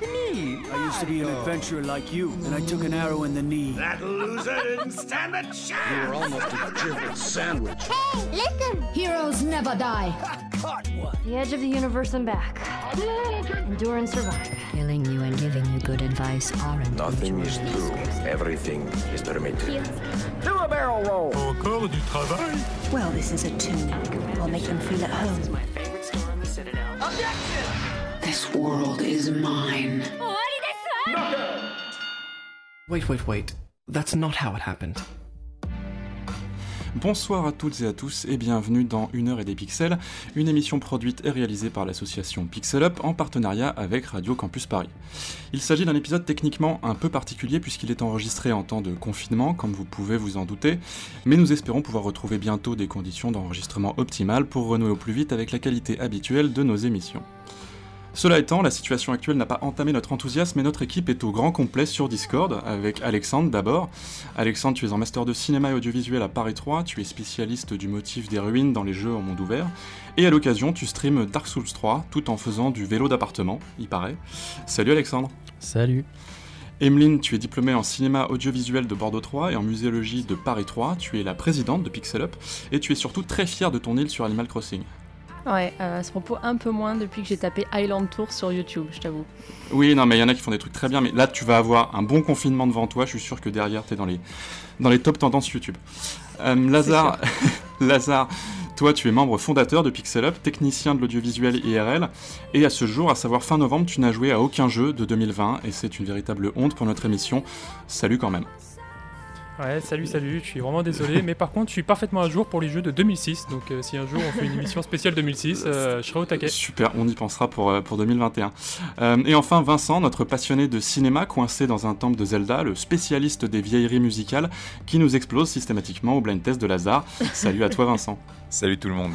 Me? I used to be an adventurer like you, and I took an arrow in the knee. That loser didn't stand a chance. You were almost a jibble sandwich. Hey, listen! Heroes never die. Caught one. The edge of the universe and back. Endure and survive. Killing you and giving you good advice aren't Nothing is true. Everything is permitted. Do a barrel roll. Encore du travail Well, this is a tunic. I'll make them feel at home. This world is mine. Wait, wait, wait. That's not how it happened. Bonsoir à toutes et à tous et bienvenue dans Une heure et des pixels, une émission produite et réalisée par l'association Pixel Up en partenariat avec Radio Campus Paris. Il s'agit d'un épisode techniquement un peu particulier puisqu'il est enregistré en temps de confinement, comme vous pouvez vous en douter, mais nous espérons pouvoir retrouver bientôt des conditions d'enregistrement optimales pour renouer au plus vite avec la qualité habituelle de nos émissions. Cela étant, la situation actuelle n'a pas entamé notre enthousiasme et notre équipe est au grand complet sur Discord, avec Alexandre d'abord. Alexandre, tu es en master de cinéma et audiovisuel à Paris 3, tu es spécialiste du motif des ruines dans les jeux en monde ouvert, et à l'occasion, tu streams Dark Souls 3 tout en faisant du vélo d'appartement, il paraît. Salut Alexandre Salut Emeline, tu es diplômée en cinéma audiovisuel de Bordeaux 3 et en muséologie de Paris 3, tu es la présidente de Pixel Up, et tu es surtout très fière de ton île sur Animal Crossing. Ouais, euh, à ce propos, un peu moins depuis que j'ai tapé Island Tour sur YouTube, je t'avoue. Oui, non, mais il y en a qui font des trucs très bien, mais là, tu vas avoir un bon confinement devant toi. Je suis sûr que derrière, tu es dans les, dans les top tendances YouTube. Euh, Lazare, Lazare, toi, tu es membre fondateur de Pixel Up, technicien de l'audiovisuel IRL, et à ce jour, à savoir fin novembre, tu n'as joué à aucun jeu de 2020, et c'est une véritable honte pour notre émission. Salut quand même. Ouais, salut, salut, je suis vraiment désolé, mais par contre, je suis parfaitement à jour pour les jeux de 2006, donc euh, si un jour on fait une émission spéciale 2006, euh, je serai au taquet. Super, on y pensera pour, euh, pour 2021. Euh, et enfin, Vincent, notre passionné de cinéma coincé dans un temple de Zelda, le spécialiste des vieilleries musicales, qui nous explose systématiquement au blind test de Lazare. Salut à toi, Vincent. Salut tout le monde.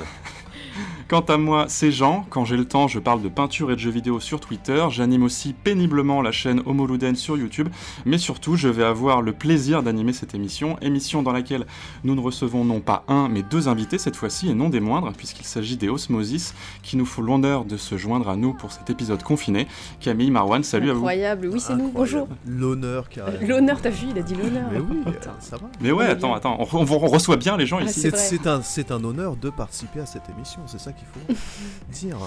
Quant à moi, c'est Jean. Quand j'ai le temps, je parle de peinture et de jeux vidéo sur Twitter. J'anime aussi péniblement la chaîne Homoluden sur YouTube. Mais surtout, je vais avoir le plaisir d'animer cette émission. Émission dans laquelle nous ne recevons non pas un, mais deux invités cette fois-ci, et non des moindres, puisqu'il s'agit des Osmosis, qui nous font l'honneur de se joindre à nous pour cet épisode confiné. Camille, Marwan, salut Incroyable. à vous. oui, c'est nous, bonjour. L'honneur, carrément. L'honneur, t'as vu, il a dit l'honneur. Mais oui, Putain. ça va. Mais ouais, attends, attends, on, on- on reçoit bien les gens Ah, ici. c'est un, c'est un honneur de participer à cette émission, c'est ça qu'il faut dire.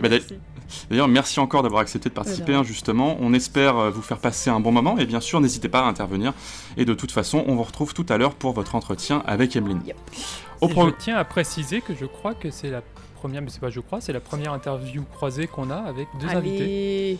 Bah, d'a- D'ailleurs, merci encore d'avoir accepté de participer, Voilà. hein, justement. On espère euh, vous faire passer un bon moment et bien sûr, n'hésitez pas à intervenir. Et de toute façon, on vous retrouve tout à l'heure pour votre entretien avec Emeline. Yep. Au Et pro- je tiens à préciser que je crois que c'est la première, mais c'est pas je crois, c'est la première interview croisée qu'on a avec deux invités.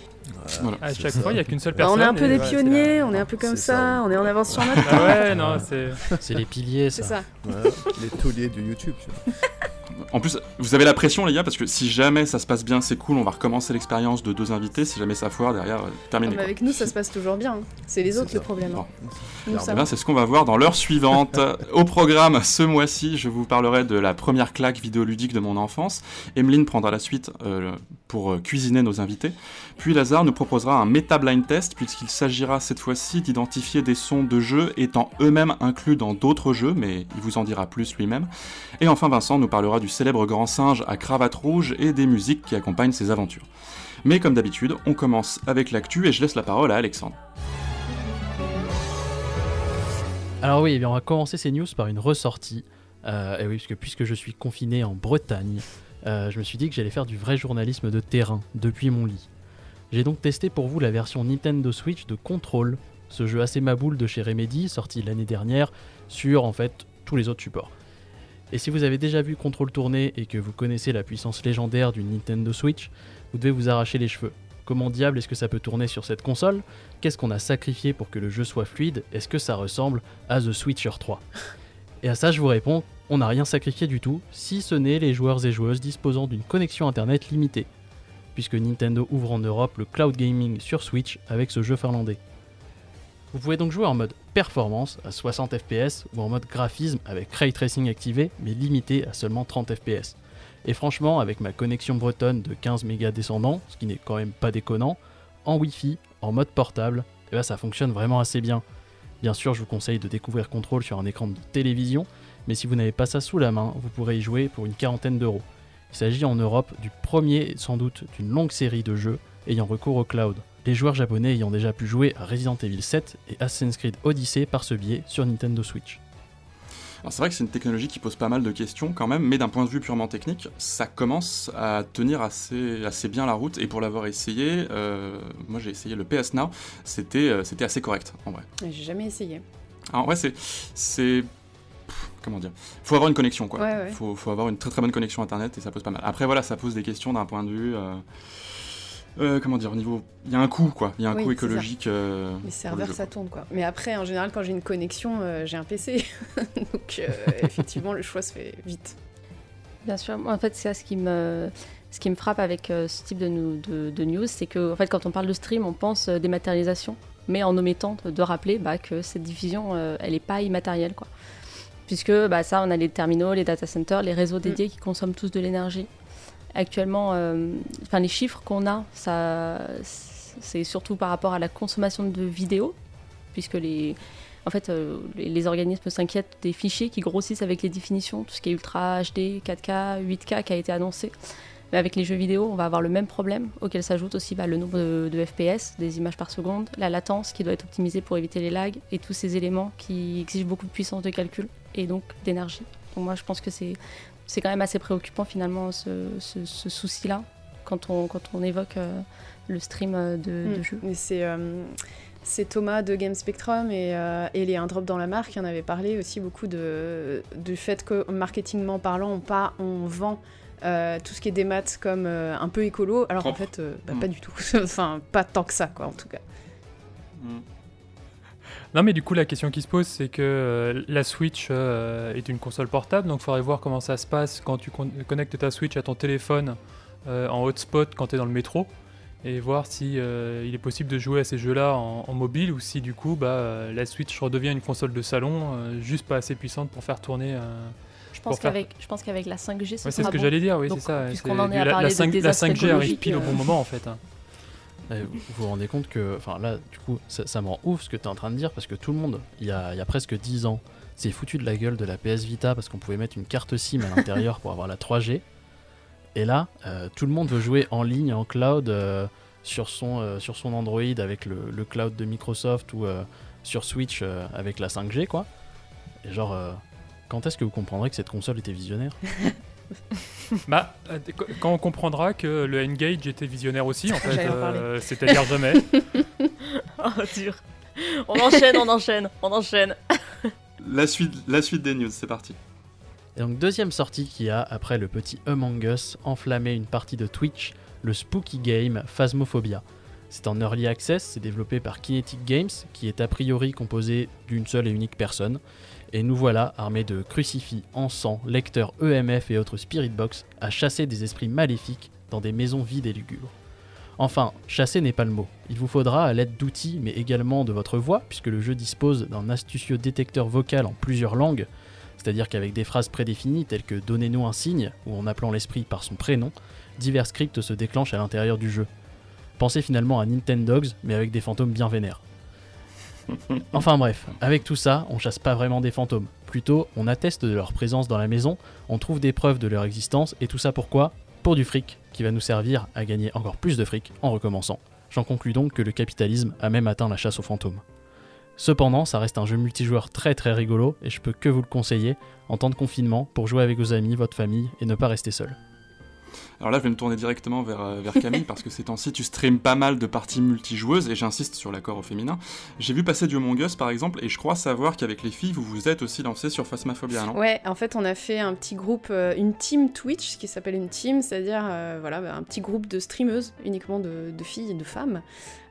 Voilà. À chaque ça. fois, il n'y a qu'une seule Bah, personne. on est un peu des pionniers, la- on est un peu comme ça, ça. on est en avance sur notre Ah ouais, non, c'est. C'est les piliers, C'est ça. ça. Ouais, les tauliers de YouTube. tu vois. En plus, vous avez la pression, les gars, parce que si jamais ça se passe bien, c'est cool, on va recommencer l'expérience de deux invités. Si jamais ça foire, derrière, euh, terminé. Mais quoi. avec nous, ça se passe toujours bien. C'est les autres le problème. Bon. Nous, Eh c'est ce qu'on va voir dans l'heure suivante. Au programme, ce mois-ci, je vous parlerai de la première claque vidéoludique de mon enfance. Emeline prendra la suite euh, pour euh, cuisiner nos invités. Puis Lazare nous proposera un méta-blind test, puisqu'il s'agira cette fois-ci d'identifier des sons de jeux étant eux-mêmes inclus dans d'autres jeux, mais il vous en dira plus lui-même. Et enfin, Vincent nous parlera du célèbre grand singe à cravate rouge et des musiques qui accompagnent ses aventures. Mais comme d'habitude, on commence avec l'actu et je laisse la parole à Alexandre. Alors oui, eh on va commencer ces news par une ressortie. Euh, et oui, parce que puisque je suis confiné en Bretagne, euh, je me suis dit que j'allais faire du vrai journalisme de terrain depuis mon lit. J'ai donc testé pour vous la version Nintendo Switch de Control, ce jeu assez maboule de chez Remedy, sorti l'année dernière sur en fait tous les autres supports. Et si vous avez déjà vu Control tourner et que vous connaissez la puissance légendaire d'une Nintendo Switch, vous devez vous arracher les cheveux. Comment diable est-ce que ça peut tourner sur cette console? Qu'est-ce qu'on a sacrifié pour que le jeu soit fluide? Est-ce que ça ressemble à The Switcher 3 Et à ça, je vous réponds, on n'a rien sacrifié du tout, si ce n'est les joueurs et joueuses disposant d'une connexion internet limitée, puisque Nintendo ouvre en Europe le cloud gaming sur Switch avec ce jeu finlandais. Vous pouvez donc jouer en mode performance à 60 fps ou en mode graphisme avec ray tracing activé mais limité à seulement 30 fps. Et franchement, avec ma connexion bretonne de 15 mégas descendant, ce qui n'est quand même pas déconnant, en Wi-Fi, en mode portable, eh ben, ça fonctionne vraiment assez bien. Bien sûr, je vous conseille de découvrir Control sur un écran de télévision, mais si vous n'avez pas ça sous la main, vous pourrez y jouer pour une quarantaine d'euros. Il s'agit en Europe du premier, sans doute, d'une longue série de jeux ayant recours au cloud. les joueurs japonais ayant déjà pu jouer à Resident Evil 7 et Assassin's Creed Odyssey par ce biais sur Nintendo Switch. Alors c'est vrai que c'est une technologie qui pose pas mal de questions quand même, mais d'un point de vue purement technique, ça commence à tenir assez, assez bien la route. Et pour l'avoir essayé, euh, moi j'ai essayé le PS Now, c'était euh, c'était assez correct en vrai. J'ai jamais essayé. Alors ouais, c'est c'est comment dire Faut avoir une connexion quoi. Ouais, ouais. Faut, faut avoir une très très bonne connexion internet et ça pose pas mal. Après voilà, ça pose des questions d'un point de vue. euh, euh, comment dire, au niveau. Il y a un coût, quoi. Il y a un Oui, coût écologique. euh, Les le serveurs, ça tourne quoi. Mais après, en général, quand j'ai une connexion, euh, j'ai un PC. Donc, euh, effectivement, le choix se fait vite. Bien sûr, moi, en fait, c'est ça ce qui me, ce qui me frappe avec euh, ce type de, de, de news, c'est que en fait, quand on parle de stream, on pense euh, dématérialisation, mais en omettant de, de rappeler bah, que cette diffusion, euh, elle n'est pas immatérielle, quoi. Puisque bah, ça, on a les terminaux, les data centers, les réseaux dédiés qui consomment tous de l'énergie. Actuellement, euh, les chiffres qu'on a, ça, c'est surtout par rapport à la consommation de vidéos, puisque les, en fait, euh, les, les organismes s'inquiètent des fichiers qui grossissent avec les définitions, tout ce qui est Ultra HD, 4K, 8K qui a été annoncé. Mais avec les jeux vidéo, on va avoir le même problème, auquel s'ajoute aussi bah, le nombre de, de FPS, des images par seconde, la latence qui doit être optimisée pour éviter les lags, et tous ces éléments qui exigent beaucoup de puissance de calcul et donc d'énergie. Donc moi, je pense que c'est c'est quand même assez préoccupant finalement ce, ce- ce souci-là quand on, quand on évoque euh, le stream euh, de, Mm. Mais c'est euh, c'est Thomas de Game Spectrum et, euh, et les Un Drop dans la marque qui en avait parlé aussi beaucoup de, du fait que marketingment parlant, on, pas, on vend euh, tout ce qui est des maths comme euh, un peu écolo, alors Propre. en fait, euh, bah, Mm. pas du tout. enfin, pas tant que ça, quoi, en tout cas. Mm. Non, mais du coup, la question qui se pose, c'est que euh, la Switch euh, est une console portable, donc il faudrait voir comment ça se passe quand tu con- connectes ta Switch à ton téléphone euh, en hotspot quand tu es dans le métro, et voir si euh, il est possible de jouer à ces jeux-là en, en mobile, ou si du coup, bah, euh, la Switch redevient une console de salon, euh, juste pas assez puissante pour faire tourner. euh, Je pense qu'avec je pense qu'avec la 5G, ce Ouais, c'est ce que bon. j'allais dire, oui, c'est ça. Puisqu'on en est du- à la, parler la 5, de la désastre 5G arrive pile au euh, bon moment, en fait. hein. Eh, Vous vous rendez compte que, enfin là, du coup, ça, ça me rend ouf ce que tu es en train de dire parce que tout le monde, il y a, il y a presque 10 ans, s'est foutu de la gueule de la PS Vita parce qu'on pouvait mettre une carte SIM à l'intérieur pour avoir la 3G. Et là, euh, tout le monde veut jouer en ligne, en cloud, euh, sur, son, euh, sur son Android avec le, le cloud de Microsoft ou euh, sur Switch euh, avec la 5G, quoi. Et genre, euh, quand est-ce que vous comprendrez que cette console était visionnaire Bah, euh, qu- quand on comprendra que le N-Gage était visionnaire aussi, en fait, J'allais en parler. euh, c'est-à-dire jamais. oh, dur. On enchaîne, on enchaîne, on enchaîne. La suite, la suite des news, c'est parti. Et donc deuxième sortie qui a, après le petit Among Us, enflammé une partie de Twitch, le spooky game Phasmophobia. C'est en early access, c'est développé par Kinetic Games, qui est a priori composé d'une seule et unique personne. Et nous voilà, armés de crucifix, encens, lecteurs EMF et autres spirit box, à chasser des esprits maléfiques dans des maisons vides et lugubres. Enfin, chasser n'est pas le mot. Il vous faudra, à l'aide d'outils, mais également de votre voix, puisque le jeu dispose d'un astucieux détecteur vocal en plusieurs langues, c'est-à-dire qu'avec des phrases prédéfinies telles que Donnez-nous un signe, ou en appelant l'esprit par son prénom, divers scripts se déclenchent à l'intérieur du jeu. Pensez finalement à Nintendogs, mais avec des fantômes bien vénères. Enfin bref, avec tout ça, on chasse pas vraiment des fantômes. Plutôt, on atteste de leur présence dans la maison, on trouve des preuves de leur existence, et tout ça pourquoi? Pour du fric, qui va nous servir à gagner encore plus de fric en recommençant. J'en conclus donc que le capitalisme a même atteint la chasse aux fantômes. Cependant, ça reste un jeu multijoueur très très rigolo, et je peux que vous le conseiller en temps de confinement pour jouer avec vos amis, votre famille, et ne pas rester seul. Alors là, je vais me tourner directement vers, euh, Camille parce que ces temps-ci, tu streams pas mal de parties multijoueuses et j'insiste sur l'accord au féminin. J'ai vu passer du Among Us par exemple et je crois savoir qu'avec les filles, vous vous êtes aussi lancé sur Phasmophobia, non? Ouais, en fait, on a fait un petit groupe, euh, une team Twitch, qui s'appelle une team, c'est-à-dire euh, voilà, bah, un petit groupe de streameuses, uniquement de, de filles et de femmes.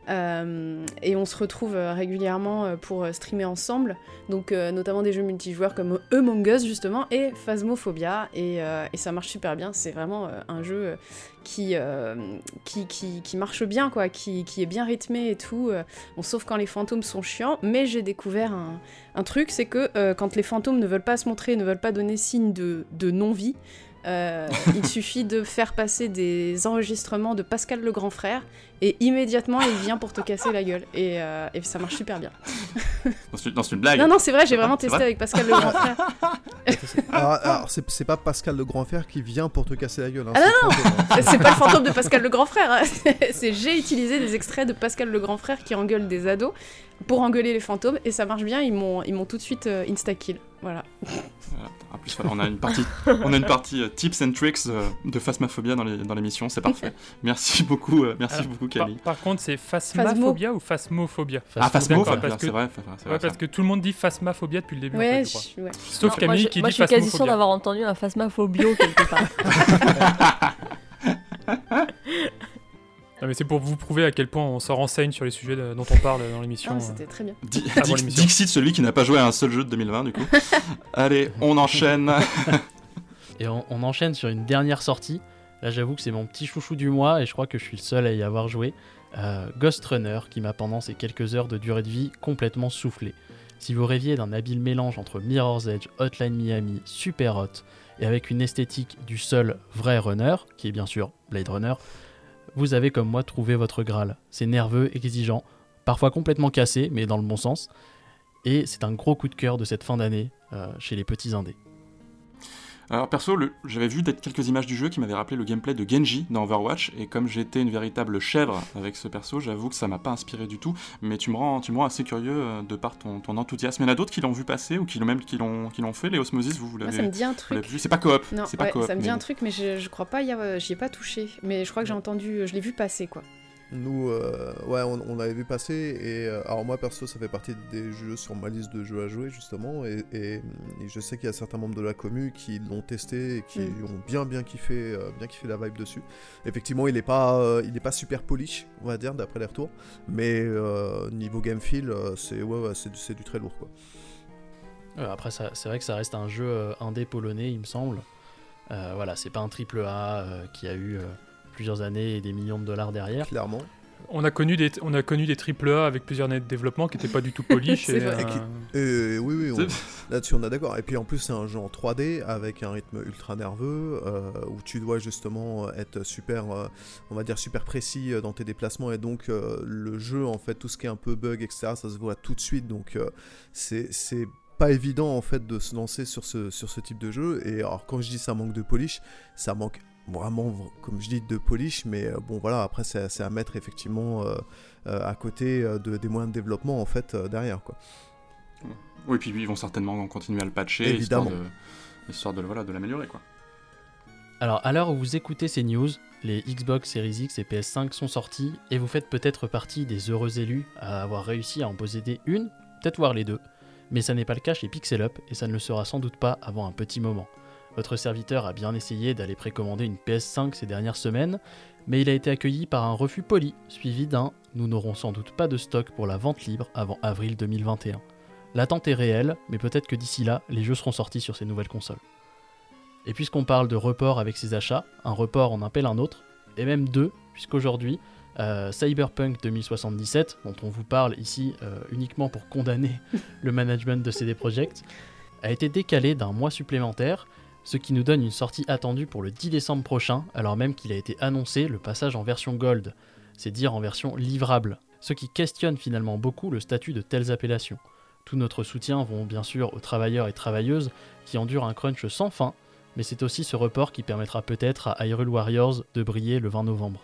Euh, et on se retrouve euh, régulièrement euh, pour streamer ensemble, donc notamment des jeux multijoueurs comme Among Us justement et Phasmophobia, et, ça marche super bien. C'est vraiment un jeu qui, qui, qui, marche bien, quoi, qui, qui est bien rythmé et tout. bon, sauf quand les fantômes sont chiants, mais j'ai découvert un, truc, c'est que quand les fantômes ne veulent pas se montrer, ne veulent pas donner signe de, de non-vie, il suffit de faire passer des enregistrements de Pascal le grand frère et immédiatement il vient pour te casser la gueule. Et, euh, et ça marche super bien. Non, c'est- une blague. Non, non, c'est vrai, j'ai vraiment Ah, testé vrai avec Pascal le grand frère. Alors, alors, c'est pas Pascal le grand frère qui vient pour te casser la gueule. hein, Ah non, hein. non C'est pas le fantôme de Pascal le grand frère. hein. C'est j'ai utilisé des extraits de Pascal le grand frère qui engueule des ados pour engueuler les fantômes et ça marche bien. Ils m'ont ils m'ont tout de suite euh, insta-kill. Voilà. Voilà. En plus, on a une partie, on a une partie euh, tips and tricks euh, de Phasmaphobia dans les- dans l'émission, c'est parfait. Merci beaucoup, euh, merci Alors, beaucoup Camille. par contre, c'est phasmaphobia ou phasmophobia Ah, phasmophobia, parce c'est vrai, vrai, Ouais, parce que tout le monde dit phasmaphobia depuis le début. en Ouais, fait, je crois. je- ouais. Sauf Non, moi, Camille qui moi, dit je suis quasi phasmophobia. d'avoir entendu un phasmaphobio quelque part. Non, mais c'est pour vous prouver à quel point on se renseigne sur les sujets de- dont on parle dans l'émission. Ah, euh. c'était très bien. L'émission. Dixit, celui qui n'a pas joué à un seul jeu de 2020, du coup. Allez, on enchaîne. Et on, on enchaîne sur une dernière sortie. Là, j'avoue que c'est mon petit chouchou du mois et je crois que je suis le seul à y avoir joué. Euh, Ghost Runner, qui m'a pendant ces quelques heures de durée de vie complètement soufflé. Si vous rêviez d'un habile mélange entre Mirror's Edge, Hotline Miami, Super Hot, et avec une esthétique du seul vrai runner, qui est bien sûr Blade Runner, vous avez comme moi trouvé votre Graal. C'est nerveux, exigeant, parfois complètement cassé, mais dans le bon sens. Et c'est un gros coup de cœur de cette fin d'année euh, chez les petits indés. Alors perso, j'avais vu peut-être quelques images du jeu qui m'avaient rappelé le gameplay de Genji dans Overwatch, et comme j'étais une véritable chèvre avec ce perso, j'avoue que ça m'a pas inspiré du tout, mais tu me rends, tu me rends assez curieux euh, de par ton, ton enthousiasme. Il y en a d'autres qui l'ont vu passer, ou qui l'ont même qui l'ont, qui l'ont fait, les Osmosis, vous, vous l'avez ça me dit un truc. C'est pas coop, Non, c'est pas ouais, ça me dit mais- un truc, mais je, je crois pas, a- j'y ai pas touché. Mais je crois que j'ai entendu, je l'ai vu passer quoi. Nous, euh, ouais, on, on l'avait vu passer. Et euh, alors, moi, perso, ça fait partie des jeux sur ma liste de jeux à jouer, justement. Et, et- et je sais qu'il y a certains membres de la commu qui l'ont testé et qui Mm. ont bien, bien kiffé, euh, bien kiffé la vibe dessus. Effectivement, il est pas, euh, il est pas super polish, on va dire, d'après les retours. Mais euh, niveau game feel, euh, c'est ouais, ouais, c'est du, c'est du très lourd, quoi. Après, ça- c'est vrai que ça reste un jeu indé polonais, il me semble. Euh, voilà, c'est pas un triple A euh, qui a eu euh, plusieurs années et des millions de dollars derrière. Clairement. On a connu des, on a connu des triple A avec plusieurs années de développement qui n'étaient pas du tout polish. C'est et, vrai. euh, Et qui- oui, oui, on- là-dessus on est d'accord. Et puis en plus, c'est un jeu en 3D avec un rythme ultra nerveux euh, où tu dois justement être super, euh, on va dire super précis euh, dans tes déplacements. Et donc, euh, le jeu, en fait, tout ce qui est un peu bug, etc., ça se voit tout de suite. Donc, euh, c'est. c'est pas évident en fait de se lancer sur ce, sur ce type de jeu et alors quand je dis ça manque de polish ça manque vraiment comme je dis de polish mais euh, bon voilà après c'est à mettre effectivement euh, euh, à côté de, des moyens de développement en fait euh, derrière quoi Oui, puis ils vont certainement continuer à le patcher, Évidemment. histoire de, histoire de, voilà, de l'améliorer, quoi. Alors, à l'heure où vous écoutez ces news, les Xbox Series X et PS5 sont sortis et vous faites peut-être partie des heureux élus à avoir réussi à en posséder une, peut-être voir les deux. Mais ça n'est pas le cas chez Pixel Up et ça ne le sera sans doute pas avant un petit moment. Votre serviteur a bien essayé d'aller précommander une PS5 ces dernières semaines, mais il a été accueilli par un refus poli, suivi d'un Nous n'aurons sans doute pas de stock pour la vente libre avant avril 2021. L'attente est réelle, mais peut-être que d'ici là, les jeux seront sortis sur ces nouvelles consoles. Et puisqu'on parle de report avec ses achats, un report en appelle un autre, et même deux, puisqu'aujourd'hui, euh, Cyberpunk 2077, dont on vous parle ici euh, uniquement pour condamner le management de CD Projekt, a été décalé d'un mois supplémentaire, ce qui nous donne une sortie attendue pour le 10 décembre prochain, alors même qu'il a été annoncé le passage en version Gold, c'est dire en version livrable, ce qui questionne finalement beaucoup le statut de telles appellations. Tout notre soutien vont bien sûr aux travailleurs et travailleuses qui endurent un crunch sans fin, mais c'est aussi ce report qui permettra peut-être à Hyrule Warriors de briller le 20 novembre.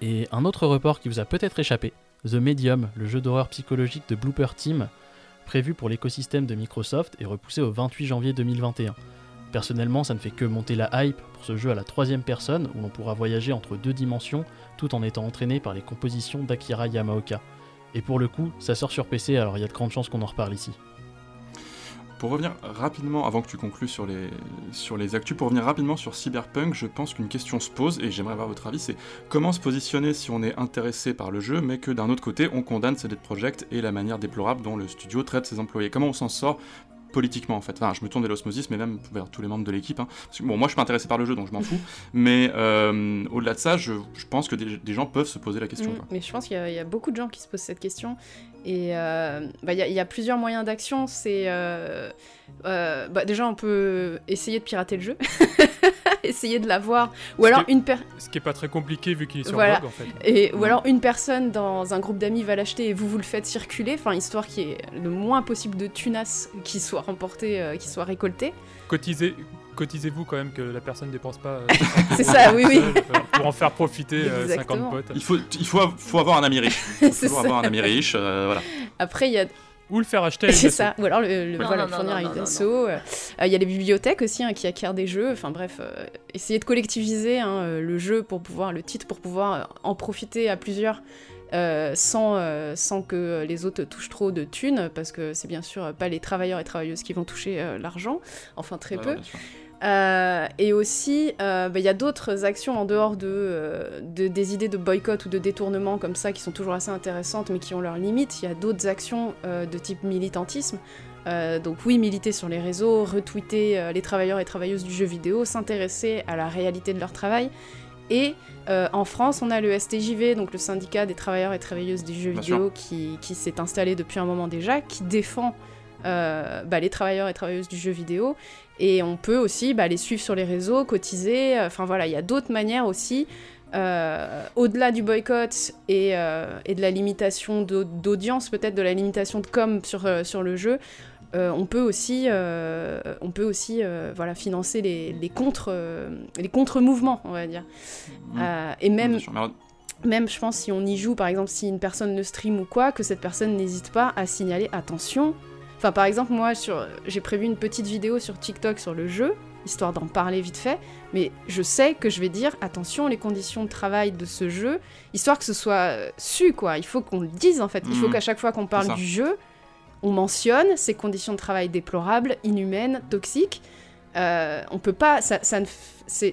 Et un autre report qui vous a peut-être échappé, The Medium, le jeu d'horreur psychologique de Blooper Team, prévu pour l'écosystème de Microsoft et repoussé au 28 janvier 2021. Personnellement, ça ne fait que monter la hype pour ce jeu à la troisième personne où l'on pourra voyager entre deux dimensions tout en étant entraîné par les compositions d'Akira Yamaoka. Et pour le coup, ça sort sur PC, alors il y a de grandes chances qu'on en reparle ici. Pour revenir rapidement, avant que tu conclues sur les, sur actus, pour revenir rapidement sur Cyberpunk, je pense qu'une question se pose, et j'aimerais avoir votre avis, c'est comment se positionner si on est intéressé par le jeu, mais que d'un autre côté, on condamne CD Projekt et la manière déplorable dont le studio traite ses employés. Comment on s'en sort politiquement en fait. Enfin, je me tourne vers l'osmosis, mais même vers tous les membres de l'équipe. hein. Bon, moi je suis pas intéressé par le jeu, donc je m'en fous. mais euh, au-delà de ça, je, je pense que des, des gens peuvent se poser la question. Mm, quoi. mais je pense qu'il y, a- il y a beaucoup de gens qui se posent cette question. Et il bah, y, y, a plusieurs moyens d'action. C'est bah, déjà on peut essayer de pirater le jeu. essayer de l'avoir. Ou alors une personne. Ce qui est pas très compliqué vu qu'il est sur voilà. blog en fait. Et, Ou alors une personne dans un groupe d'amis va l'acheter et vous vous le faites circuler, enfin histoire qu'il y ait le moins possible de tunas qui soit remporté, euh, qui soit récolté. Cotisez, cotisez-vous quand même que la personne dépense pas. Euh, c'est ça, oui, oui. pour en faire profiter euh, 50 potes. Il faut, il faut, faut avoir un ami riche. Il faut avoir un ami riche, euh, voilà. Après, il y a ou le faire acheter C'est ça, ou alors le, le voilà, fournir à une asso. Il y a les bibliothèques aussi hein, qui acquièrent des jeux. Enfin bref, euh, essayer de collectiviser hein, euh, le jeu pour pouvoir, le titre pour pouvoir en profiter à plusieurs. Euh, sans, euh, sans que les autres touchent trop de thunes, parce que c'est bien sûr pas les travailleurs et travailleuses qui vont toucher euh, l'argent, enfin très peu. Euh, et aussi, bah, il bah, y a d'autres actions en dehors de, de, des idées de boycott ou de détournement comme ça qui sont toujours assez intéressantes mais qui ont leurs limites. Il y a d'autres actions de type militantisme. donc oui, militer sur les réseaux, retweeter les travailleurs et travailleuses du jeu vidéo, s'intéresser à la réalité de leur travail. Et euh, en France, on a le STJV, donc le syndicat des travailleurs et travailleuses du jeu vidéo, qui, qui s'est installé depuis un moment déjà, qui défend euh, bah, les travailleurs et travailleuses du jeu vidéo. Et on peut aussi bah, les suivre sur les réseaux, cotiser. Enfin voilà, il y a d'autres manières aussi. Euh, au-delà du boycott et, euh, et, de la limitation d'audience, peut-être de la limitation de com sur, sur le jeu, euh, on peut aussi, euh, on peut aussi euh, voilà, financer les, les contre, les contre-mouvements, on va dire. Mmh. et même, même, je pense, si on y joue, par exemple, si une personne le stream ou quoi, que cette personne n'hésite pas à signaler attention. Enfin, par exemple, moi, j'ai prévu une petite vidéo sur TikTok sur le jeu, histoire d'en parler vite fait, mais je sais que je vais dire attention les conditions de travail de ce jeu, histoire que ce soit su, quoi. Il faut qu'on le dise, en fait. Il faut mmh. qu'à chaque fois qu'on parle du jeu, on mentionne ces conditions de travail déplorables, inhumaines, toxiques. Euh, on peut pas, ça, ça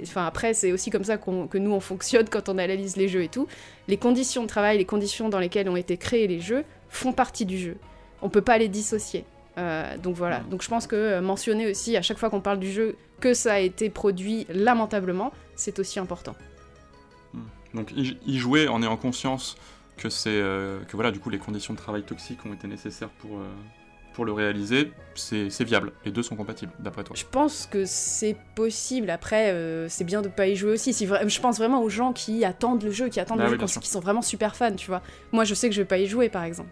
enfin après c'est aussi comme ça que nous on fonctionne quand on analyse les jeux et tout. Les conditions de travail, les conditions dans lesquelles ont été créés les jeux font partie du jeu. On peut pas les dissocier. Euh, donc voilà. Donc je pense que euh, mentionner aussi à chaque fois qu'on parle du jeu que ça a été produit lamentablement, c'est aussi important. Hmm. Donc y jouer en ayant conscience que c'est euh, que voilà du coup les conditions de travail toxiques ont été nécessaires pour euh, pour le réaliser, c'est viable. Les deux sont compatibles, d'après toi. Je pense que c'est possible. Après, euh, c'est bien de pas y jouer aussi. Si je pense vraiment aux gens qui attendent le jeu, qui attendent ah le oui, jeu, qui sont vraiment super fans, tu vois. Moi, je sais que je vais pas y jouer, par exemple.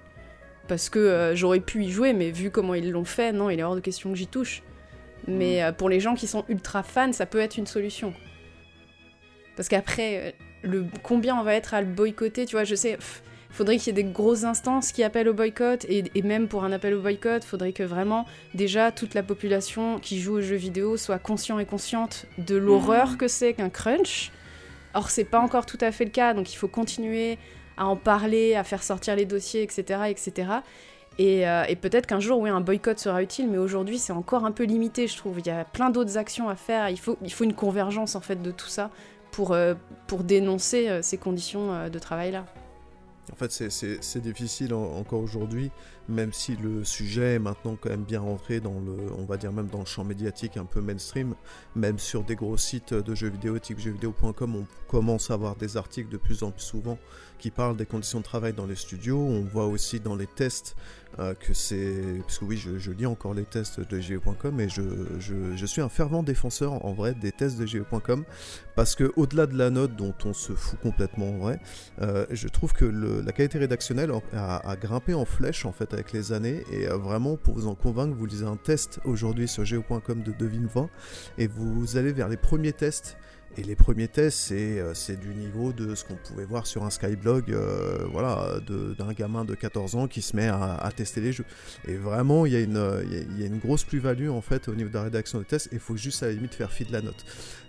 Parce que euh, j'aurais pu y jouer, mais vu comment ils l'ont fait, non, il est hors de question que j'y touche. Mais mm. euh, pour les gens qui sont ultra fans, ça peut être une solution. Parce qu'après, le combien on va être à le boycotter, tu vois, je sais... Pff, faudrait qu'il y ait des grosses instances qui appellent au boycott, et, et, même pour un appel au boycott, faudrait que vraiment, déjà, toute la population qui joue aux jeux vidéo soit conscient et consciente de l'horreur mmh. que c'est qu'un crunch. Or, c'est pas encore tout à fait le cas, donc il faut continuer à en parler, à faire sortir les dossiers, etc., etc. Et, euh, et peut-être qu'un jour, oui, un boycott sera utile, mais aujourd'hui, c'est encore un peu limité, je trouve. Il y a plein d'autres actions à faire. Il faut, il faut une convergence, en fait, de tout ça pour, euh, pour dénoncer euh, ces conditions de travail-là. En fait, c'est difficile en, encore aujourd'hui, même si le sujet est maintenant quand même bien rentré dans le, on va dire même dans le champ médiatique un peu mainstream, même sur des gros sites de jeux vidéo, type jeuxvideo.com, on commence à avoir des articles de plus en plus souvent qui parlent des conditions de travail dans les studios. On voit aussi dans les tests euh, que c'est... Parce que oui, je, lis encore les tests de GE.com et je, je, suis un fervent défenseur en vrai des tests de GE.com parce que au-delà de la note dont on se fout complètement en vrai, euh, je trouve que la qualité rédactionnelle a, grimpé en flèche en fait avec les années et euh, vraiment pour vous en convaincre, vous lisez un test aujourd'hui sur GE.com de 2020 et vous allez vers les premiers tests et les premiers tests, c'est, euh, c'est du niveau de ce qu'on pouvait voir sur un Skyblog, euh, voilà, d'un gamin de 14 ans qui se met à, tester les jeux. Et vraiment, il y, a une, il y a une grosse plus-value en fait au niveau de la rédaction des tests, il faut juste à la limite faire fi de la note.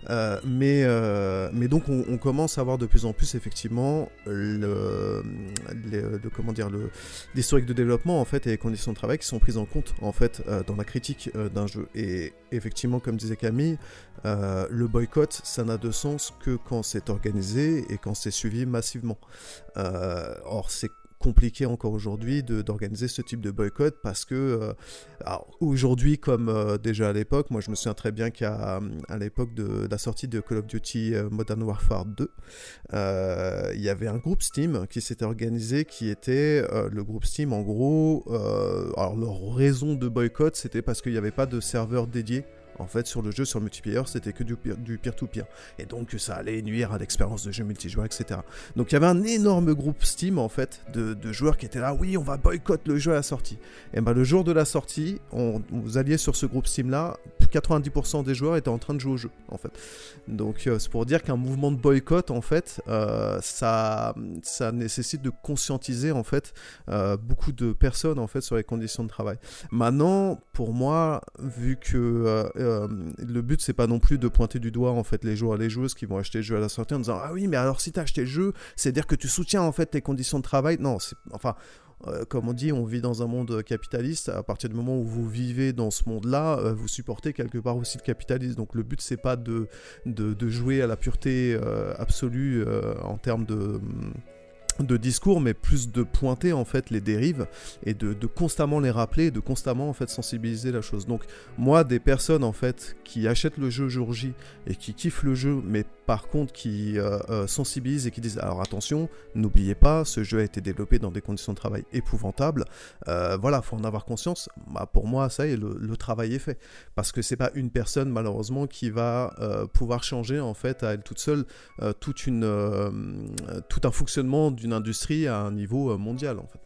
Euh, mais, euh, mais donc on, commence à voir de plus en plus effectivement le, le, le comment dire, l'historique de développement en fait et les conditions de travail qui sont prises en compte en fait dans la critique d'un jeu. Et effectivement, comme disait Camille, le boycott, ça n'a de sens que quand c'est organisé et quand c'est suivi massivement. or, c'est compliqué encore aujourd'hui d'organiser ce type de boycott parce que aujourd'hui, comme déjà à l'époque, moi je me souviens très bien qu'à à, l'époque de, la sortie de Call of Duty Modern Warfare 2, il y avait un groupe Steam qui s'était organisé qui était le groupe Steam en gros. alors leur raison de boycott c'était parce qu'il n'y avait pas de serveur dédié en fait, sur le jeu, sur le multiplayer, c'était que du peer-to-peer. Et donc, ça allait nuire à l'expérience de jeu multijoueur, etc. Donc, il y avait un énorme groupe Steam, en fait, de, joueurs qui étaient là, oui, on va boycotter le jeu à la sortie. Et ben, le jour de la sortie, vous alliez sur ce groupe Steam-là, 90% des joueurs étaient en train de jouer au jeu, en fait. Donc, euh, c'est pour dire qu'un mouvement de boycott, en fait, euh, ça, ça nécessite de conscientiser, en fait, euh, beaucoup de personnes, en fait, sur les conditions de travail. Maintenant, pour moi, vu que euh, le but c'est pas non plus de pointer du doigt en fait les joueurs et les joueuses qui vont acheter le jeu à la sortie en disant ah oui mais alors si t'as acheté le jeu c'est à dire que tu soutiens en fait tes conditions de travail non c'est enfin euh, comme on dit, on vit dans un monde capitaliste. À partir du moment où vous vivez dans ce monde-là, euh, vous supportez quelque part aussi le capitalisme. Donc le but, c'est pas de, jouer à la pureté absolue en termes de de discours, mais plus de pointer en fait les dérives et de, constamment les rappeler, de constamment en fait sensibiliser la chose. Donc moi, des personnes en fait qui achètent le jeu jour J et qui kiffent le jeu, mais par contre qui euh, euh, sensibilisent et qui disent alors attention, n'oubliez pas, ce jeu a été développé dans des conditions de travail épouvantables. Euh, voilà, faut en avoir conscience. Bah, pour moi, ça y est, le, travail est fait, parce que c'est pas une personne malheureusement qui va euh, pouvoir changer en fait à elle toute seule toute une tout un fonctionnement d'une industrie à un niveau euh, mondial en fait.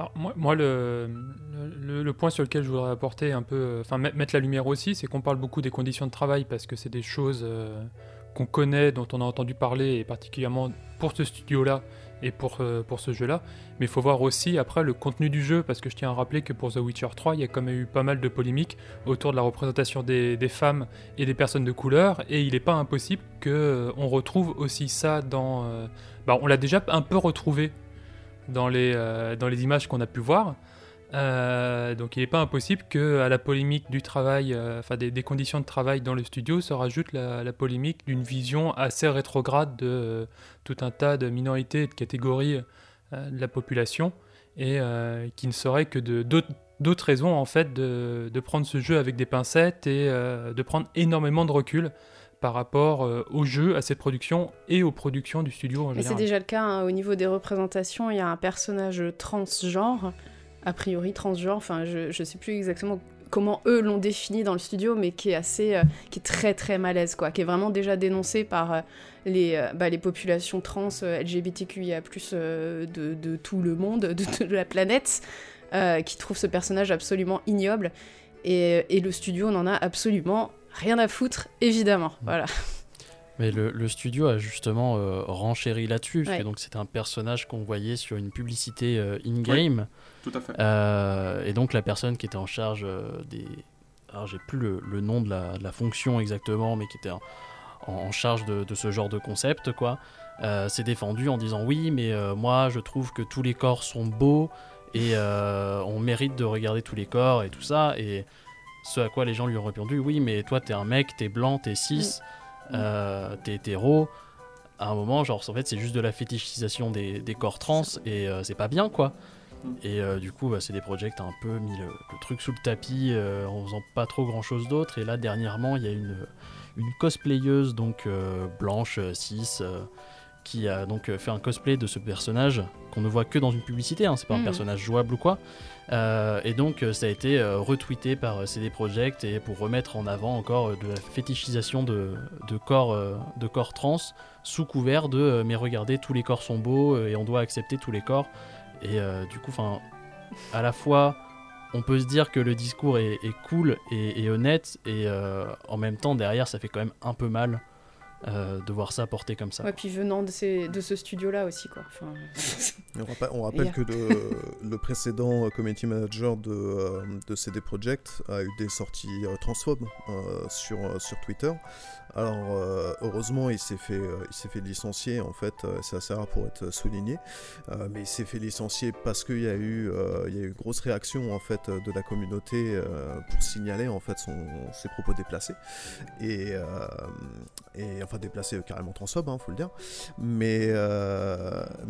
Alors moi, le, le, point sur lequel je voudrais apporter un peu, euh, enfin mettre la lumière aussi, c'est qu'on parle beaucoup des conditions de travail parce que c'est des choses euh, qu'on connaît, dont on a entendu parler, et particulièrement pour ce studio-là et pour, pour ce jeu-là. Mais il faut voir aussi après le contenu du jeu, parce que je tiens à rappeler que pour The Witcher 3, il y a quand même eu pas mal de polémiques autour de la représentation des, des femmes et des personnes de couleur, et il n'est pas impossible qu'on euh, retrouve aussi ça dans... Euh, bah, on l'a déjà un peu retrouvé dans les, euh, dans les images qu'on a pu voir. Donc il n'est pas impossible que à la polémique du travail, enfin des, conditions de travail dans le studio, se rajoute la, polémique d'une vision assez rétrograde de tout un tas de minorités et de catégories de la population, et qui ne serait que de d'autres raisons en fait de, de, prendre ce jeu avec des pincettes et de prendre énormément de recul par rapport euh, au jeu, à cette production et aux productions du studio en général. C'est déjà le cas hein. au niveau des représentations. Il y a un personnage transgenre, a priori transgenre. Enfin, je ne sais plus exactement comment eux l'ont défini dans le studio, mais qui est assez, euh, qui est très très malaise, quoi, qui est vraiment déjà dénoncé par euh, les, bah, les populations trans LGBTQIA+ de, de tout le monde, de, de la planète, qui trouvent ce personnage absolument ignoble. Et, et, le studio n'en a absolument rien à foutre, évidemment. Mm. Voilà. Mais le, studio a justement euh, renchéri là-dessus, parce que donc c'était un personnage qu'on voyait sur une publicité euh, in-game. Tout à fait. Euh, et donc la personne qui était en charge des... Alors j'ai plus le, nom de la, fonction exactement, mais qui était en, charge de, ce genre de concept, quoi, s'est défendu en disant oui, mais moi je trouve que tous les corps sont beaux et on mérite de regarder tous les corps et tout ça. Et ce à quoi les gens lui ont répondu oui, mais toi, t'es un mec, t'es blanc, t'es cis, euh, t'es hétéro. À un moment, genre, en fait, c'est juste de la fétichisation des, corps trans et euh, c'est pas bien, quoi. Et euh, du coup, bah, c'est des projets un peu mis le, truc sous le tapis en faisant pas trop grand chose d'autre. Et là, dernièrement, il y a une, une cosplayeuse, donc blanche, cis, qui a donc fait un cosplay de ce personnage qu'on ne voit que dans une publicité, hein, c'est pas un mm. personnage jouable ou quoi. Euh, et donc ça a été euh, retweeté par CD Projekt et pour remettre en avant encore euh, de la fétichisation de, corps, de corps trans sous couvert de mais regardez tous les corps sont beaux et on doit accepter tous les corps. Et du coup, à la fois on peut se dire que le discours est, cool et, et, honnête et en même temps derrière ça fait quand même un peu mal euh, de voir ça porté comme ça. Et puis venant de, ces, de ce studio-là aussi, quoi. on, rappelle, que le, le, précédent community manager de, euh, de CD Projekt a eu des sorties euh, transphobes sur, sur Twitter. Alors heureusement il s'est fait, il s'est fait licencier en fait, c'est assez rare pour être souligné, mais il s'est fait licencier parce qu'il y a eu, il y a eu grosse réaction en fait de la communauté pour signaler en fait son, ses propos déplacés et, et enfin déplacé carrément transphobe, hein, faut le dire. Mais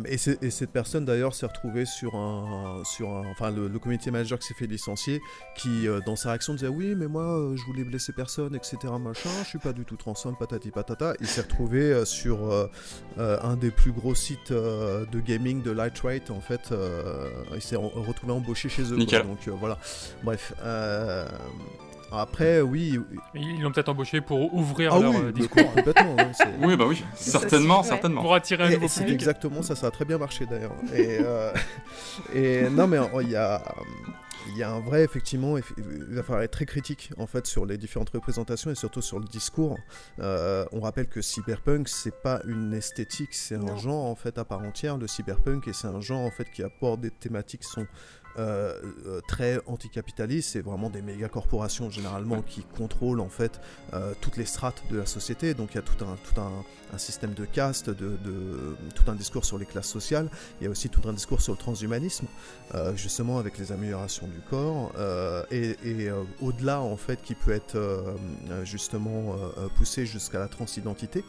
et, cette personne d'ailleurs s'est retrouvée sur un, sur un, enfin le, community manager qui s'est fait licencier, qui dans sa réaction disait oui mais moi je voulais blesser personne, etc. Machin, je suis pas du tout transphobe, patati patata. Il s'est retrouvé sur un des plus gros sites de gaming de Lightrate en fait. il s'est retrouvé embauché chez eux. donc voilà. Bref. Après, oui. Ils l'ont peut-être embauché pour ouvrir ah leur euh, discours. Complètement. oui, bah oui, certainement, certainement. Pour attirer un nouveau public. Exactement, ça, ça a très bien marché d'ailleurs. Et, euh, et non, mais il y a il y a un vrai, effectivement, il va falloir être très critique en fait sur les différentes représentations et surtout sur le discours. Euh, on rappelle que cyberpunk, c'est pas une esthétique, c'est un genre en fait à part entière, le cyberpunk, et c'est un genre en fait qui apporte des thématiques qui sont euh, euh, très anticapitaliste, c'est vraiment des méga corporations généralement qui contrôlent en fait euh, toutes les strates de la société. Donc il y a tout un, tout un, système de caste, de, tout un discours sur les classes sociales. Il y a aussi tout un discours sur le transhumanisme, justement avec les améliorations du corps et, au-delà en fait qui peut être justement poussé jusqu'à la transidentité.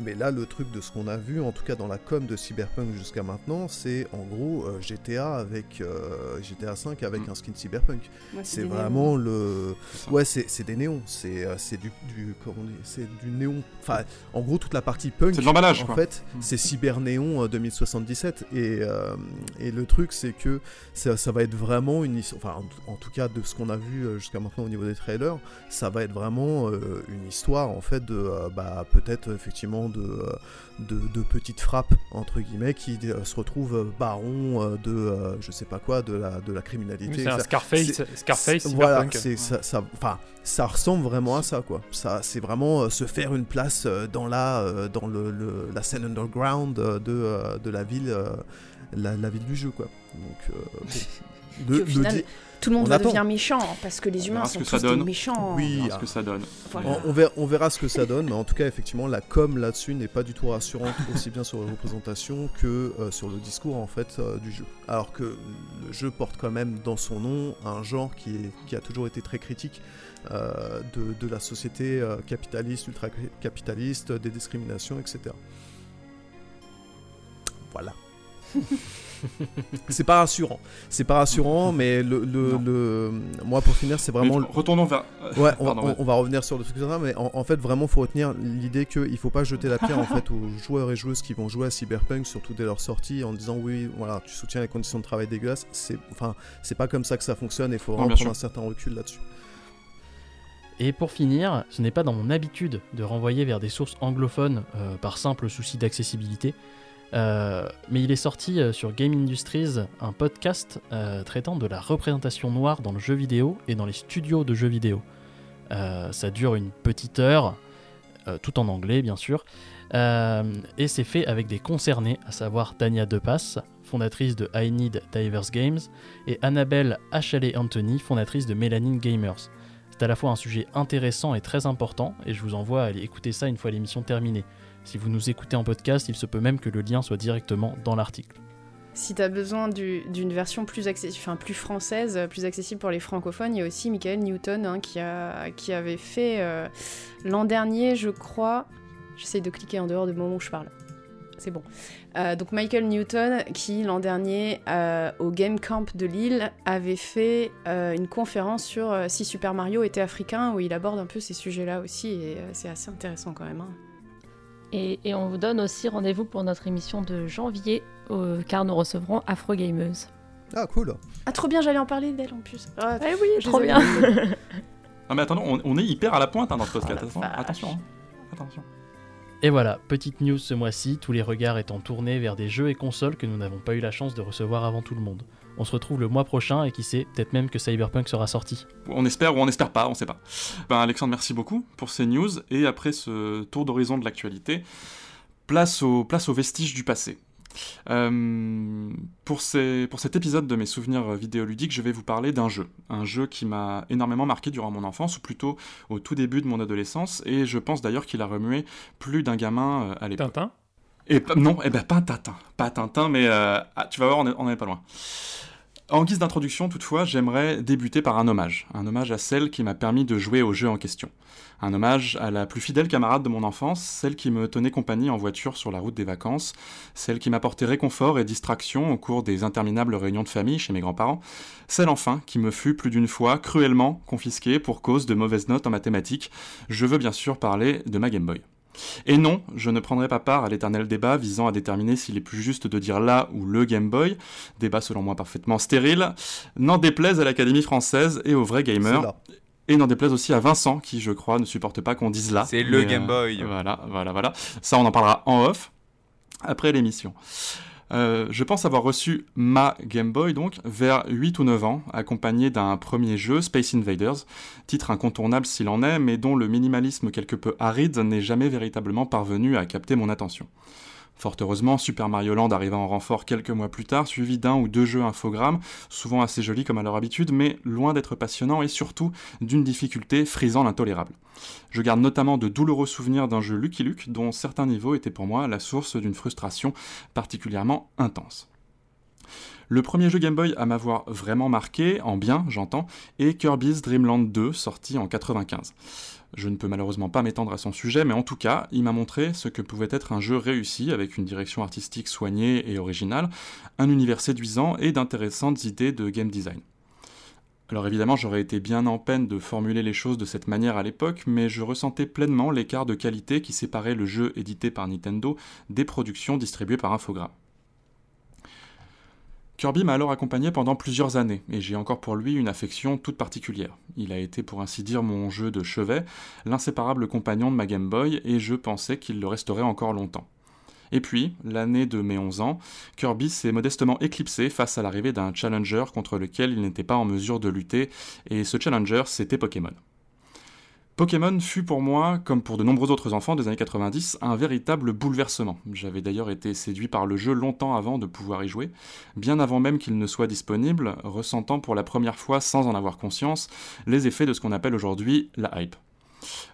mais là, le truc de ce qu'on a vu, en tout cas dans la com de Cyberpunk jusqu'à maintenant, c'est en gros GTA avec euh, GTA 5 avec mm. un skin cyberpunk. c'est vraiment le. Ouais, c'est des néons. C'est euh, du, du, c'est du néon. Enfin, en gros, toute la partie punk. C'est de l'emballage. En fait, mm. c'est cyber néon 2077. Et, euh, et le truc, c'est que ça, ça, va être vraiment une. Enfin, en, tout cas, de ce qu'on a vu jusqu'à maintenant au niveau des trailers, ça va être vraiment une histoire en fait de. bah, peut-être effectivement de de, petites frappes entre guillemets qui euh, se retrouvent euh, baron euh, de je sais pas quoi de la de la criminalité. c'est un Scarface, Scarface. Voilà, c'est ça, ça, ça ressemble vraiment à ça quoi. Ça, c'est vraiment se faire une place dans la dans le, la scène underground de, de la ville la, la, ville du jeu quoi. Donc de, tout le monde va devenir méchant parce que les humains sont tous méchants. Oui, ce que ça donne. On, verra, on, verra, ce que ça donne, mais en tout cas, effectivement, la com là-dessus n'est pas du tout rassurante aussi bien sur la représentation que euh, sur le discours en fait euh, du jeu. Alors que le jeu porte quand même dans son nom un genre qui, est, qui a toujours été très critique euh, de, de, la société capitaliste, ultra-capitaliste, des discriminations, etc. Voilà. c'est pas rassurant. C'est pas rassurant, mais le, le, moi pour finir, c'est vraiment. retournons vers. Ouais, on, va revenir sur le truc mais en, fait, vraiment, faut retenir l'idée qu'il faut pas jeter la pierre en fait aux joueurs et joueuses qui vont jouer à Cyberpunk, surtout dès leur sortie, en disant oui, voilà, tu soutiens les conditions de travail dégueulasses. C'est, enfin, c'est pas comme ça que ça fonctionne. Et il faut vraiment prendre un certain recul là-dessus. Et pour finir, ce n'est pas dans mon habitude de renvoyer vers des sources anglophones euh, par simple souci d'accessibilité. Euh, mais il est sorti euh, sur Game Industries un podcast euh, traitant de la représentation noire dans le jeu vidéo et dans les studios de jeux vidéo. ça dure une petite heure, tout en anglais bien sûr, et c'est fait avec des concernés, à savoir Tania Depass, fondatrice de I Need Divers Games, et Annabelle Achalet Anthony, fondatrice de Melanin Gamers. C'est à la fois un sujet intéressant et très important, et je vous envoie à aller écouter ça une fois l'émission terminée. Si vous nous écoutez en podcast, il se peut même que le lien soit directement dans l'article. Si tu as besoin d'une version plus, plus française, plus accessible pour les francophones, il y a aussi Michael Newton hein, qui, avait fait euh, l'an dernier, je crois. J'essaie de cliquer en dehors du moment où je parle. C'est bon. Euh, donc Michael Newton, qui l'an dernier euh, au Game Camp de Lille avait fait une conférence sur si Super Mario était africain, où il aborde un peu ces sujets-là aussi, et c'est assez intéressant quand même. Hein. Et, on vous donne aussi rendez-vous pour notre émission de janvier, car nous recevrons Afro Gameuse. Ah, cool. Ah, trop bien, j'allais en parler d'elle en plus. Ah, eh oui, trop bien. ah, mais attendons, on, est hyper à la pointe hein, dans ce podcast. Oh, attention, hein. attention. Et voilà, petite news ce mois-ci, tous les regards étant tournés vers des jeux et consoles que nous n'avons pas eu la chance de recevoir avant tout le monde. On se retrouve le mois prochain et qui sait, peut-être même que Cyberpunk sera sorti. On espère ou on espère pas, on sait pas. Ben Alexandre, merci beaucoup pour ces news et après ce tour d'horizon de l'actualité, place, au, place aux vestiges du passé. Euh, pour, ces, pour cet épisode de mes souvenirs vidéoludiques, je vais vous parler d'un jeu. Un jeu qui m'a énormément marqué durant mon enfance, ou plutôt au tout début de mon adolescence, et je pense d'ailleurs qu'il a remué plus d'un gamin euh, à l'époque. Tintin? Et, Non, eh ben, pas Tintin. Pas Tintin, mais euh, ah, tu vas voir, on n'est pas loin. En guise d'introduction, toutefois, j'aimerais débuter par un hommage. Un hommage à celle qui m'a permis de jouer au jeu en question. Un hommage à la plus fidèle camarade de mon enfance, celle qui me tenait compagnie en voiture sur la route des vacances, celle qui m'apportait réconfort et distraction au cours des interminables réunions de famille chez mes grands-parents, celle enfin qui me fut plus d'une fois cruellement confisquée pour cause de mauvaises notes en mathématiques. Je veux bien sûr parler de ma Game Boy. Et non, je ne prendrai pas part à l'éternel débat visant à déterminer s'il est plus juste de dire là ou le Game Boy, débat selon moi parfaitement stérile, n'en déplaise à l'Académie française et aux vrais gamers. Et n'en déplaise aussi à Vincent, qui je crois ne supporte pas qu'on dise là. C'est le Game Boy. voilà, voilà, voilà. Ça, on en parlera en off, après l'émission. Euh, je pense avoir reçu ma Game Boy donc vers 8 ou 9 ans, accompagné d'un premier jeu, Space Invaders, titre incontournable s'il en est, mais dont le minimalisme quelque peu aride n'est jamais véritablement parvenu à capter mon attention. Fort heureusement, Super Mario Land arriva en renfort quelques mois plus tard, suivi d'un ou deux jeux infogrammes, souvent assez jolis comme à leur habitude, mais loin d'être passionnants et surtout d'une difficulté frisant l'intolérable. Je garde notamment de douloureux souvenirs d'un jeu Lucky Luke, dont certains niveaux étaient pour moi la source d'une frustration particulièrement intense. Le premier jeu Game Boy à m'avoir vraiment marqué, en bien j'entends, est Kirby's Dream Land 2, sorti en 95. Je ne peux malheureusement pas m'étendre à son sujet, mais en tout cas, il m'a montré ce que pouvait être un jeu réussi avec une direction artistique soignée et originale, un univers séduisant et d'intéressantes idées de game design. Alors évidemment, j'aurais été bien en peine de formuler les choses de cette manière à l'époque, mais je ressentais pleinement l'écart de qualité qui séparait le jeu édité par Nintendo des productions distribuées par Infogrames. Kirby m'a alors accompagné pendant plusieurs années, et j'ai encore pour lui une affection toute particulière. Il a été pour ainsi dire mon jeu de chevet, l'inséparable compagnon de ma Game Boy, et je pensais qu'il le resterait encore longtemps. Et puis, l'année de mes 11 ans, Kirby s'est modestement éclipsé face à l'arrivée d'un challenger contre lequel il n'était pas en mesure de lutter, et ce challenger, c'était Pokémon. Pokémon fut pour moi, comme pour de nombreux autres enfants des années 90, un véritable bouleversement. J'avais d'ailleurs été séduit par le jeu longtemps avant de pouvoir y jouer, bien avant même qu'il ne soit disponible, ressentant pour la première fois, sans en avoir conscience, les effets de ce qu'on appelle aujourd'hui la hype.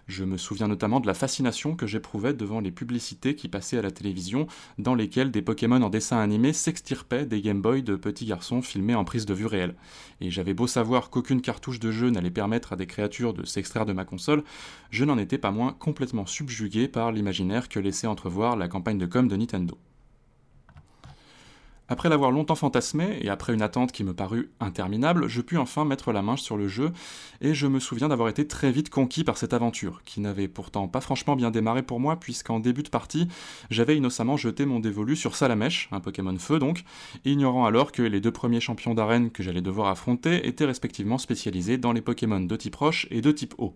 Je me souviens notamment de la fascination que j'éprouvais devant les publicités qui passaient à la télévision, dans lesquelles des Pokémon en dessin animé s'extirpaient des Game Boy de petits garçons filmés en prise de vue réelle. Et j'avais beau savoir qu'aucune cartouche de jeu n'allait permettre à des créatures de s'extraire de ma console, je n'en étais pas moins complètement subjugué par l'imaginaire que laissait entrevoir la campagne de com de Nintendo. Après l'avoir longtemps fantasmé, et après une attente qui me parut interminable, je pus enfin mettre la main sur le jeu, et je me souviens d'avoir été très vite conquis par cette aventure, qui n'avait pourtant pas franchement bien démarré pour moi, puisqu'en début de partie, j'avais innocemment jeté mon dévolu sur Salamèche, un Pokémon feu donc, ignorant alors que les deux premiers champions d'arène que j'allais devoir affronter étaient respectivement spécialisés dans les Pokémon de type roche et de type eau.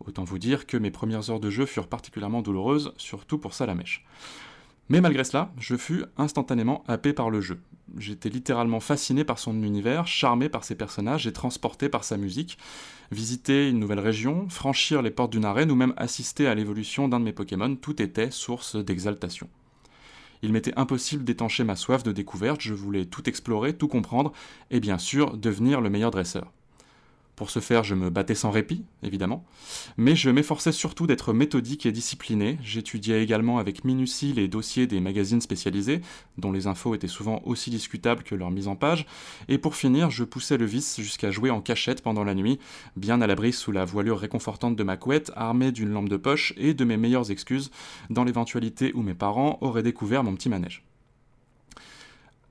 Autant vous dire que mes premières heures de jeu furent particulièrement douloureuses, surtout pour Salamèche. Mais malgré cela, je fus instantanément happé par le jeu. J'étais littéralement fasciné par son univers, charmé par ses personnages et transporté par sa musique. Visiter une nouvelle région, franchir les portes d'une arène ou même assister à l'évolution d'un de mes Pokémon, tout était source d'exaltation. Il m'était impossible d'étancher ma soif de découverte, je voulais tout explorer, tout comprendre, et bien sûr devenir le meilleur dresseur. Pour ce faire, je me battais sans répit, évidemment, mais je m'efforçais surtout d'être méthodique et discipliné. J'étudiais également avec minutie les dossiers des magazines spécialisés, dont les infos étaient souvent aussi discutables que leur mise en page, et pour finir, je poussais le vice jusqu'à jouer en cachette pendant la nuit, bien à l'abri sous la voilure réconfortante de ma couette, armée d'une lampe de poche et de mes meilleures excuses, dans l'éventualité où mes parents auraient découvert mon petit manège.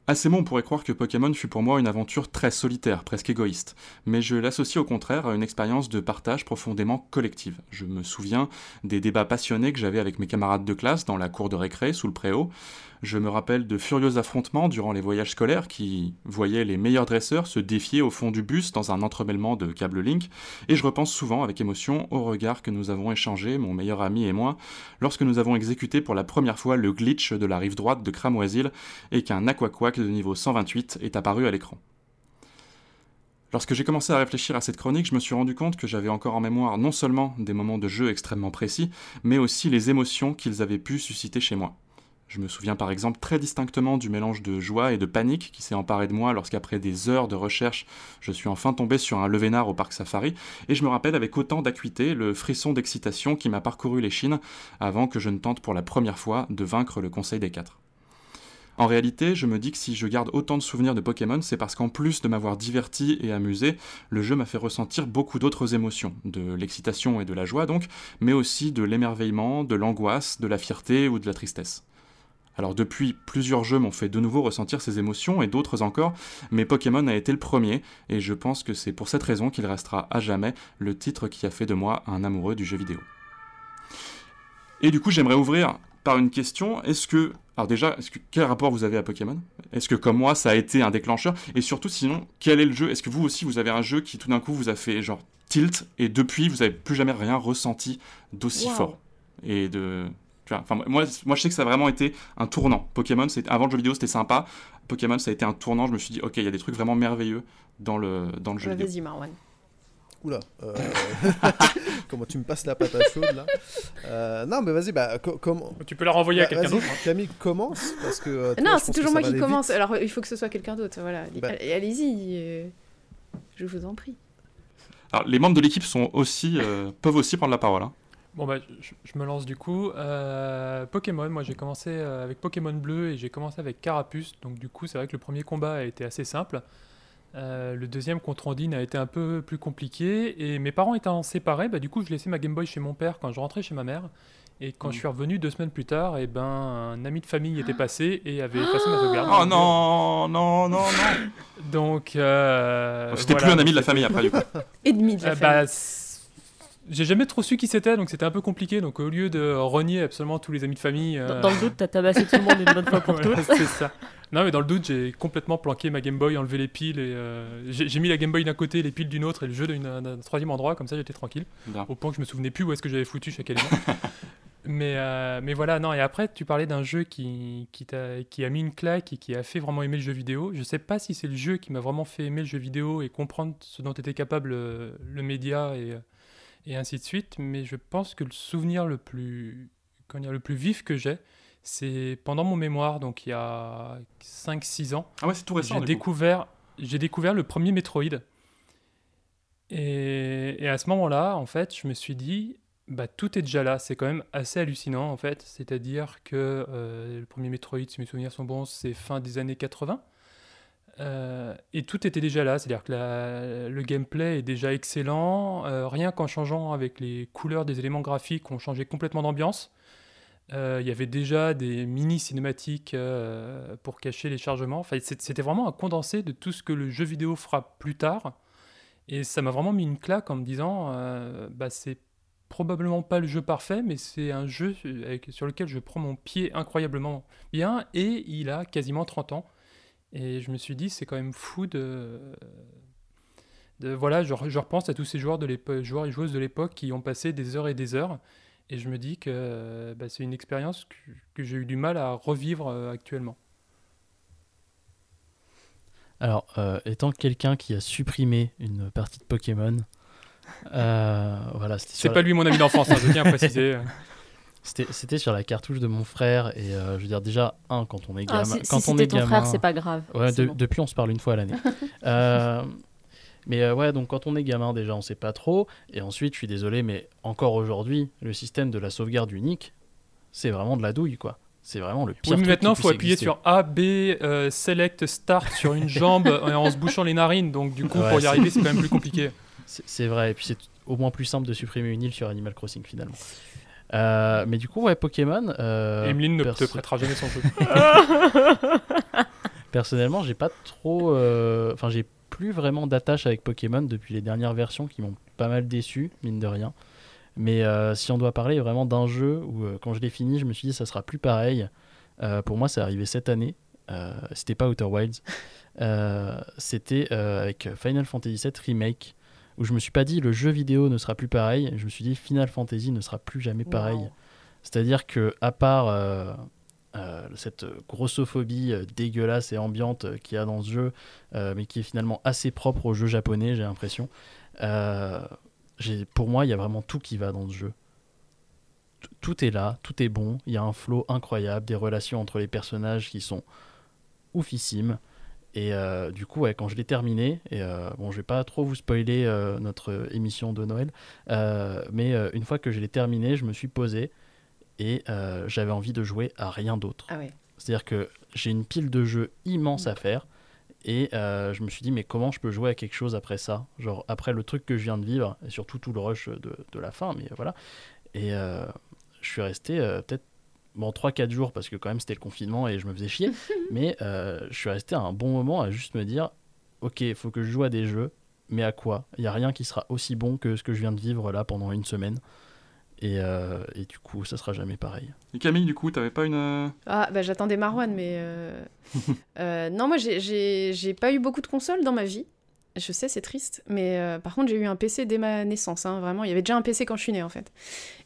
À ces mots, on pourrait croire que Pokémon fut pour moi une aventure très solitaire, presque égoïste, mais je l'associe au contraire à une expérience de partage profondément collective. Je me souviens des débats passionnés que j'avais avec mes camarades de classe dans la cour de récré sous le préau, je me rappelle de furieux affrontements durant les voyages scolaires qui voyaient les meilleurs dresseurs se défier au fond du bus dans un entremêlement de câbles Link, et je repense souvent avec émotion au regard que nous avons échangé, mon meilleur ami et moi, lorsque nous avons exécuté pour la première fois le glitch de la rive droite de Cramoisil et qu'un Aquaquack de niveau 128 est apparu à l'écran. Lorsque j'ai commencé à réfléchir à cette chronique, je me suis rendu compte que j'avais encore en mémoire non seulement des moments de jeu extrêmement précis, mais aussi les émotions qu'ils avaient pu susciter chez moi. Je me souviens par exemple très distinctement du mélange de joie et de panique qui s'est emparé de moi lorsqu'après des heures de recherche, je suis enfin tombé sur un levénard au parc safari, et je me rappelle avec autant d'acuité le frisson d'excitation qui m'a parcouru les chines avant que je ne tente pour la première fois de vaincre le Conseil des Quatre. En réalité, je me dis que si je garde autant de souvenirs de Pokémon, c'est parce qu'en plus de m'avoir diverti et amusé, le jeu m'a fait ressentir beaucoup d'autres émotions, de l'excitation et de la joie donc, mais aussi de l'émerveillement, de l'angoisse, de la fierté ou de la tristesse. Alors depuis, plusieurs jeux m'ont fait de nouveau ressentir ces émotions et d'autres encore, mais Pokémon a été le premier, et je pense que c'est pour cette raison qu'il restera à jamais le titre qui a fait de moi un amoureux du jeu vidéo. Et du coup, j'aimerais ouvrir par une question. Est-ce que, alors déjà, est-ce que, quel rapport vous avez à Pokémon? Est-ce que comme moi, ça a été un déclencheur? Et surtout, sinon, quel est le jeu? Est-ce que vous aussi, vous avez un jeu qui tout d'un coup vous a fait genre tilt et depuis, vous avez plus jamais rien ressenti d'aussi Wow. fort? Et de tu vois, enfin, moi, moi, je sais que ça a vraiment été un tournant. Pokémon, c'est avant le jeu vidéo, c'était sympa. Pokémon, ça a été un tournant. Je me suis dit, ok, il y a des trucs vraiment merveilleux dans le, dans le jeu vidéo. Vas-y, Marwan. Oula, euh, comment tu me passes la patate chaude là Euh, Non, mais vas-y, bah, co- comment Tu peux la renvoyer à Bah, quelqu'un d'autre, hein. Camille, commence parce que. euh, toi, non, c'est toujours moi qui commence. vite. Alors, il faut que ce soit quelqu'un d'autre. Voilà. Bah. Allez- Allez-y. Je vous en prie. Alors, les membres de l'équipe sont aussi, euh, peuvent aussi prendre la parole. hein. Bon bah je, je me lance du coup. Euh, Pokémon, moi j'ai commencé euh, avec Pokémon Bleu et j'ai commencé avec Carapuce. Donc du coup c'est vrai que le premier combat a été assez simple. Euh, le deuxième contre Ondine a été un peu plus compliqué et mes parents étant séparés, bah, du coup je laissais ma Game Boy chez mon père quand je rentrais chez ma mère. Et quand je suis revenu deux semaines plus tard, et ben un ami de famille était passé et avait effacé ma sauvegarde. Oh non, non, non, non. Donc euh, C'était voilà, plus un ami de la famille après, du coup. Ennemi de la Euh, famille. bah, c- j'ai jamais trop su qui c'était, donc c'était un peu compliqué. Donc au lieu de renier absolument tous les amis de famille. Dans, euh, dans le doute, t'as tabassé tout le monde une bonne fois pour voilà, toutes. c'est ça. Non, mais dans le doute, j'ai complètement planqué ma Game Boy, enlevé les piles et euh, j'ai mis la Game Boy d'un côté, les piles d'une autre et le jeu d'un troisième endroit, comme ça j'étais tranquille. Bien. Au point que je me souvenais plus où est-ce que j'avais foutu chaque élément. mais, euh, mais voilà, non, et après tu parlais d'un jeu qui, qui, t'a- qui a mis une claque et qui a fait vraiment aimer le jeu vidéo. Je sais pas si c'est le jeu qui m'a vraiment fait aimer le jeu vidéo et comprendre ce dont était capable le média et, euh, et ainsi de suite, mais je pense que le souvenir le plus, comment dire, le plus vif que j'ai, c'est pendant mon mémoire, donc il y a 5-6 ans. Ah ouais, c'est tout récent, J'ai découvert, j'ai découvert le premier Metroid. Et, et à ce moment-là, en fait, je me suis dit, bah, tout est déjà là. C'est quand même assez hallucinant, en fait. C'est-à-dire que euh, le premier Metroid, si mes souvenirs sont bons, c'est fin des années 80. Euh, et tout était déjà là, c'est-à-dire que le gameplay est déjà excellent. euh, rien qu'en changeant avec les couleurs des éléments graphiques, on changeait complètement d'ambiance. Euh, Il y avait déjà des mini cinématiques pour cacher les chargements. Enfin, c'était vraiment un condensé de tout ce que le jeu vidéo fera plus tard. Et ça m'a vraiment mis une claque en me disant, bah, c'est probablement pas le jeu parfait, mais c'est un jeu sur lequel je prends mon pied incroyablement bien. Et il a quasiment 30 ans. Et je me suis dit, c'est quand même fou de. de voilà, je, je repense à tous ces joueurs, de joueurs et joueuses de l'époque qui ont passé des heures et des heures. Et je me dis que bah, c'est une expérience que, que j'ai eu du mal à revivre euh, actuellement. Alors, euh, étant quelqu'un qui a supprimé une partie de Pokémon, euh, voilà, C'est pas la- lui mon ami d'enfance, hein, je tiens à préciser. C'était sur la cartouche de mon frère et euh, je veux dire déjà un quand on est Ah, gamin. si- si quand on c'était est ton gamin, frère, c'est pas grave, Ouais, c'est de- bon. depuis on se parle une fois à l'année. Euh, mais euh, ouais, donc quand on est gamin déjà on sait pas trop et ensuite je suis désolé mais encore aujourd'hui le système de la sauvegarde unique c'est vraiment de la douille quoi. C'est vraiment le pire. Oui, mais truc maintenant, il qui faut appuyer exister. sur A, B, euh, Select, Start sur une jambe en se bouchant les narines. Donc, du coup, Ouais, pour y arriver, c'est quand même plus compliqué. C'est c'est vrai, et puis c'est au moins plus simple de supprimer une île sur Animal Crossing finalement. Euh, mais du coup, ouais, Pokémon. Euh, Emeline ne te prêtera jamais son jeu. Personnellement, j'ai pas trop. euh, Enfin, j'ai plus vraiment d'attache avec Pokémon depuis les dernières versions qui m'ont pas mal déçu, mine de rien. Mais euh, si on doit parler vraiment d'un jeu où, euh, quand je l'ai fini, je me suis dit ça sera plus pareil. Euh, pour moi, c'est arrivé cette année. Euh, c'était pas Outer Wilds. Euh, c'était euh, avec Final Fantasy VII Remake où je me suis pas dit le jeu vidéo ne sera plus pareil. Je me suis dit Final Fantasy ne sera plus jamais pareil. Wow. C'est-à-dire que à part euh, euh, cette grossophobie euh, dégueulasse et ambiante qu'il y a dans ce jeu, mais qui est finalement assez propre au jeu japonais, j'ai l'impression. pour moi, il y a vraiment tout qui va dans ce jeu. T- Tout est là, tout est bon, il y a un flow incroyable, des relations entre les personnages qui sont oufissimes. Et euh, du coup, ouais, quand je l'ai terminé, et euh, bon, je vais pas trop vous spoiler euh, notre émission de Noël, euh, mais une fois que je l'ai terminé, je me suis posé et j'avais envie de jouer à rien d'autre. Ah ouais. C'est-à-dire que j'ai une pile de jeux immense à faire. Et je me suis dit, mais comment je peux jouer à quelque chose après ça? Genre, après le truc que je viens de vivre, et surtout tout le rush de, de la fin, mais voilà. Et je suis resté peut-être, bon, 3-4 jours, parce que quand même c'était le confinement et je me faisais chier, mais je suis resté un bon moment à juste me dire, ok, il faut que je joue à des jeux, mais à quoi? Il n'y a rien qui sera aussi bon que ce que je viens de vivre là pendant une semaine. Et, euh, et, du coup, ça sera jamais pareil. Et Camille, du coup, t'avais pas une. Euh, ah, bah j'attendais Marwan, mais. Euh, non, moi, j'ai pas eu beaucoup de consoles dans ma vie. Je sais, c'est triste. Mais par contre, j'ai eu un PC dès ma naissance. Hein, vraiment, il y avait déjà un PC quand je suis née, en fait.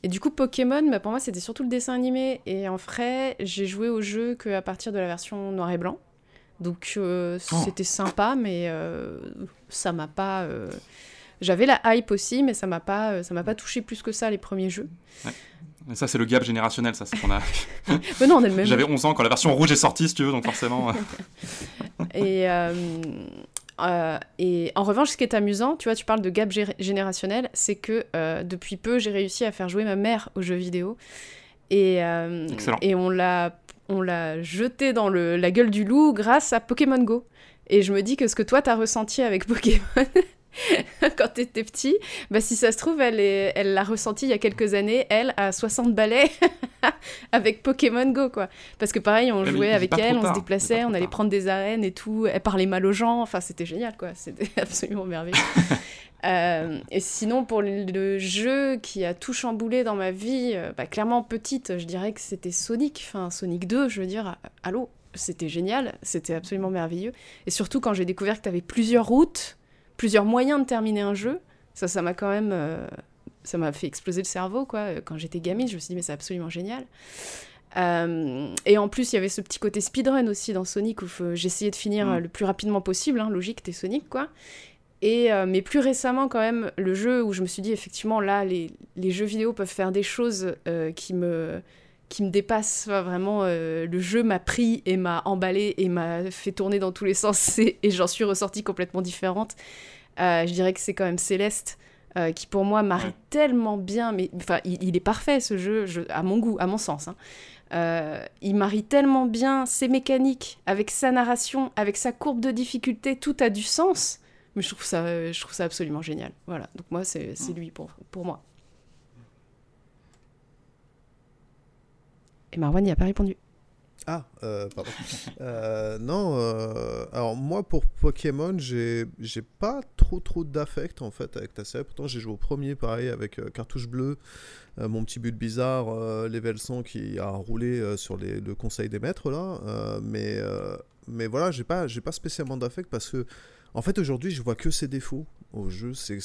Et du coup, Pokémon, bah, pour moi, c'était surtout le dessin animé. Et en vrai, j'ai joué au jeu qu'à partir de la version noir et blanc. Donc, oh. c'était sympa, mais ça m'a pas. J'avais la hype aussi, mais ça m'a pas, euh, ça m'a pas touché plus que ça les premiers jeux. Ouais. ça, c'est le gap générationnel, ça, c'est qu'on a. mais non, on est le même. J'avais 11 ans quand la version rouge est sortie, si tu veux, donc forcément. et, euh, euh, et en revanche, ce qui est amusant, tu vois, tu parles de gap générationnel, c'est que depuis peu, j'ai réussi à faire jouer ma mère aux jeux vidéo. Et, et on l'a on l'a jeté dans le, la gueule du loup grâce à Pokémon Go. Et je me dis que ce que toi t'as ressenti avec Pokémon, quand t'étais petit, bah si ça se trouve, elle l'a elle ressenti il y a quelques années, elle, à 60 balais, avec Pokémon Go, quoi. Parce que pareil, on jouait avec elle, on se déplaçait, on allait prendre des arènes et tout, elle parlait mal aux gens, enfin c'était génial, quoi. C'était absolument merveilleux. Euh, et sinon, pour le, jeu qui a tout chamboulé dans ma vie, euh, bah, clairement petite, je dirais que c'était Sonic, enfin Sonic 2, je veux dire, allô, c'était génial, c'était absolument merveilleux. Et surtout quand j'ai découvert que tu avais plusieurs routes, plusieurs moyens de terminer un jeu. Ça, ça m'a quand même. Euh, ça m'a fait exploser le cerveau, quoi. Quand j'étais gamine, je me suis dit, mais c'est absolument génial. Euh, et en plus, il y avait ce petit côté speedrun aussi dans Sonic où j'essayais de finir mm. le plus rapidement possible. Hein, logique, t'es Sonic, quoi. Et, euh, mais plus récemment, quand même, le jeu où je me suis dit, effectivement, là, les, les jeux vidéo peuvent faire des choses qui me qui me dépassent. vraiment, le jeu m'a pris et m'a emballé et m'a fait tourner dans tous les sens et, et j'en suis ressortie complètement différente. Euh, je dirais que c'est quand même Céleste. Euh, qui pour moi marie tellement bien, mais enfin il, est parfait ce jeu, à mon goût, à mon sens. Hein. Euh, il marie tellement bien ses mécaniques avec sa narration, avec sa courbe de difficulté, tout a du sens. Mais je trouve ça, je trouve ça absolument génial. Voilà, donc moi c'est lui pour, pour moi. Et Marwan n'y a pas répondu. Ah, euh, pardon. Euh, non, euh, alors moi pour Pokémon, j'ai pas trop trop d'affect en fait avec ta série. Pourtant, j'ai joué au premier pareil avec cartouche bleue, mon petit but bizarre, level 100 qui a roulé sur les, le conseil des maîtres là. mais, mais voilà, j'ai pas, pas spécialement d'affect parce que en fait aujourd'hui, je vois que ses défauts au jeu. C'est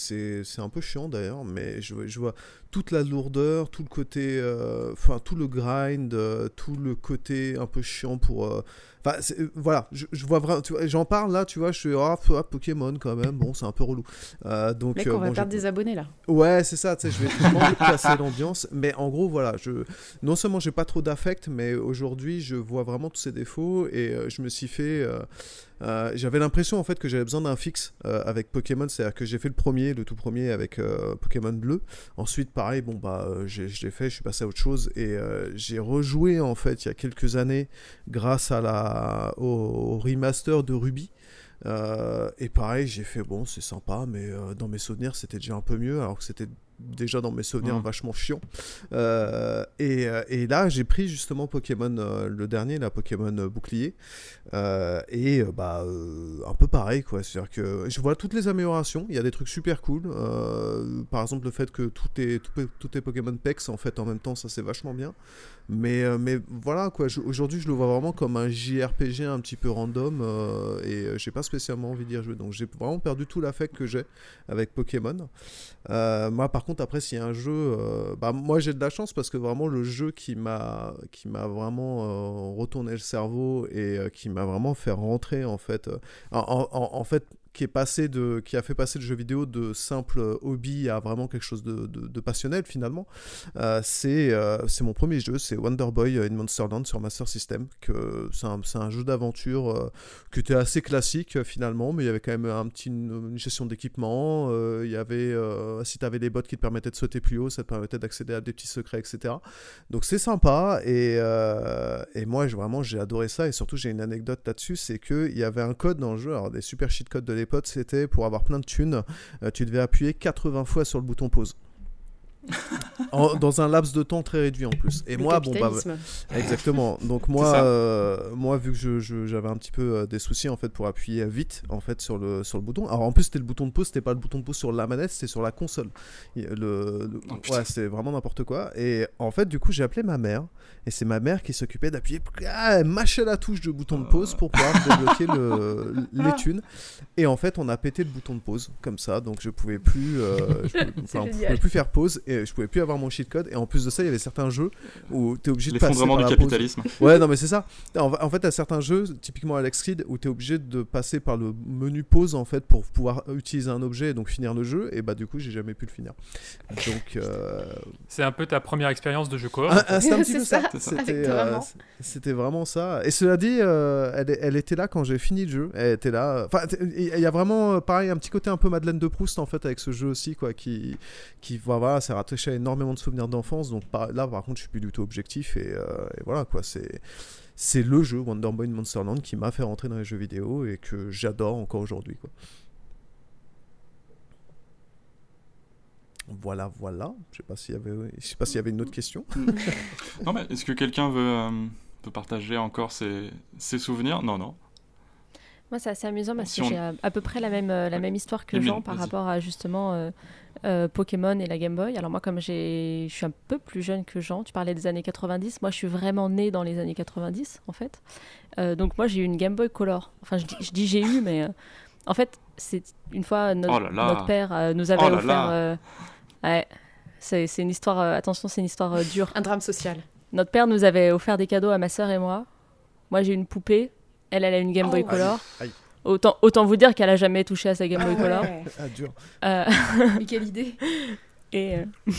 un peu chiant d'ailleurs, mais je, je, vois toute la lourdeur, tout le côté, euh, enfin tout le grind, euh, tout le côté un peu chiant pour. Euh, enfin, voilà, je, vois vraiment. J'en parle là, tu vois, je suis ah, ah, Pokémon quand même. Bon, c'est un peu relou. donc. Mec, on va perdre des abonnés là. Ouais, c'est ça. Tu sais, je vais vraiment casser l'ambiance, mais en gros, voilà, je non seulement j'ai pas trop d'affect, mais aujourd'hui, je vois vraiment tous ces défauts et je me suis fait. J'avais l'impression en fait que j'avais besoin d'un fixe avec Pokémon, c'est-à-dire que j'ai fait le premier, le tout premier avec Pokémon bleu. Ensuite, par pareil, bon bah euh, j'ai fait, je suis passé à autre chose et euh, j'ai rejoué en fait il y a quelques années grâce à la au, remaster de Ruby. Euh, et pareil, j'ai fait bon, c'est sympa, mais dans mes souvenirs, c'était déjà un peu mieux, alors que c'était déjà dans mes souvenirs vachement chiant. Euh, et, euh, et, là, j'ai pris justement Pokémon, euh, le dernier, la Pokémon Bouclier. et bah, un peu pareil, quoi. C'est-à-dire que je vois toutes les améliorations. Il y a des trucs super cool. par exemple, le fait que tout est, tout, tout est Pokémon PEX en fait en même temps, ça c'est vachement bien. Mais, mais voilà, quoi. Aujourd'hui, je le vois vraiment comme un JRPG un petit peu random. et j'ai pas spécialement envie d'y jouer. Donc j'ai vraiment perdu tout l'affect que j'ai avec Pokémon. moi, par contre, après, s'il y a un jeu, euh, bah, moi j'ai de la chance parce que vraiment le jeu qui m'a vraiment euh, retourné le cerveau et euh, qui m'a vraiment fait rentrer en fait, en, fait qui est passé de, qui a fait passer le jeu vidéo de simple hobby à vraiment quelque chose de, passionnel finalement. Euh, c'est euh, c'est mon premier jeu, c'est Wonder Boy in Monsterland sur Master System. Que c'est un, un, jeu d'aventure euh, qui était assez classique finalement, mais il y avait quand même un petit une, gestion d'équipement. il y avait si tu avais des bots qui te permettaient de sauter plus haut, ça te permettait d'accéder à des petits secrets, etc. Donc c'est sympa et, et moi vraiment j'ai adoré ça et surtout j'ai une anecdote là-dessus, c'est que il y avait un code dans le jeu, alors des super cheat codes de c'était pour avoir plein de thunes, tu devais appuyer 80 fois sur le bouton pause dans un laps de temps très réduit en plus. Et moi, bon bah exactement. Donc moi, euh, moi vu que j'avais un petit peu euh, des soucis en fait pour appuyer vite en fait sur le sur le bouton. Alors en plus c'était le bouton de pause, c'était pas le bouton de pause sur la manette, c'était sur la console. Le, oh, ouais, c'est vraiment n'importe quoi. Et en fait du coup j'ai appelé ma mère et c'est ma mère qui s'occupait d'appuyer, ah, elle mâchait la touche de bouton de pause pour pouvoir débloquer le, les thunes. Et en fait on a pété le bouton de pause comme ça, donc je pouvais plus, euh, je, on pouvait plus faire pause et je pouvais plus avoir mon cheat code. Et en plus de ça, il y avait certains jeux où tu es obligé de passer par du capitalisme. Ouais, non, mais c'est ça. En, fait, à certains jeux, typiquement Alex Kidd, où tu es obligé de passer par le menu pause en fait pour pouvoir utiliser un objet et donc finir le jeu. Et bah, du coup, j'ai jamais pu le finir. Donc, euh, c'est un peu ta première expérience de jeu coop. Ah, c'était un petit peu ça. Euh, c'était vraiment ça. Et cela dit, euh, elle, elle, était là quand j'ai fini le jeu. Elle était là. Enfin, il y a vraiment, pareil, un petit côté un peu Madeleine de Proust en fait avec ce jeu aussi, quoi, qui, qui voilà, c'est rattaché à énormément de souvenirs d'enfance. Donc là, par contre, je suis plus du tout objectif. Et, euh, voilà, quoi. C'est c'est le jeu Wonder Boy Monsterland qui m'a fait rentrer dans les jeux vidéo et que j'adore encore aujourd'hui. Quoi. Voilà, voilà. Je sais pas s'il y avait, je sais pas s'il y avait une autre question. non, mais est-ce que quelqu'un veut, euh, peut partager encore ses, ses souvenirs? Non, non. Moi, c'est assez amusant parce que j'ai à, peu près la même, euh, la même histoire que Jean par rapport à justement euh, euh, Pokémon et la Game Boy. Alors moi, comme je suis un peu plus jeune que Jean, tu parlais des années 90, moi je suis vraiment née dans les années 90 en fait. donc moi j'ai eu une Game Boy Color. Enfin je dis, j'ai eu, mais en fait c'est une fois notre, oh notre père nous avait oh offert... ouais, c'est une histoire, attention c'est une histoire dure. Un drame social. Notre père nous avait offert des cadeaux à ma soeur et moi. Moi j'ai une poupée elle, elle a une Game Boy oh. Color. Autant, autant vous dire qu'elle a jamais touché à sa Game Boy ah Color. Ah, dur. Euh, Mais quelle idée Et, euh,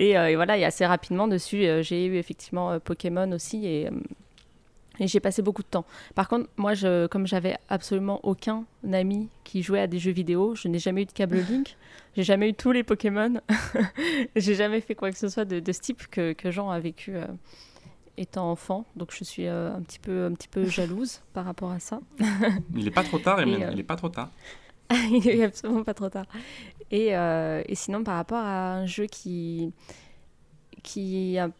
euh, et, voilà, et assez rapidement dessus, j'ai eu effectivement Pokémon aussi et, et j'ai passé beaucoup de temps. Par contre, moi, je, comme j'avais absolument aucun ami qui jouait à des jeux vidéo, je n'ai jamais eu de câble Link, j'ai jamais eu tous les Pokémon, j'ai jamais fait quoi que ce soit de, de ce type que, que Jean a vécu étant enfant, donc je suis euh, un petit peu, un petit peu jalouse par rapport à ça. il n'est pas trop tard, Emile. Euh, il n'est pas trop tard. il n'est absolument pas trop tard. Et, euh, et, sinon, par rapport à un jeu qui, qui a,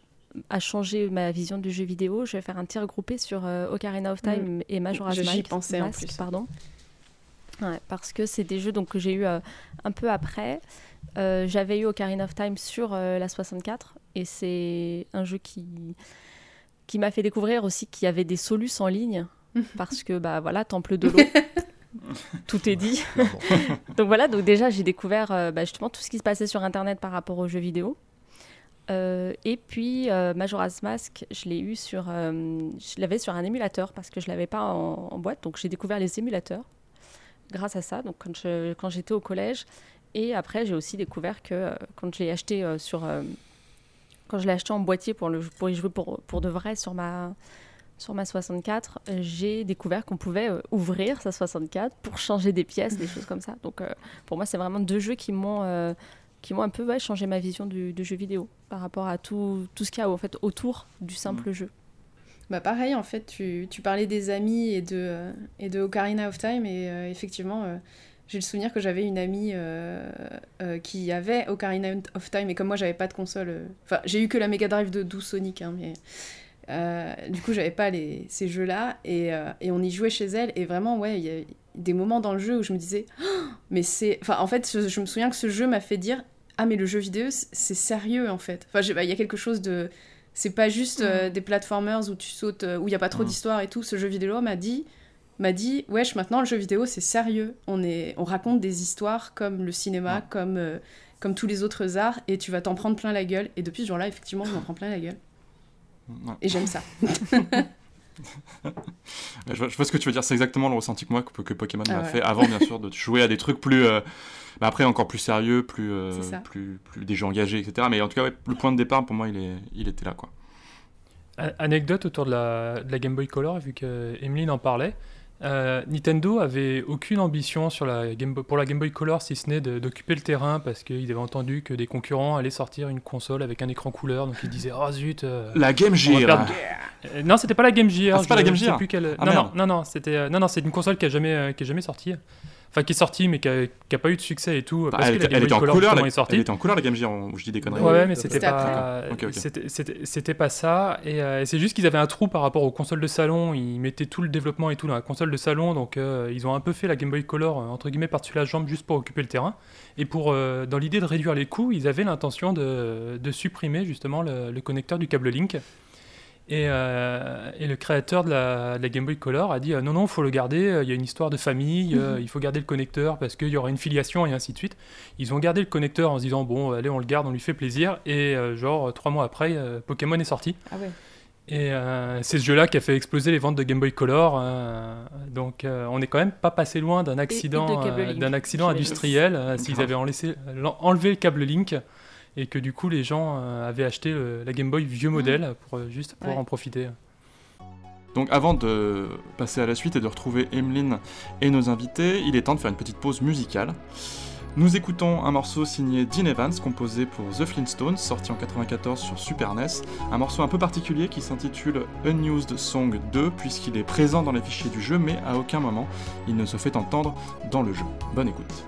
a, changé ma vision du jeu vidéo, je vais faire un tir groupé sur Ocarina of Time mm. et Majora's Mask. pensais en plus. Pardon. Ouais, parce que c'est des jeux donc, que j'ai eu un peu après. J'avais eu Ocarina of Time sur la 64 et c'est un jeu qui qui m'a fait découvrir aussi qu'il y avait des solus en ligne, parce que, bah voilà, Temple de l'eau, tout est dit. donc voilà, donc déjà j'ai découvert euh, bah, justement tout ce qui se passait sur Internet par rapport aux jeux vidéo. Euh, et puis euh, Majora's Mask, je l'ai eu sur, je l'avais sur un émulateur parce que je l'avais pas en, boîte, donc j'ai découvert les émulateurs grâce à ça. Donc quand, je, quand j'étais au collège, et après j'ai aussi découvert que quand je l'ai acheté sur quand je l'ai acheté en boîtier pour, le, pour y jouer pour, pour de vrai sur ma, sur ma 64, j'ai découvert qu'on pouvait euh, ouvrir sa 64 pour changer des pièces, des choses comme ça. Donc euh, pour moi, c'est vraiment deux jeux qui m'ont euh, qui m'ont un peu changé ma vision du, jeu vidéo par rapport à tout, tout ce qu'il y a en fait, autour du simple mmh. jeu. Bah pareil, en fait, tu, tu, parlais des amis et de, et de Ocarina of Time, et effectivement, j'ai le souvenir que j'avais une amie euh, euh, qui avait Ocarina of Time, et comme moi j'avais pas de console, euh, enfin j'ai eu que la Mega Drive de 12 Sonic, hein, mais du coup j'avais pas les, ces jeux-là, et, et, on y jouait chez elle, et vraiment ouais, il y a des moments dans le jeu où je me disais, oh, mais c'est, enfin en fait je, me souviens que ce jeu m'a fait dire, ah mais le jeu vidéo c'est sérieux en fait, enfin il y a quelque chose de, c'est pas juste des platformers où tu sautes, où il y a pas trop d'histoire et tout, ce jeu vidéo m'a dit m'a dit wesh maintenant le jeu vidéo c'est sérieux on est on raconte des histoires comme le cinéma comme euh, comme tous les autres arts et tu vas t'en prendre plein la gueule et depuis ce jour-là effectivement je m'en prends plein la gueule et j'aime ça Je vois, je vois ce que tu veux dire, c'est exactement le ressenti que moi que, que Pokémon Ah m'a ouais. fait avant, bien sûr, de jouer à des trucs plus. euh, bah après, encore plus sérieux, plus, euh, C'est ça. plus, plus des jeux engagés, etc. Mais en tout cas, ouais, le point de départ, pour moi, il, est, il était là, quoi. A- Anecdote autour de la, de la Game Boy Color, vu que Emeline en parlait. Euh, Nintendo avait aucune ambition sur la Game Boy- pour la Game Boy Color, si ce n'est d'occuper le terrain, parce qu'ils avaient entendu que des concurrents allaient sortir une console avec un écran couleur, donc ils disaient Oh zut euh, La Game Gear. perdre- Euh, Non, c'était pas la Game Gear. Ah, c'est pas la Game Gear plus quelle- Ah, non, non, non, non, c'était non, non, c'est une console qui a jamais, qui est jamais sortie. Enfin, qui est sortie, mais qui a, qui a pas eu de succès et tout. Bah, parce elle, que la était, Game Boy était en Color, couleur, la, est sortie. elle était en couleur la Game Gear, ou je dis des conneries. Ouais, ouais, mais c'était pas, c'était- pas ça. Et euh, c'est juste qu'ils avaient un trou par rapport aux consoles de salon. Ils mettaient tout le développement et tout dans la console de salon, donc euh, ils ont un peu fait la Game Boy Color euh, entre guillemets par-dessus la jambe juste pour occuper le terrain. Et pour, euh, dans l'idée de réduire les coûts, ils avaient l'intention de, de supprimer justement le, le connecteur du câble Link. Et, euh, et le créateur de la, de la Game Boy Color a dit euh, non, non, il faut le garder, euh, il y a une histoire de famille, euh, il faut garder le connecteur parce qu'il y aura une filiation et ainsi de suite. Ils ont gardé le connecteur en se disant bon, allez, on le garde, on lui fait plaisir. Et euh, genre, trois mois après, euh, Pokémon est sorti. Ah ouais. Et euh, c'est ce jeu-là qui a fait exploser les ventes de Game Boy Color. euh, donc euh, on n'est quand même pas passé loin d'un accident, euh, d'un accident industriel s'ils avaient en laissé- l'en- enlevé le câble Link et que du coup les gens euh, avaient acheté le- la Game Boy vieux modèle pour euh, juste pouvoir Ouais. en profiter. Donc avant de passer à la suite et de retrouver Emeline et nos invités, il est temps de faire une petite pause musicale. Nous écoutons un morceau signé Dean Evans, composé pour The Flintstones, sorti en 94 sur Super NES. Un morceau un peu particulier qui s'intitule Unused Song 2, puisqu'il est présent dans les fichiers du jeu, mais à aucun moment il ne se fait entendre dans le jeu. Bonne écoute.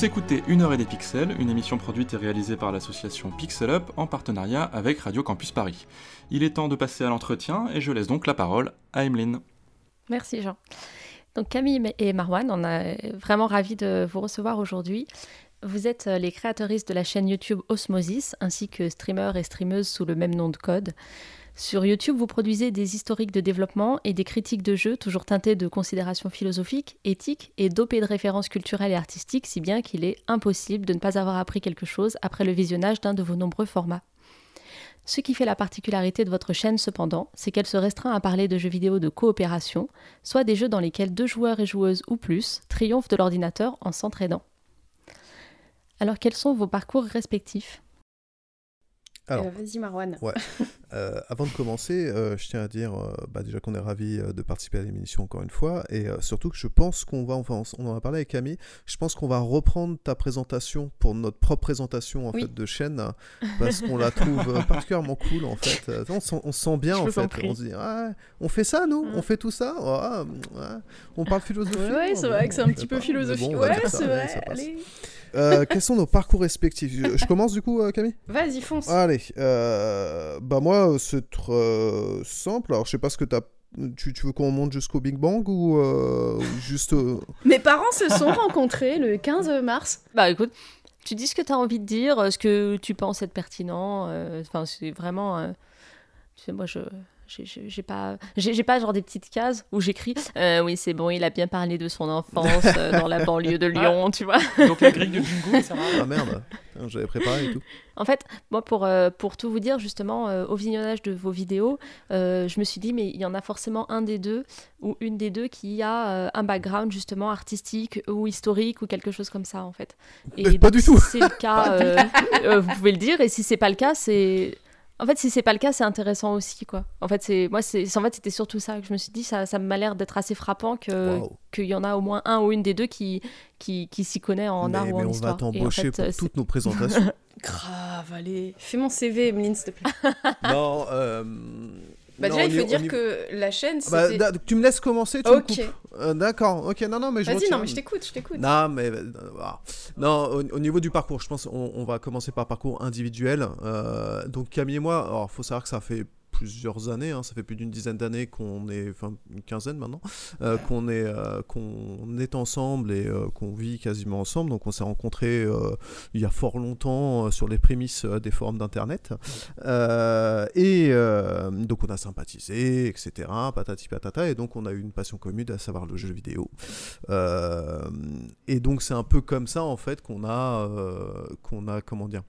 Vous écoutez Une heure et des pixels, une émission produite et réalisée par l'association Pixel Up en partenariat avec Radio Campus Paris. Il est temps de passer à l'entretien et je laisse donc la parole à Emeline. Merci Jean. Donc Camille et Marwan, on est vraiment ravis de vous recevoir aujourd'hui. Vous êtes euh, les créatrices de la chaîne YouTube Osmosis, ainsi que streamers et streameuses sous le même nom de code. Sur YouTube, vous produisez des historiques de développement et des critiques de jeux, toujours teintés de considérations philosophiques, éthiques et dopés de références culturelles et artistiques, si bien qu'il est impossible de ne pas avoir appris quelque chose après le visionnage d'un de vos nombreux formats. Ce qui fait la particularité de votre chaîne cependant, c'est qu'elle se restreint à parler de jeux vidéo de coopération, soit des jeux dans lesquels deux joueurs et joueuses ou plus triomphent de l'ordinateur en s'entraidant. Alors quels sont vos parcours respectifs? Alors, euh, Vas-y Marwan. Ouais. Euh, avant de commencer, euh, je tiens à dire bah, déjà qu'on est ravis de participer à l'émission encore une fois, et surtout que je pense qu'on va, enfin on en a parlé avec Camille, je pense qu'on va reprendre ta présentation pour notre propre présentation en fait de chaîne, parce qu'on la trouve particulièrement cool en fait. On, se sent bien en fait, on se dit ah, on fait ça nous, on fait tout ça, on parle philosophie. Ouais, c'est vrai que c'est un petit peu philosophique. ouais, c'est vrai. Allez. Euh, quels sont nos parcours respectifs? Je, commence du coup, euh, Camille? Vas-y, fonce. Allez, euh, bah moi, c'est simple. Alors, je sais pas ce que t'as tu, tu, veux qu'on monte jusqu'au Big Bang ou juste. Mes parents se sont rencontrés le 15 mars. Bah écoute, tu dis ce que tu as envie de dire, ce que tu penses être pertinent. Enfin, c'est vraiment. tu sais, moi, je, j'ai pas j'ai pas genre des petites cases où j'écris euh, oui c'est bon il a bien parlé de son enfance euh, dans la banlieue de Lyon tu vois donc la grille de bingo ça va ah merde j'avais préparé et tout en fait moi pour euh, pour tout vous dire justement au visionnage de vos vidéos je me suis dit mais il y en a forcément un des deux ou une des deux qui a un background justement artistique ou historique ou quelque chose comme ça en fait. Et pas du tout si c'est le cas vous pouvez le dire et si c'est pas le cas c'est en fait, si c'est pas le cas, c'est intéressant aussi, quoi. En fait, c'est moi, c'est en fait, c'était surtout ça que je me suis dit. Ça, ça m'a l'air d'être assez frappant que qu'il y en a au moins un ou une des deux qui qui, qui s'y connaît en art ou en histoire. Mais on va t'embaucher pour toutes nos présentations. Grave, allez, fais mon CV, Emeline, s'il te plaît. non. Euh... Bah déjà, il faut dire que la chaîne, bah, tu me laisses commencer, tu Ok. Euh, d'accord, ok, non, non, mais je Vas-y, non, mais je t'écoute, je t'écoute. Non, mais... Euh, non, au, niveau du parcours, je pense on, on va commencer par parcours individuel. Euh, donc Camille et moi, alors, faut savoir que ça fait plusieurs années, hein, ça fait plus d'une dizaine d'années qu'on est, enfin une quinzaine maintenant, euh, qu'on est, euh, qu'on est ensemble et euh, qu'on vit quasiment ensemble. Donc on s'est rencontrés il y a fort longtemps sur les prémices des forums d'internet. et donc on a sympathisé, etc. Patati patata. Et donc on a eu une passion commune, à savoir le jeu vidéo. et donc c'est un peu comme ça en fait qu'on a, qu'on a, comment dire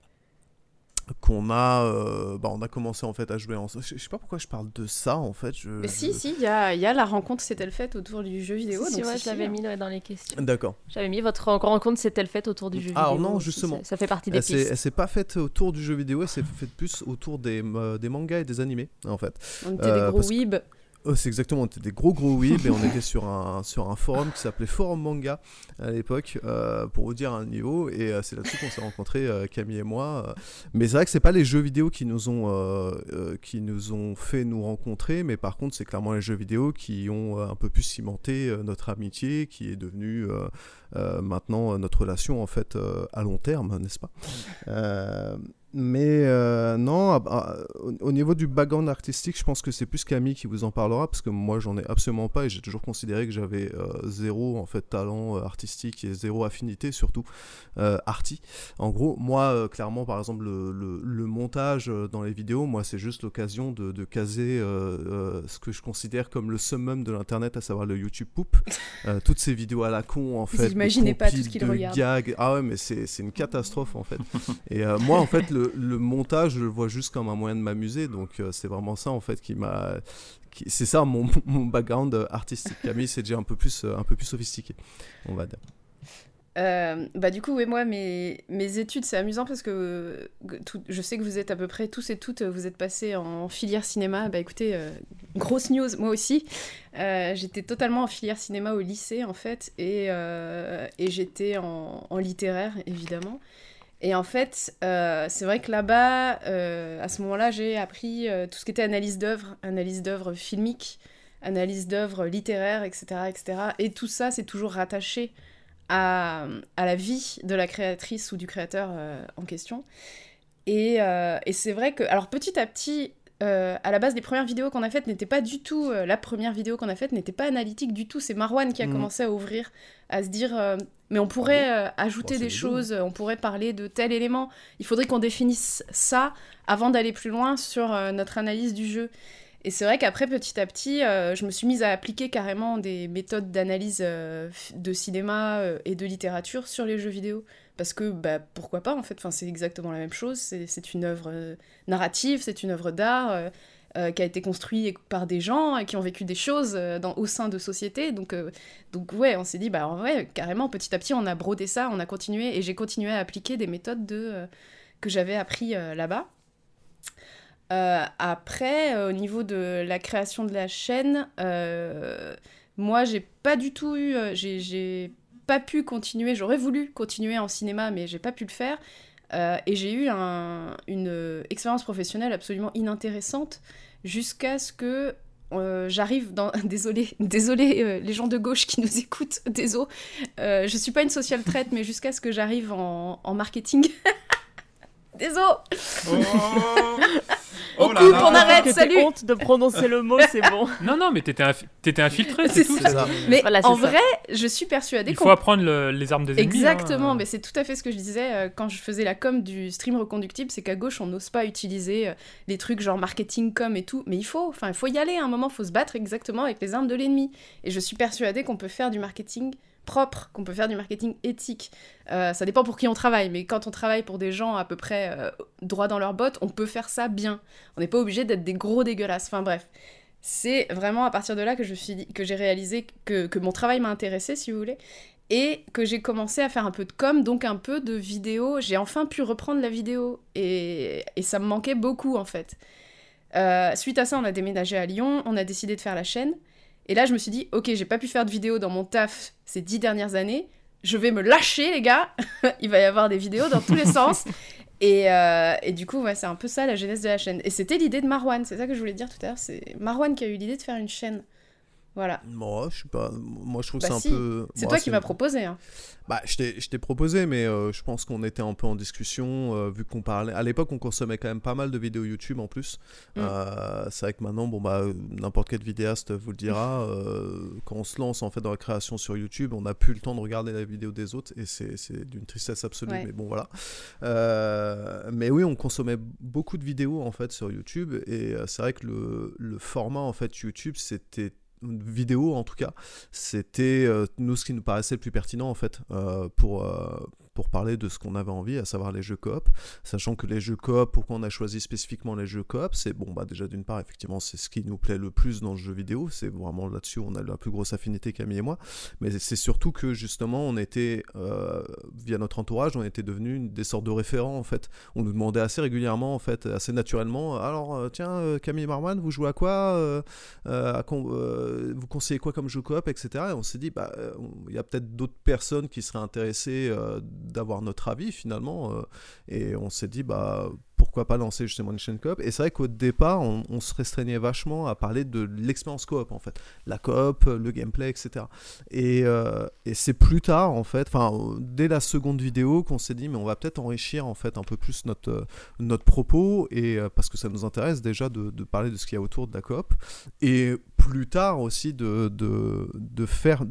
qu'on a euh, bah, on a commencé en fait à jouer ensemble. Je, sais pas pourquoi je parle de ça en fait je, mais si si il y a, y a, la rencontre s'est-elle faite autour du jeu vidéo si, donc si, je l'avais mis dans les questions. D'accord. J'avais mis votre rencontre s'est-elle faite autour du jeu alors vidéo. non justement. ça, fait partie des elle pistes. elle s'est pas faite autour du jeu vidéo elle s'est faite plus autour des, euh, des mangas et des animés en fait. On était des euh, gros weebs Oh, c'est exactement, on était des gros gros weeb et on était sur un, sur un forum qui s'appelait Forum Manga à l'époque, euh, pour vous dire un niveau. Et euh, c'est là-dessus qu'on s'est rencontrés, euh, Camille et moi. Mais c'est vrai que c'est pas les jeux vidéo qui nous ont, qui nous ont fait nous rencontrer, mais par contre, c'est clairement les jeux vidéo qui ont un peu plus cimenté notre amitié, qui est devenue maintenant notre relation en fait à long terme, n'est-ce pas? Mais euh, non, ah, bah, au niveau du background artistique, je pense que c'est plus Camille qui vous en parlera parce que moi j'en ai absolument pas et j'ai toujours considéré que j'avais euh, zéro en fait talent euh, artistique et zéro affinité surtout arty. En gros, moi clairement par exemple le, le, montage dans les vidéos, moi c'est juste l'occasion de, de, caser ce que je considère comme le summum de l'internet, à savoir le YouTube poop. toutes ces vidéos à la con en fait. Imaginez pas tout ce qu'il regarde. Gag. Ah ouais mais c'est une catastrophe en fait. et moi en fait le le, montage, je le vois juste comme un moyen de m'amuser. Donc, euh, c'est vraiment ça, en fait, qui m'a. C'est ça mon, mon, background artistique. Camille, c'est déjà un peu, plus, euh, un peu plus sophistiqué, on va dire. Euh, bah du coup, oui, moi, mes, mes études, c'est amusant parce que je sais que vous êtes à peu près tous et toutes, vous êtes passés en filière cinéma. Bah écoutez, grosse news, moi aussi. j'étais totalement en filière cinéma au lycée, en fait, et, et j'étais en, littéraire, évidemment. Et en fait, euh, c'est vrai que là-bas, euh, à ce moment-là, j'ai appris euh, tout ce qui était analyse d'œuvres, analyse d'œuvres filmiques, analyse d'œuvres littéraires, etc., etc. Et tout ça, c'est toujours rattaché à, à, la vie de la créatrice ou du créateur en question. Et, et c'est vrai que, alors petit à petit, euh, à la base, les premières vidéos qu'on a faites n'étaient pas du tout. euh, la première vidéo qu'on a faite n'était pas analytique du tout. C'est Marwan qui a Mhm. commencé à ouvrir, à se dire euh, mais on pourrait euh, ajouter Bon, des choses, euh, on pourrait parler de tel élément. Il faudrait qu'on définisse ça avant d'aller plus loin sur euh, notre analyse du jeu. Et c'est vrai qu'après, petit à petit, euh, je me suis mise à appliquer carrément des méthodes d'analyse euh, de cinéma euh, et de littérature sur les jeux vidéo. Parce que, bah, pourquoi pas, en fait, enfin, c'est exactement la même chose. C'est une œuvre narrative, c'est une œuvre d'art qui a été construite par des gens qui ont vécu des choses au sein de sociétés. Donc, donc ouais, on s'est dit, bah, ouais, carrément, petit à petit, on a brodé ça, on a continué, et j'ai continué à appliquer des méthodes de, que j'avais appris là-bas. Euh, après, euh, au niveau de la création de la chaîne, euh, moi, j'ai pas du tout eu. j'ai- pas pu continuer. J'aurais voulu continuer en cinéma, mais j'ai pas pu le faire. Et j'ai eu un- une expérience professionnelle absolument inintéressante jusqu'à ce que j'arrive dans. Désolé, désolé les gens de gauche qui nous écoutent, désolé. Euh, je suis pas une social traite, mais jusqu'à ce que j'arrive en, marketing. désolé. On coupe, on arrête, Que salut. honte de prononcer le mot, c'est bon. Non, non, mais t'étais infi- t'étais infiltré, c'est tout. ça. Mais Voilà, en ça. vrai, je suis persuadée Il faut apprendre le- les armes des ennemis. hein. Exactement, mais c'est tout à fait ce que je disais euh, quand je faisais la com du stream reconductible, c'est qu'à gauche on n'ose pas utiliser euh, les trucs genre marketing com et tout, mais il faut, enfin il faut y aller, à un moment faut se battre exactement avec les armes de l'ennemi. Et je suis persuadée qu'on peut faire du marketing propre, qu'on peut faire du marketing éthique. Euh, ça dépend pour qui on travaille, mais quand on travaille pour des gens à peu près euh, droits dans leurs bottes, on peut faire ça bien. On n'est pas obligé d'être des gros dégueulasses. Enfin bref. C'est vraiment à partir de là que je suis que j'ai réalisé que, que mon travail m'a intéressé, si vous voulez, et que j'ai commencé à faire un peu de com, donc un peu de vidéo. J'ai enfin pu reprendre la vidéo et, et ça me manquait beaucoup en fait. Euh, suite à ça, on a déménagé à Lyon, on a décidé de faire la chaîne. Et là, je me suis dit, ok, j'ai pas pu faire de vidéo dans mon taf ces dix dernières années. Je vais me lâcher, les gars. Il va y avoir des vidéos dans tous les sens. Et, euh, et du coup, ouais, c'est un peu ça la genèse de la chaîne. Et c'était l'idée de Marwan, c'est ça que je voulais dire tout à l'heure. C'est Marwan qui a eu l'idée de faire une chaîne. Voilà. Moi, je sais pas. Moi, je trouve Bah c'est un peu. C'est toi qui m'as proposé. Hein. Bah, je t'ai proposé, mais euh, je pense qu'on était un peu en discussion, euh, vu qu'on parlait. À l'époque, on consommait quand même pas mal de vidéos YouTube en plus. Mm. Euh, c'est vrai que maintenant, bon, bah, n'importe quel vidéaste vous le dira, quand on se lance en fait dans la création sur YouTube, on n'a plus le temps de regarder la vidéo des autres, et c'est c'est d'une tristesse absolue, Ouais. mais bon, voilà. Mais oui, on consommait beaucoup de vidéos en fait sur YouTube, et c'est vrai que le, le format en fait YouTube, c'était vidéo en tout cas, c'était euh, nous ce qui nous paraissait le plus pertinent en fait euh, pour, euh, pour parler de ce qu'on avait envie, à savoir les jeux coop, sachant que les jeux coop, pourquoi on a choisi spécifiquement les jeux coop, c'est bon bah déjà d'une part effectivement c'est ce qui nous plaît le plus dans le jeu vidéo, c'est vraiment là-dessus on a la plus grosse affinité Camille et moi, mais c'est surtout que justement on était euh, via notre entourage on était devenus des sortes de référents en fait, on nous demandait assez régulièrement en fait, assez naturellement, alors euh, tiens euh, Camille Marwan vous jouez à quoi à con- vous conseillez quoi comme jeu coop, etc. Et on s'est dit, bah, il y a peut-être d'autres personnes qui seraient intéressées d'avoir notre avis finalement. euh, et on s'est dit, bah, pourquoi pas lancer justement une chaîne coop. Et c'est vrai qu'au départ, on, se restreignait vachement à parler de l'expérience coop en fait. La coop, le gameplay, etc. Et, euh, et c'est plus tard en fait, enfin, dès la seconde vidéo qu'on s'est dit, mais on va peut-être enrichir en fait un peu plus notre, euh, notre propos. Et parce que ça nous intéresse déjà de, de parler de ce qu'il y a autour de la coop. Et plus tard aussi de, de, de faire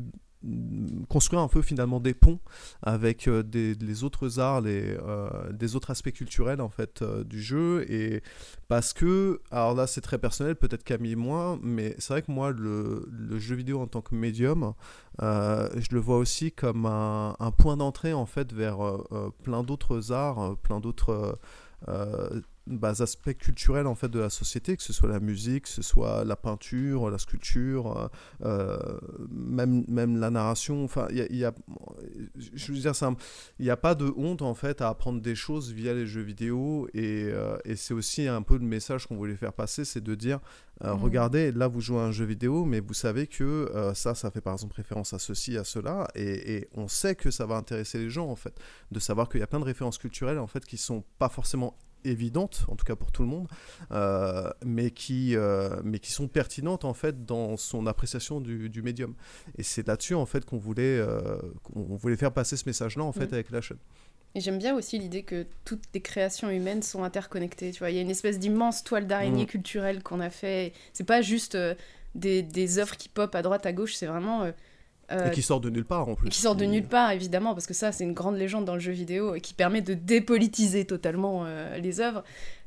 construire un peu finalement des ponts avec euh, des, les autres arts, les, euh, des autres aspects culturels en fait euh, du jeu. Et parce que alors là c'est très personnel peut-être Camille et moi mais c'est vrai que moi le, le jeu vidéo en tant que médium je le vois aussi comme un, un point d'entrée en fait vers plein d'autres arts plein d'autres bah, aspects culturels en fait de la société, que ce soit la musique, que ce soit la peinture, la sculpture, euh, même, même la narration. Enfin, il y a, y a- je veux dire, il n'y a pas de honte en fait à apprendre des choses via les jeux vidéo et, euh, et c'est aussi un peu le message qu'on voulait faire passer, c'est de dire euh, Mhm. regardez, là vous jouez à un jeu vidéo, mais vous savez que euh, ça, ça fait par exemple référence à ceci, à cela, et, et on sait que ça va intéresser les gens en fait, de savoir qu'il y a plein de références culturelles en fait qui sont pas forcément évidentes, en tout cas pour tout le monde, euh, mais, qui, euh, mais qui sont pertinentes en fait dans son appréciation du, du médium. Et c'est là-dessus en fait qu'on voulait, euh, voulait faire passer ce message-là en fait Mhm. avec la chaîne. Et j'aime bien aussi l'idée que toutes les créations humaines sont interconnectées. Tu vois, il y a une espèce d'immense toile d'araignée Mm. culturelle qu'on a fait. C'est pas juste des, des œuvres qui pop à droite à gauche, c'est vraiment. Euh, euh, Et qui sort de nulle part en plus. et qui sort de nulle part, évidemment, parce que ça, c'est une grande légende dans le jeu vidéo et qui permet de dépolitiser totalement euh, les œuvres.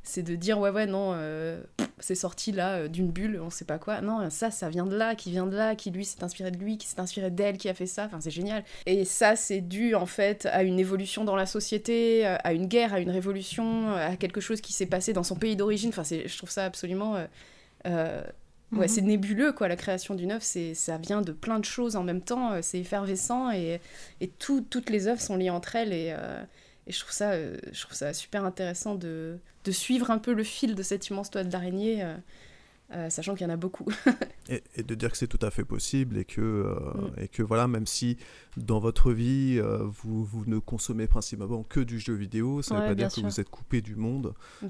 C'est de dire, ouais, ouais, non, euh, c'est sorti là d'une bulle, on sait pas quoi. Non, ça, ça vient de là, qui vient de là, qui lui s'est inspiré de lui, qui s'est inspiré d'elle, qui a fait ça. Enfin, c'est génial. Et ça, c'est dû, en fait, à une évolution dans la société, à une guerre, à une révolution, à quelque chose qui s'est passé dans son pays d'origine. Enfin, je trouve ça absolument. euh, Ouais, Mhm. c'est nébuleux, quoi, la création d'une œuvre, c'est, ça vient de plein de choses en même temps, euh, c'est effervescent, et, et tout- toutes les œuvres sont liées entre elles, et, euh, et je, trouve ça, euh, je trouve ça super intéressant de, de suivre un peu le fil de cette immense toile d'araignée, euh, euh, sachant qu'il y en a beaucoup. et, et de dire que c'est tout à fait possible et que, euh, Mm. et que voilà, même si dans votre vie euh, vous, vous ne consommez principalement que du jeu vidéo, ça ne Ouais, veut pas dire que vous êtes coupé du monde Pas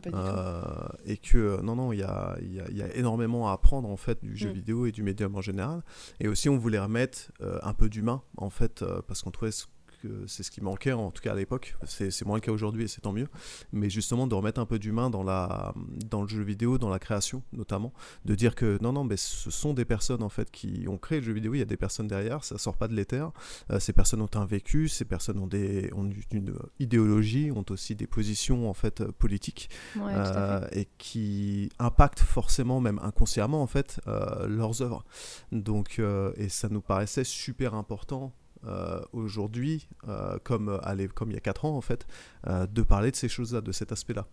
du et que non, non, il y a, y a- y a énormément à apprendre en fait du jeu Mm. vidéo et du médium en général. Et aussi, on voulait remettre un peu d'humain en fait parce qu'on trouvait ce- que c'est ce qui manquait en tout cas à l'époque. C'est moins le cas aujourd'hui et c'est tant mieux. Mais justement de remettre un peu d'humain dans la dans le jeu vidéo, dans la création notamment de dire que non, non, mais ce sont des personnes en fait qui ont créé le jeu vidéo. Il y a des personnes derrière, ça sort pas de l'éther. Euh, ces personnes ont un vécu, ces personnes ont des ont une idéologie, ont aussi des positions en fait politiques Ouais, euh, et qui impactent forcément, même inconsciemment en fait, euh, leurs œuvres. Donc, et ça nous paraissait super important. Euh, aujourd'hui, euh, comme, euh, allez, comme il y a 4 ans en fait, de parler de ces choses-là, de cet aspect-là.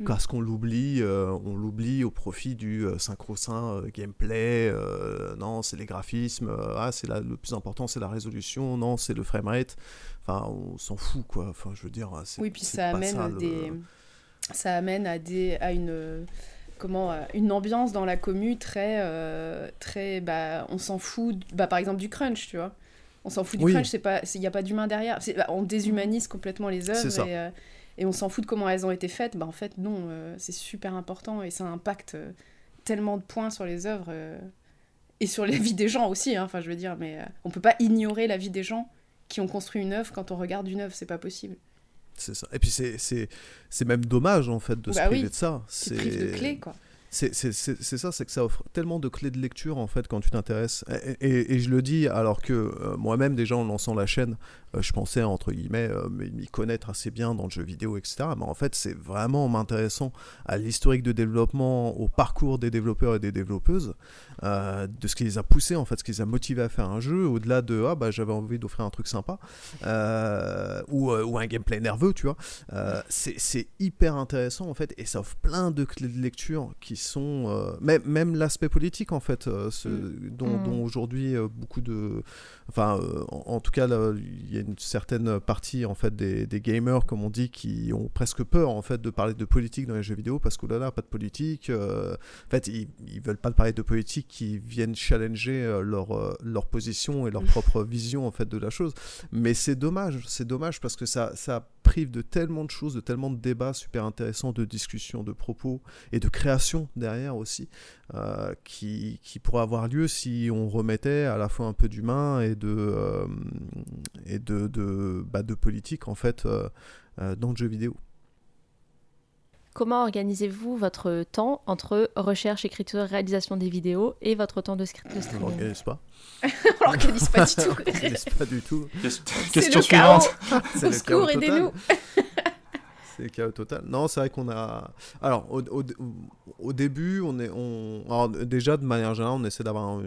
Mm. Parce qu'on l'oublie, on l'oublie au profit du synchro-saint euh, gameplay. non, c'est les graphismes. ah, c'est le plus important, c'est la résolution. Non, c'est le framerate. Enfin, on s'en fout quoi. Enfin, je veux dire. c'est- Oui, puis ça amène ça, à le- des, ça amène à des, à une, comment, une ambiance dans la commu très, euh, très, bah, on s'en fout, bah, par exemple du crunch, tu vois. On s'en fout du Oui. crunch, c'est pas, il y a pas d'humain derrière. C'est- bah, on déshumanise complètement les C'est œuvres et, euh, et on s'en fout de comment elles ont été faites. Bah, en fait, non, euh, c'est super important et ça impacte euh, tellement de points sur les œuvres et sur la vie des gens aussi. hein. Enfin, je veux dire, mais on peut pas ignorer la vie des gens qui ont construit une œuvre quand on regarde une œuvre, c'est pas possible. C'est ça. Et puis c'est- c'est c'est même dommage en fait de se Bah priver oui, de ça. prives de clés, quoi. C'est ça, c'est que ça offre tellement de clés de lecture en fait quand tu t'intéresses. Et, je le dis alors que euh, moi-même déjà en lançant la chaîne, euh, je pensais entre guillemets euh, m'y connaître assez bien dans le jeu vidéo, etc. Mais en fait c'est vraiment m'intéressant à l'historique de développement, au parcours des développeurs et des développeuses, de ce qui les a poussés en fait, ce qui les a motivés à faire un jeu, au-delà de ah bah j'avais envie d'offrir un truc sympa ou, ou un gameplay nerveux, tu vois. C'est c'est hyper intéressant en fait et ça offre plein de clés de lecture qui sont euh, même, même l'aspect politique en fait euh, ce- dont, Mm. dont aujourd'hui euh, beaucoup de enfin en, en tout cas il y a une certaine partie en fait des, des gamers comme on dit qui ont presque peur en fait de parler de politique dans les jeux vidéo parce que là là pas de politique en fait ils, ils veulent pas parler de politique qui viennent challenger leur leur position et leur propre vision en fait de la chose. Mais c'est dommage c'est dommage parce que ça ça prive de tellement de choses de tellement de débats super intéressants de discussions de propos et de création derrière aussi euh, qui, qui pourrait avoir lieu si on remettait à la fois un peu d'humain et de euh, et de de, bah, de politique en fait euh, euh, dans le jeu vidéo Comment organisez-vous votre temps entre recherche, écriture, réalisation des vidéos et votre temps de, scr- de on streaming? l'organise pas On l'organise pas du tout. on l'organise pas du tout Question suivante. Au secours, aidez-nous. C'est le chaos total. Non, c'est vrai qu'on a. Alors, au, au- au début, on est. On... alors, déjà, de manière générale, on essaie d'avoir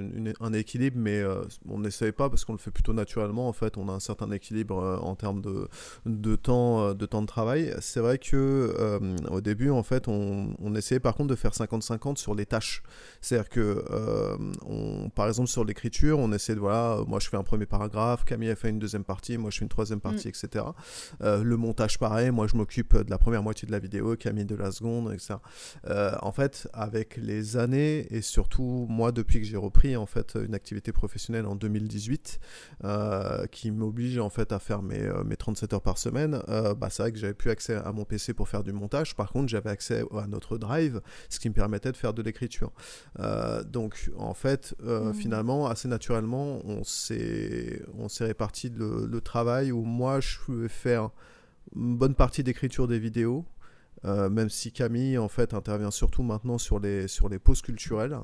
un, équilibre, mais euh, on n'essaye pas parce qu'on le fait plutôt naturellement. En fait, on a un certain équilibre euh, en termes de, de, temps, euh, de temps de travail. C'est vrai que euh, au début, en fait, on, on essayait par contre de faire 50-50 sur les tâches. C'est-à-dire que, on, par exemple, sur l'écriture, on essaie de. Voilà, moi je fais un premier paragraphe, Camille a fait une deuxième partie, moi je fais une troisième partie, etc. Le montage, pareil, moi je m'occupe de la première moitié de la vidéo, Camille de la seconde, etc. Euh, en fait, avec les années, et surtout moi depuis que j'ai repris en fait une activité professionnelle en 2018, euh, qui m'oblige en fait à faire mes, euh, mes 37 heures par semaine, euh, bah, c'est vrai que j'avais plus accès à mon PC pour faire du montage. Par contre, j'avais accès à notre drive, ce qui me permettait de faire de l'écriture. Euh, donc, en fait, euh, Mhm. finalement, assez naturellement, on s'est on s'est réparti le, le travail où moi je pouvais faire bonne partie d'écriture des vidéos. Euh, même si Camille en fait intervient surtout maintenant sur les, sur les pauses culturelles.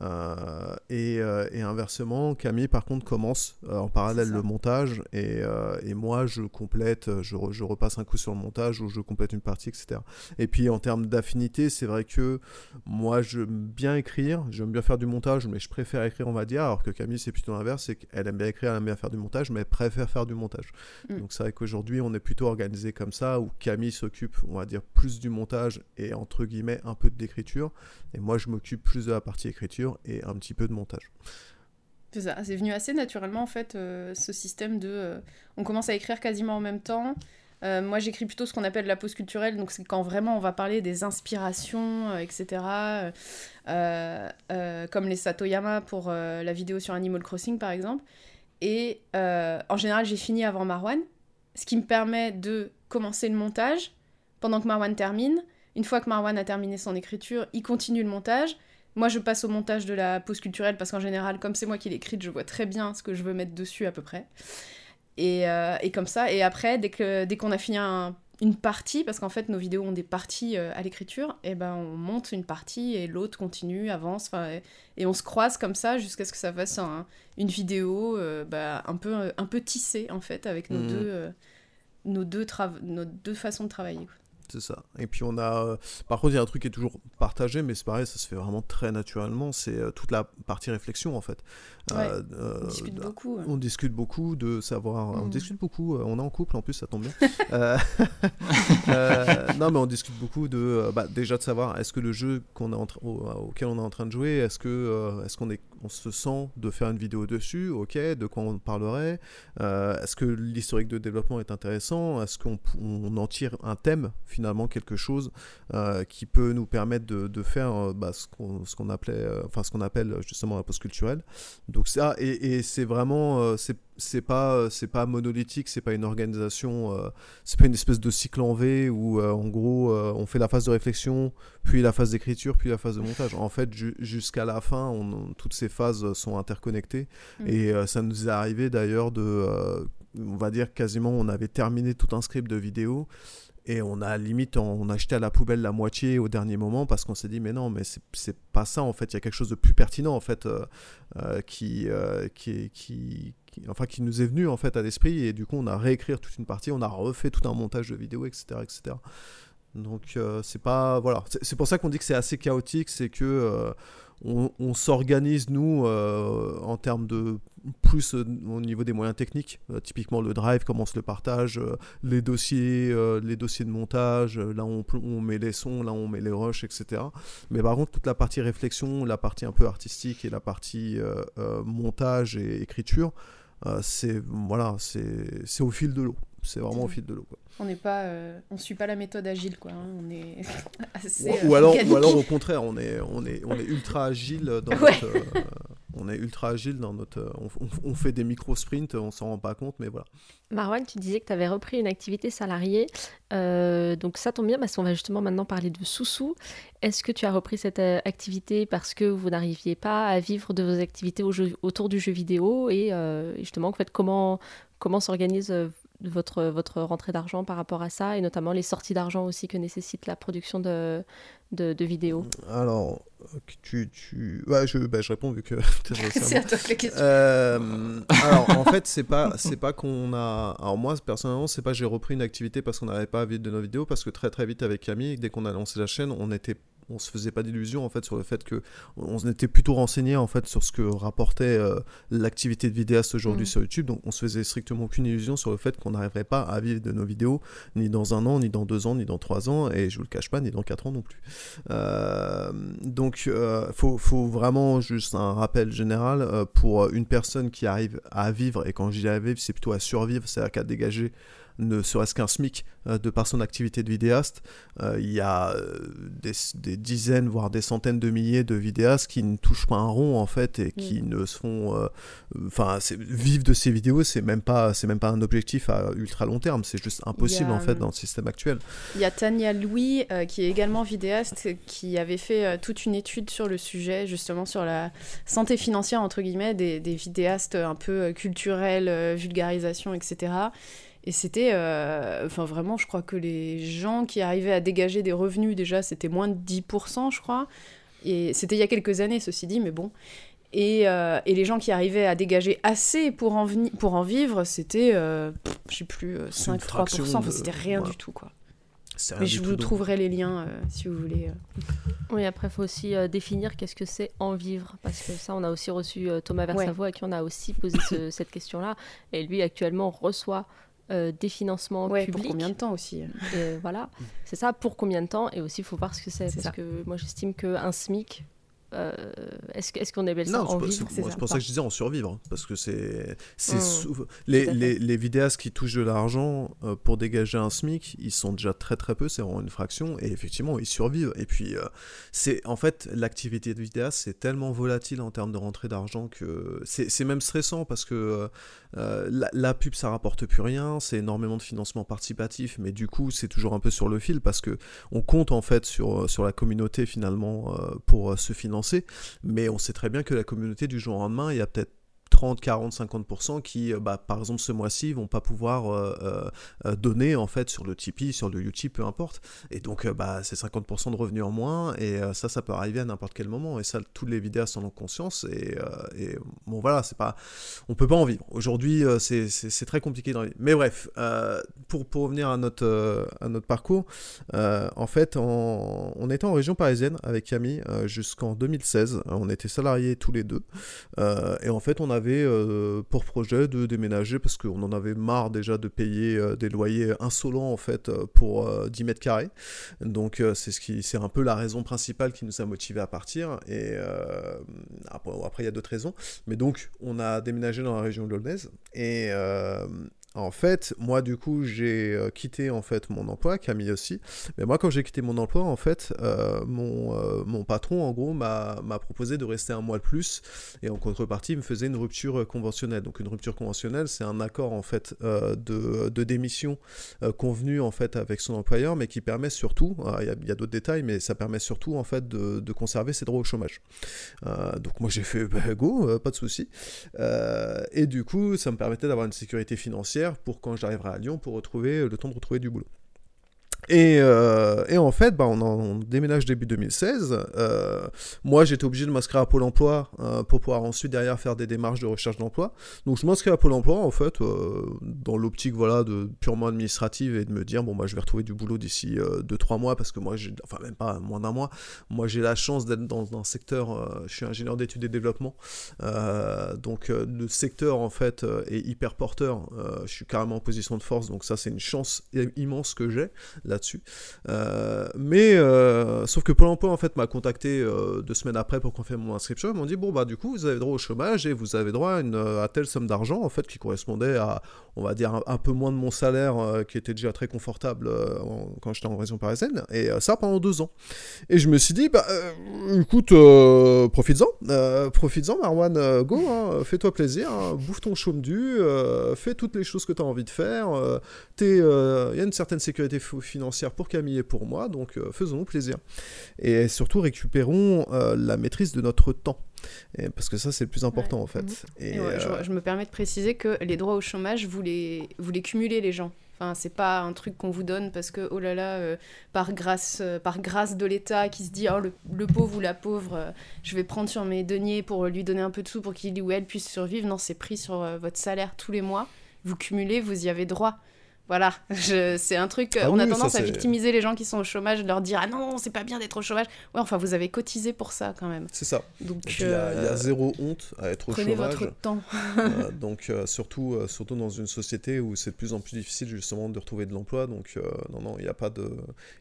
Euh, et, euh, et, inversement, Camille par contre commence en parallèle le montage et, et, moi je complète, je, je, repasse un coup sur le montage ou je complète une partie, etc. Et puis en termes d'affinité, c'est vrai que moi j'aime bien écrire, j'aime bien faire du montage, mais je préfère écrire on va dire, alors que Camille c'est plutôt l'inverse, c'est qu'elle aime bien écrire, elle aime bien faire du montage, mais elle préfère faire du montage. Mm. Donc c'est vrai qu'aujourd'hui on est plutôt organisé comme ça, où Camille s'occupe, on va dire, plus du montage et entre guillemets un peu d'écriture. Et moi, je m'occupe plus de la partie écriture et un petit peu de montage. C'est ça, c'est venu assez naturellement en fait, euh, ce système de. Euh, on commence à écrire quasiment en même temps. Euh, moi, j'écris plutôt ce qu'on appelle la pause culturelle, donc c'est quand vraiment on va parler des inspirations, etc. comme les Satoyama pour la vidéo sur Animal Crossing par exemple. Et en général, j'ai fini avant Marwan, ce qui me permet de commencer le montage pendant que Marwan termine. Une fois que Marwan a terminé son écriture, il continue le montage. Moi, je passe au montage de la pause culturelle parce qu'en général, comme c'est moi qui l'ai écrite, je vois très bien ce que je veux mettre dessus à peu près. Et, euh, comme ça. Et après, dès qu'on dès qu'on a fini une partie, parce qu'en fait, nos vidéos ont des parties euh, à l'écriture, et ben on monte une partie et l'autre continue, avance, et, et, on se croise comme ça jusqu'à ce que ça fasse une vidéo euh, bah, un, peu, un peu tissée en fait avec nos, mmh. deux, nos, deux, nos deux façons de travailler. C'est ça. Et puis on a. Euh, par contre, il y a un truc qui est toujours partagé, mais c'est pareil, ça se fait vraiment très naturellement. C'est euh, toute la partie réflexion en fait. Euh, on discute beaucoup. On discute beaucoup de savoir. On mm. discute beaucoup. on est en couple en plus, ça tombe bien. non, mais on discute beaucoup de. Bah, déjà de savoir est-ce que le jeu qu'on est en auquel on est en train de jouer, est-ce que est-ce qu'on est on se sent de faire une vidéo dessus, ok, de quoi on parlerait, euh, est-ce que l'historique de développement est intéressant, est-ce qu'on en tire un thème, finalement quelque chose euh, qui peut nous permettre de, faire euh, bah, ce qu'on appelait, enfin ce qu'on appelle justement la post culturelle. Donc ça, et, et c'est vraiment, c'est pas euh, c'est pas monolithique c'est pas une organisation euh, c'est pas une espèce de cycle en V où euh, en gros on fait la phase de réflexion puis la phase d'écriture puis la phase de montage. En fait jusqu'à la fin on, toutes ces phases sont interconnectées. Mm. et ça nous est arrivé d'ailleurs de on va dire quasiment on avait terminé tout un script de vidéo et on a limite on a jeté à la poubelle la moitié au dernier moment parce qu'on s'est dit mais non mais c'est pas ça en fait. Il y a quelque chose de plus pertinent en fait qui, qui, qui qui, enfin, qui nous est venu en fait à l'esprit et du coup on a réécrit toute une partie, on a refait tout un montage de vidéo, etc. etc. Donc euh, c'est pas voilà, c'est pour ça qu'on dit que c'est assez chaotique, c'est que euh, on, s'organise nous euh, en termes de plus au niveau des moyens techniques, typiquement le drive, comment se le partage, les dossiers, les dossiers de montage, là on, on, met les sons, là on met les rushs, etc. Mais par contre toute la partie réflexion, la partie un peu artistique et la partie montage et écriture, c'est voilà, c'est au fil de l'eau. C'est vraiment au fil de l'eau. On n'est pas, euh, on suit pas la méthode agile quoi. Hein. On est assez. Ou, alors, ou alors au contraire, on est, on est, on est ultra agile dans notre, on est ultra agile dans notre. Euh, on, fait des micro-sprints, on s'en rend pas compte, mais voilà. Marwan, tu disais que tu avais repris une activité salariée. Euh, donc ça tombe bien parce qu'on va justement maintenant parler de Soussou. Est-ce que tu as repris cette euh, activité parce que vous n'arriviez pas à vivre de vos activités autour du jeu vidéo Et justement, en fait, comment, comment s'organise votre, votre rentrée d'argent par rapport à ça et notamment les sorties d'argent aussi que nécessite la production de, de, vidéos Alors, tu, tu... Ouais, je, bah, je réponds vu que c'est à toi la question. Euh, alors, en fait, c'est pas, c'est pas qu'on a. Alors, moi, personnellement, c'est pas j'ai repris une activité parce qu'on n'arrivait pas à vivre de nos vidéos, parce que très très vite avec Camille, dès qu'on a lancé la chaîne, on était on se faisait pas d'illusions en fait sur le fait que on était plutôt renseigné en fait sur ce que rapportait euh, l'activité de vidéaste aujourd'hui mm. sur YouTube donc on se faisait strictement aucune illusion sur le fait qu'on n'arriverait pas à vivre de nos vidéos ni dans un an ni dans deux ans ni dans trois ans et je vous le cache pas ni dans quatre ans non plus euh, donc euh, faut, faut, vraiment juste un rappel général pour une personne qui arrive à vivre et quand je dis à vivre c'est plutôt à survivre c'est à qu'à dégager ne serait-ce qu'un SMIC euh, de par son activité de vidéaste. Euh, il y a euh, des, dizaines, voire des centaines de milliers de vidéastes qui ne touchent pas un rond en fait et qui mm. ne se font. Enfin, vivre de ces vidéos, c'est même pas, c'est même pas un objectif à ultra long terme. C'est juste impossible en fait dans le système actuel. Il y a Tania Louis qui est également vidéaste qui avait fait toute une étude sur le sujet, justement sur la santé financière entre guillemets des, des vidéastes un peu culturels, vulgarisation, etc Et c'était, euh, enfin vraiment, je crois que les gens qui arrivaient à dégager des revenus déjà, c'était moins de 10%, je crois. Et c'était il y a quelques années, ceci dit, mais bon. Et, euh, et, les gens qui arrivaient à dégager assez pour en, pour en vivre, c'était, euh, je sais plus, 5-3%, enfin, c'était rien du tout, quoi. Mais je vous trouverai les liens euh, si vous voulez. Oui, après, il faut aussi euh, définir qu'est-ce que c'est en vivre. Parce que ça, on a aussi reçu euh, Thomas Versavo, à qui on a aussi posé cette question-là. Et lui, actuellement, reçoit des financements ouais, publics. Pour combien de temps aussi et Voilà, c'est ça, pour combien de temps. Et aussi, il faut voir ce que c'est. Parce ça. que moi, j'estime qu'un SMIC, euh, est-ce est qu'on appelle ça non, en vivre C'est pour ça que je disais en survivre, parce que c'est mmh. les, les, les, vidéastes qui touchent de l'argent euh, pour dégager un SMIC, ils sont déjà très très peu, c'est vraiment une fraction, et effectivement ils survivent. Et puis euh, c'est en fait l'activité de vidéaste c'est tellement volatile en termes de rentrée d'argent que c'est même stressant parce que la, la, pub ça rapporte plus rien, c'est énormément de financement participatif, mais du coup c'est toujours un peu sur le fil parce que on compte en fait sur sur la communauté finalement pour se financer mais on sait très bien que la communauté du jour au lendemain, il y a peut-être 30, 40, 50% qui, euh, bah, par exemple, ce mois-ci, vont pas pouvoir euh, euh, donner en fait sur le Tipeee, sur le YouTube, peu importe. Et donc, bah, c'est 50% de revenus en moins. Et ça, ça peut arriver à n'importe quel moment. Et ça, tous les vidéastes en ont conscience. Et, bon, voilà, c'est pas, on peut pas en vivre. Aujourd'hui, c'est très compliqué dans Mais bref, pour, revenir à notre parcours, en fait, on était en région parisienne avec Camille jusqu'en 2016. On était salariés tous les deux. et en fait, on avait euh, pour projet de déménager parce qu'on en avait marre déjà de payer euh, des loyers insolents en fait euh, pour 10 mètres carrés. Donc c'est ce qui, c'est un peu la raison principale qui nous a motivé à partir. Et après, il y a d'autres raisons. Mais donc on a déménagé dans la région de l'Aulnaise et en fait, moi, du coup, j'ai euh, quitté en fait mon emploi, Camille aussi. Mais moi, quand j'ai quitté mon emploi, en fait, euh, mon, euh, mon, patron, en gros, m'a proposé de rester un mois de plus. Et en contrepartie, il me faisait une rupture conventionnelle. Donc, une rupture conventionnelle, c'est un accord en fait de, de, démission convenu en fait avec son employeur, mais qui permet surtout, il y a, d'autres détails, mais ça permet surtout en fait de, de conserver ses droits au chômage. donc, moi, j'ai fait bah, go, pas de souci. et du coup, ça me permettait d'avoir une sécurité financière pour quand j'arriverai à Lyon pour retrouver le temps de retrouver du boulot. Et, euh, et, en fait, bah, on, déménage début 2016. Euh, moi, j'étais obligé de m'inscrire à Pôle emploi euh, pour pouvoir ensuite derrière faire des démarches de recherche d'emploi. Donc, je m'inscris à Pôle emploi, en fait, dans l'optique voilà, de purement administrative et de me dire, bon, bah, je vais retrouver du boulot d'ici 2-3 mois parce que moi, enfin, même pas moins d'un mois. Moi, j'ai la chance d'être dans un secteur, je suis ingénieur d'études et développement. donc, le secteur, en fait, est hyper porteur. je suis carrément en position de force, donc ça, c'est une chance immense que j'ai là-dessus. Euh, mais euh, sauf que Pôle emploi en fait m'a contacté euh, deux semaines après pour confirmer mon inscription. Ils m'ont dit bon bah du coup vous avez droit au chômage et vous avez droit à, une, telle somme d'argent en fait qui correspondait à on va dire un, peu moins de mon salaire qui était déjà très confortable quand j'étais en région parisienne et ça pendant deux ans. Et je me suis dit bah écoute profites-en, profites-en Marwan, go, hein, fais-toi plaisir, hein, bouffe ton chaume du, fais toutes les choses que tu as envie de faire. Il y a une certaine sécurité financière pour Camille et pour moi, donc euh, faisons-nous plaisir. Et surtout récupérons euh, la maîtrise de notre temps. Et parce que ça, c'est le plus important en fait. Mhm. Et, euh, je, me permets de préciser que les droits au chômage, vous les, vous les cumulez les gens. Enfin, c'est pas un truc qu'on vous donne parce que, oh là là, par, grâce, par grâce de l'État qui se dit, oh le, le pauvre ou la pauvre, je vais prendre sur mes deniers pour lui donner un peu de sous pour qu'il ou elle puisse survivre. Non, c'est pris sur votre salaire tous les mois. Vous cumulez, vous y avez droit. Voilà, c'est un truc. Ah on a tendance à victimiser les gens qui sont au chômage, de leur dire ah non, c'est pas bien d'être au chômage. Ouais, enfin, vous avez cotisé pour ça quand même. C'est ça. Donc il y, a euh, zéro honte à être au prenez chômage. votre temps. Euh, donc euh, surtout, surtout dans une société où c'est de plus en plus difficile justement de retrouver de l'emploi. Donc non, non, il n'y a pas de,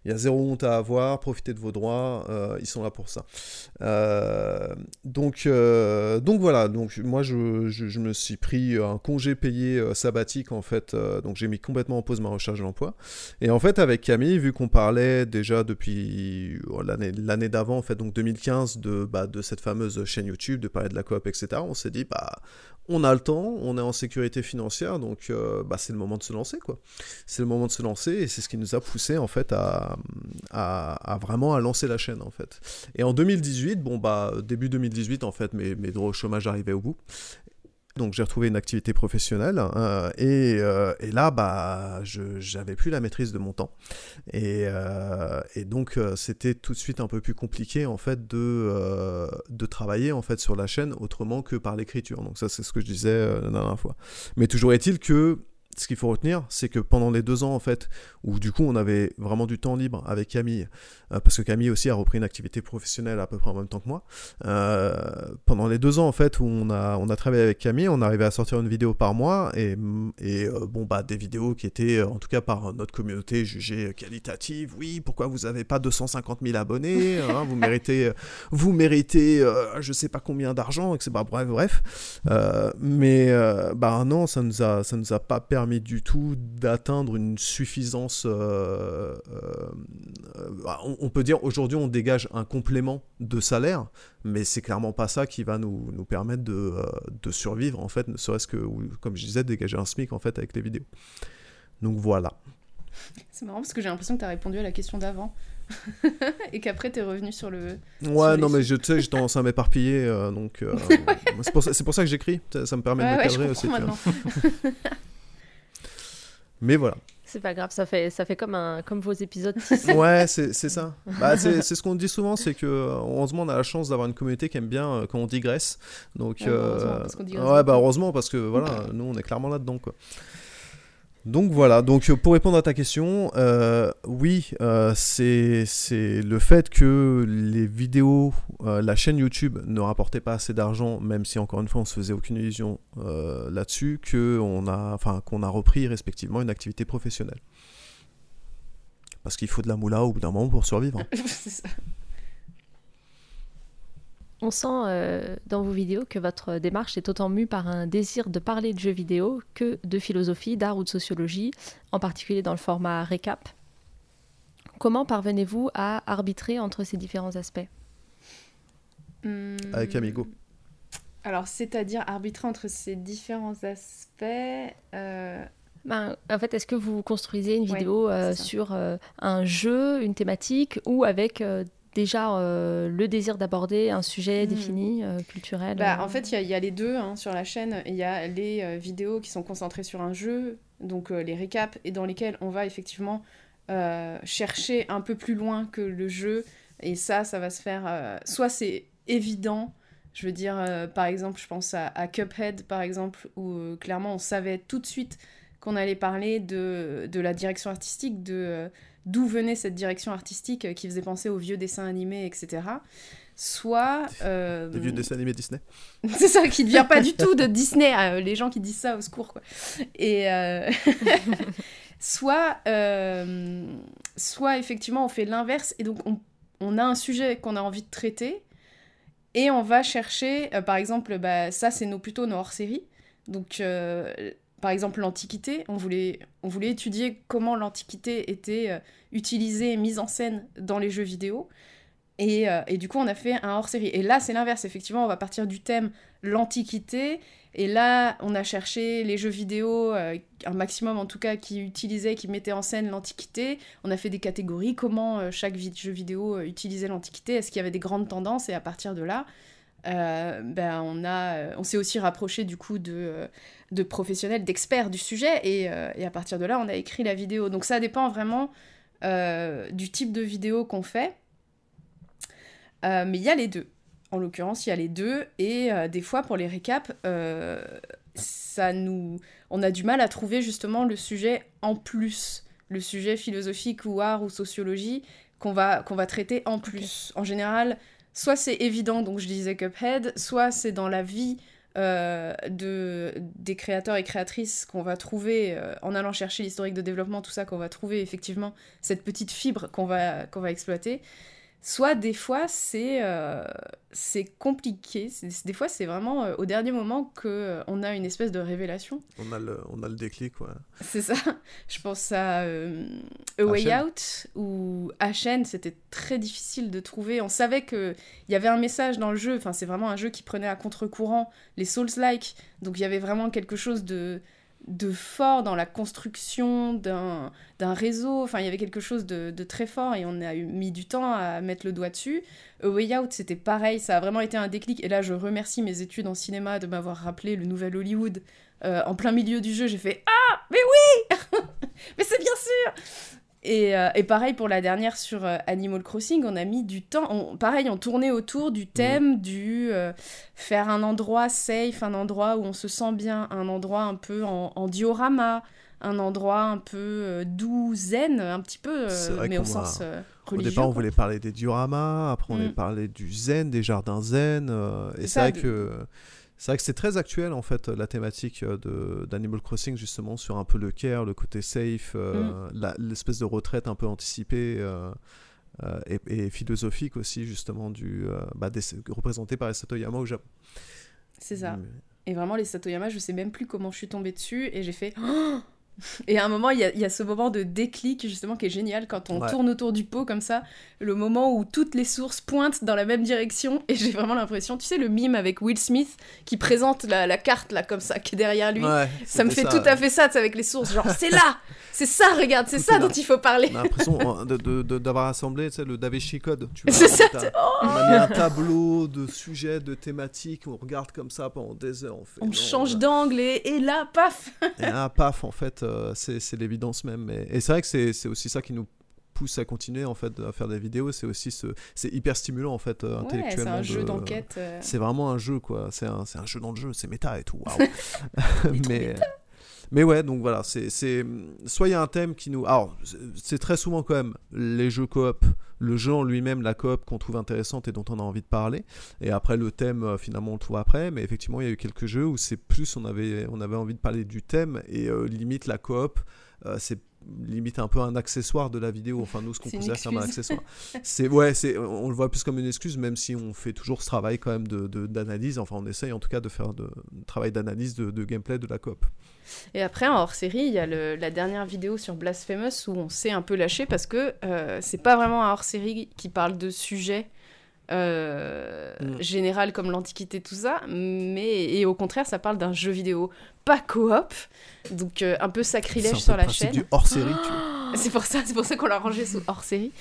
il y a zéro honte à avoir. Profitez de vos droits, ils sont là pour ça. donc donc voilà. Donc moi je, je, je, me suis pris un congé payé sabbatique en fait. donc j'ai mis complètement pose ma recherche d'emploi. Et en fait, avec Camille, vu qu'on parlait déjà depuis oh, l'année d'avant, en fait, donc 2015, de, bah, de cette fameuse chaîne YouTube, de parler de la coop, etc., on s'est dit, bah, on a le temps, on est en sécurité financière, donc euh, bah, c'est le moment de se lancer, quoi. C'est le moment de se lancer, et c'est ce qui nous a poussé, en fait, à, à, vraiment à lancer la chaîne, en fait. Et en 2018, bon, bah, début 2018, en fait, mes, mes droits au chômage arrivaient au bout. Donc j'ai retrouvé une activité professionnelle euh, et, euh, et, là bah j'avais plus la maîtrise de mon temps et, euh, et donc c'était tout de suite un peu plus compliqué en fait de de travailler en fait sur la chaîne autrement que par l'écriture. Donc ça c'est ce que je disais la dernière fois. Mais toujours est-il que ce qu'il faut retenir, c'est que pendant les deux ans, en fait, où du coup on avait vraiment du temps libre avec Camille, euh, parce que Camille aussi a repris une activité professionnelle à peu près en même temps que moi, euh, pendant les deux ans, en fait, où on a, on a travaillé avec Camille, on arrivait à sortir une vidéo par mois, et, et euh, bon, bah, des vidéos qui étaient, en tout cas par notre communauté, jugées qualitatives. Oui, pourquoi vous n'avez pas 250 000 abonnés hein, Vous méritez, vous méritez je sais pas combien d'argent, etc. Bref, bref. mais, bah non, ça nous nous a pas permis du tout d'atteindre une suffisance. Euh, euh, bah, on, peut dire aujourd'hui on dégage un complément de salaire, mais c'est clairement pas ça qui va nous, nous permettre de, euh, de, survivre en fait, ne serait-ce que, comme je disais, dégager un SMIC en fait avec les vidéos. Donc voilà. C'est marrant parce que j'ai l'impression que tu as répondu à la question d'avant. et qu'après t'es revenu sur le. Ouais, non, mais je sais, j'ai tendance à m'éparpiller, donc c'est pour, pour, ça que j'écris. Ça, me permet de me cadrer aussi. Mais voilà. C'est pas grave, ça fait, ça fait comme, un, comme vos épisodes. ouais, c'est ça. Bah, c'est ce qu'on dit souvent, c'est que heureusement on a la chance d'avoir une communauté qui aime bien euh, quand on digresse. Donc, ouais, euh, ouais bah heureusement parce que voilà, nous on est clairement là-dedans quoi. Donc voilà, donc euh, pour répondre à ta question, euh, oui, euh, c'est le fait que les vidéos, la chaîne YouTube ne rapportait pas assez d'argent, même si encore une fois on se faisait aucune illusion là-dessus, qu'on a, enfin, qu'on a repris respectivement une activité professionnelle. Parce qu'il faut de la moula au bout d'un moment pour survivre. ça. On sent euh, dans vos vidéos que votre démarche est autant mue par un désir de parler de jeux vidéo que de philosophie, d'art ou de sociologie, en particulier dans le format récap. Comment parvenez-vous à arbitrer entre ces différents aspects? Hmm. Avec Amigo. Alors, c'est-à-dire arbitrer entre ces différents aspects euh, ben, en fait, est-ce que vous construisez une vidéo euh, sur un jeu, une thématique, ou avec déjà euh, le désir d'aborder un sujet hmm. défini, euh, culturel bah, En fait, il y, a les deux hein, sur la chaîne. Il y a les euh, vidéos qui sont concentrées sur un jeu, donc les récaps, et dans lesquelles on va effectivement chercher un peu plus loin que le jeu. Et ça, ça va se faire... soit c'est évident, je veux dire, par exemple, je pense à, à, Cuphead, par exemple, où clairement on savait tout de suite qu'on allait parler de, de la direction artistique, de d'où venait cette direction artistique euh, qui faisait penser aux vieux dessins animés, etc. Soit. Euh... Des vieux dessins animés Disney. c'est ça, qui ne vient pas du tout de Disney, euh, les gens qui disent ça au secours, quoi. Et. Euh, soit, soit, effectivement, on fait l'inverse, et donc on, on, a un sujet qu'on a envie de traiter, et on va chercher, par exemple, bah, ça, c'est nos, plutôt nos hors-séries. Donc, par exemple l'Antiquité, on voulait, étudier comment l'Antiquité était euh, utilisée et mise en scène dans les jeux vidéo. Et, euh, et du coup, on a fait un hors-série. Et là, c'est l'inverse. Effectivement, on va partir du thème l'Antiquité. Et là, on a cherché les jeux vidéo, euh, un maximum en tout cas, qui utilisaient, qui mettaient en scène l'Antiquité. On a fait des catégories, comment chaque jeu vidéo utilisait l'Antiquité, est-ce qu'il y avait des grandes tendances, et à partir de là, ben, on, a, on s'est aussi rapproché du coup de de professionnels, d'experts du sujet, euh, et, à partir de là, on a écrit la vidéo. Donc ça dépend vraiment euh, du type de vidéo qu'on fait. Euh, mais il y a les deux. En l'occurrence, il y a les deux, et des fois, pour les récaps, ça nous... on a du mal à trouver justement le sujet en plus, le sujet philosophique ou art ou sociologie qu'on va, qu'on va traiter en plus. En général, soit c'est évident, donc je disais Cuphead, soit c'est dans la vie euh, de, des créateurs et créatrices qu'on va trouver euh, en allant chercher l'historique de développement, tout ça, qu'on va trouver effectivement cette petite fibre qu'on va, qu'on va exploiter. Soit des fois c'est euh, c'est compliqué, des fois c'est vraiment au dernier moment que on a une espèce de révélation. On a le, on a le déclic, ouais. C'est ça. Je pense à A Way Out ou HN, c'était très difficile de trouver. On savait qu'il y avait un message dans le jeu, enfin c'est vraiment un jeu qui prenait à contre-courant les Souls-like, donc il y avait vraiment quelque chose de de fort dans la construction d'un réseau. Enfin, il y avait quelque chose de, de très fort et on a mis du temps à mettre le doigt dessus. A Way Out, c'était pareil, ça a vraiment été un déclic. Et là, je remercie mes études en cinéma de m'avoir rappelé le nouvel Hollywood. Euh, en plein milieu du jeu, j'ai fait Ah, mais oui Mais c'est bien sûr et, euh, et, pareil pour la dernière sur euh, Animal Crossing, on a mis du temps. On, pareil, on tournait autour du thème du euh, faire un endroit safe, un endroit où on se sent bien, un endroit un peu en, en diorama, un endroit un peu doux, zen, un petit peu, mais au sens religieux. Au départ, on voulait parler des dioramas, après on Mm. a parlé du zen, des jardins zen. et c'est vrai que. C'est vrai que c'est très actuel en fait la thématique euh, de d'Animal Crossing justement sur un peu le care, le côté safe, euh, la- l'espèce de retraite un peu anticipée euh, euh, et, et philosophique aussi justement du bah, des- représenté par les Satoyama au Japon. C'est ça. Mm. Et vraiment, les Satoyama, je sais même plus comment je suis tombée dessus. Et j'ai fait. Oh et à un moment, il y, a- il y a ce moment de déclic, justement, qui est génial quand on Ouais. tourne autour du pot comme ça. Le moment où toutes les sources pointent dans la même direction. Et j'ai vraiment l'impression, tu sais, le mime avec Will Smith qui présente la, la carte, là, comme ça, qui est derrière lui. Ouais, ça me fait tout à fait ça, avec les sources. Genre, c'est là C'est ça, regarde, c'est ça là. dont il faut parler. On a l'impression euh, d'avoir assemblé tu sais, le Da Vinci Code. Tu vois, C'est ça, oh on a mis un tableau de sujets, de thématiques, on regarde comme ça pendant des heures. On, fait, On non, change d'angle et, et là, paf Et là, paf, en fait, euh, c'est c'est l'évidence même. Et, et c'est vrai que c'est aussi ça qui nous pousse à continuer en fait à faire des vidéos. C'est aussi ce c'est hyper stimulant en fait euh, Ouais, intellectuellement c'est un jeu de- d'enquête, euh. c'est vraiment un jeu quoi. C'est un, un jeu dans le jeu. C'est méta et tout. Mais mais ouais donc voilà c'est soit il y a un thème qui nous alors c'est- c'est très souvent quand même les jeux coop le jeu en lui-même la coop qu'on trouve intéressante et dont on a envie de parler. Et après le thème euh, finalement on le trouve après. Mais effectivement il y a eu quelques jeux où c'est plus on avait on avait envie de parler du thème et euh, limite la coop euh, c'est limite un peu un accessoire de la vidéo. Enfin nous ce qu'on considère comme un accessoire. C'est ouais c'est on le voit plus comme une excuse même si on fait toujours ce travail quand même de d'analyse. Enfin on essaye en tout cas de faire de, un travail d'analyse de, de gameplay de la coop. Et après, en hors série, il y a le- la dernière vidéo sur Blasphemous où on s'est un peu lâché parce que euh, c'est pas vraiment un hors série qui parle de sujets euh, Mm. général comme l'Antiquité, tout ça, mais et au contraire, ça parle d'un jeu vidéo pas coop, donc euh, un peu C'est un sacrilège peu sur la chaîne. du hors-série, tu vois. C'est pour ça, c'est pour ça qu'on l'a rangé sous hors série.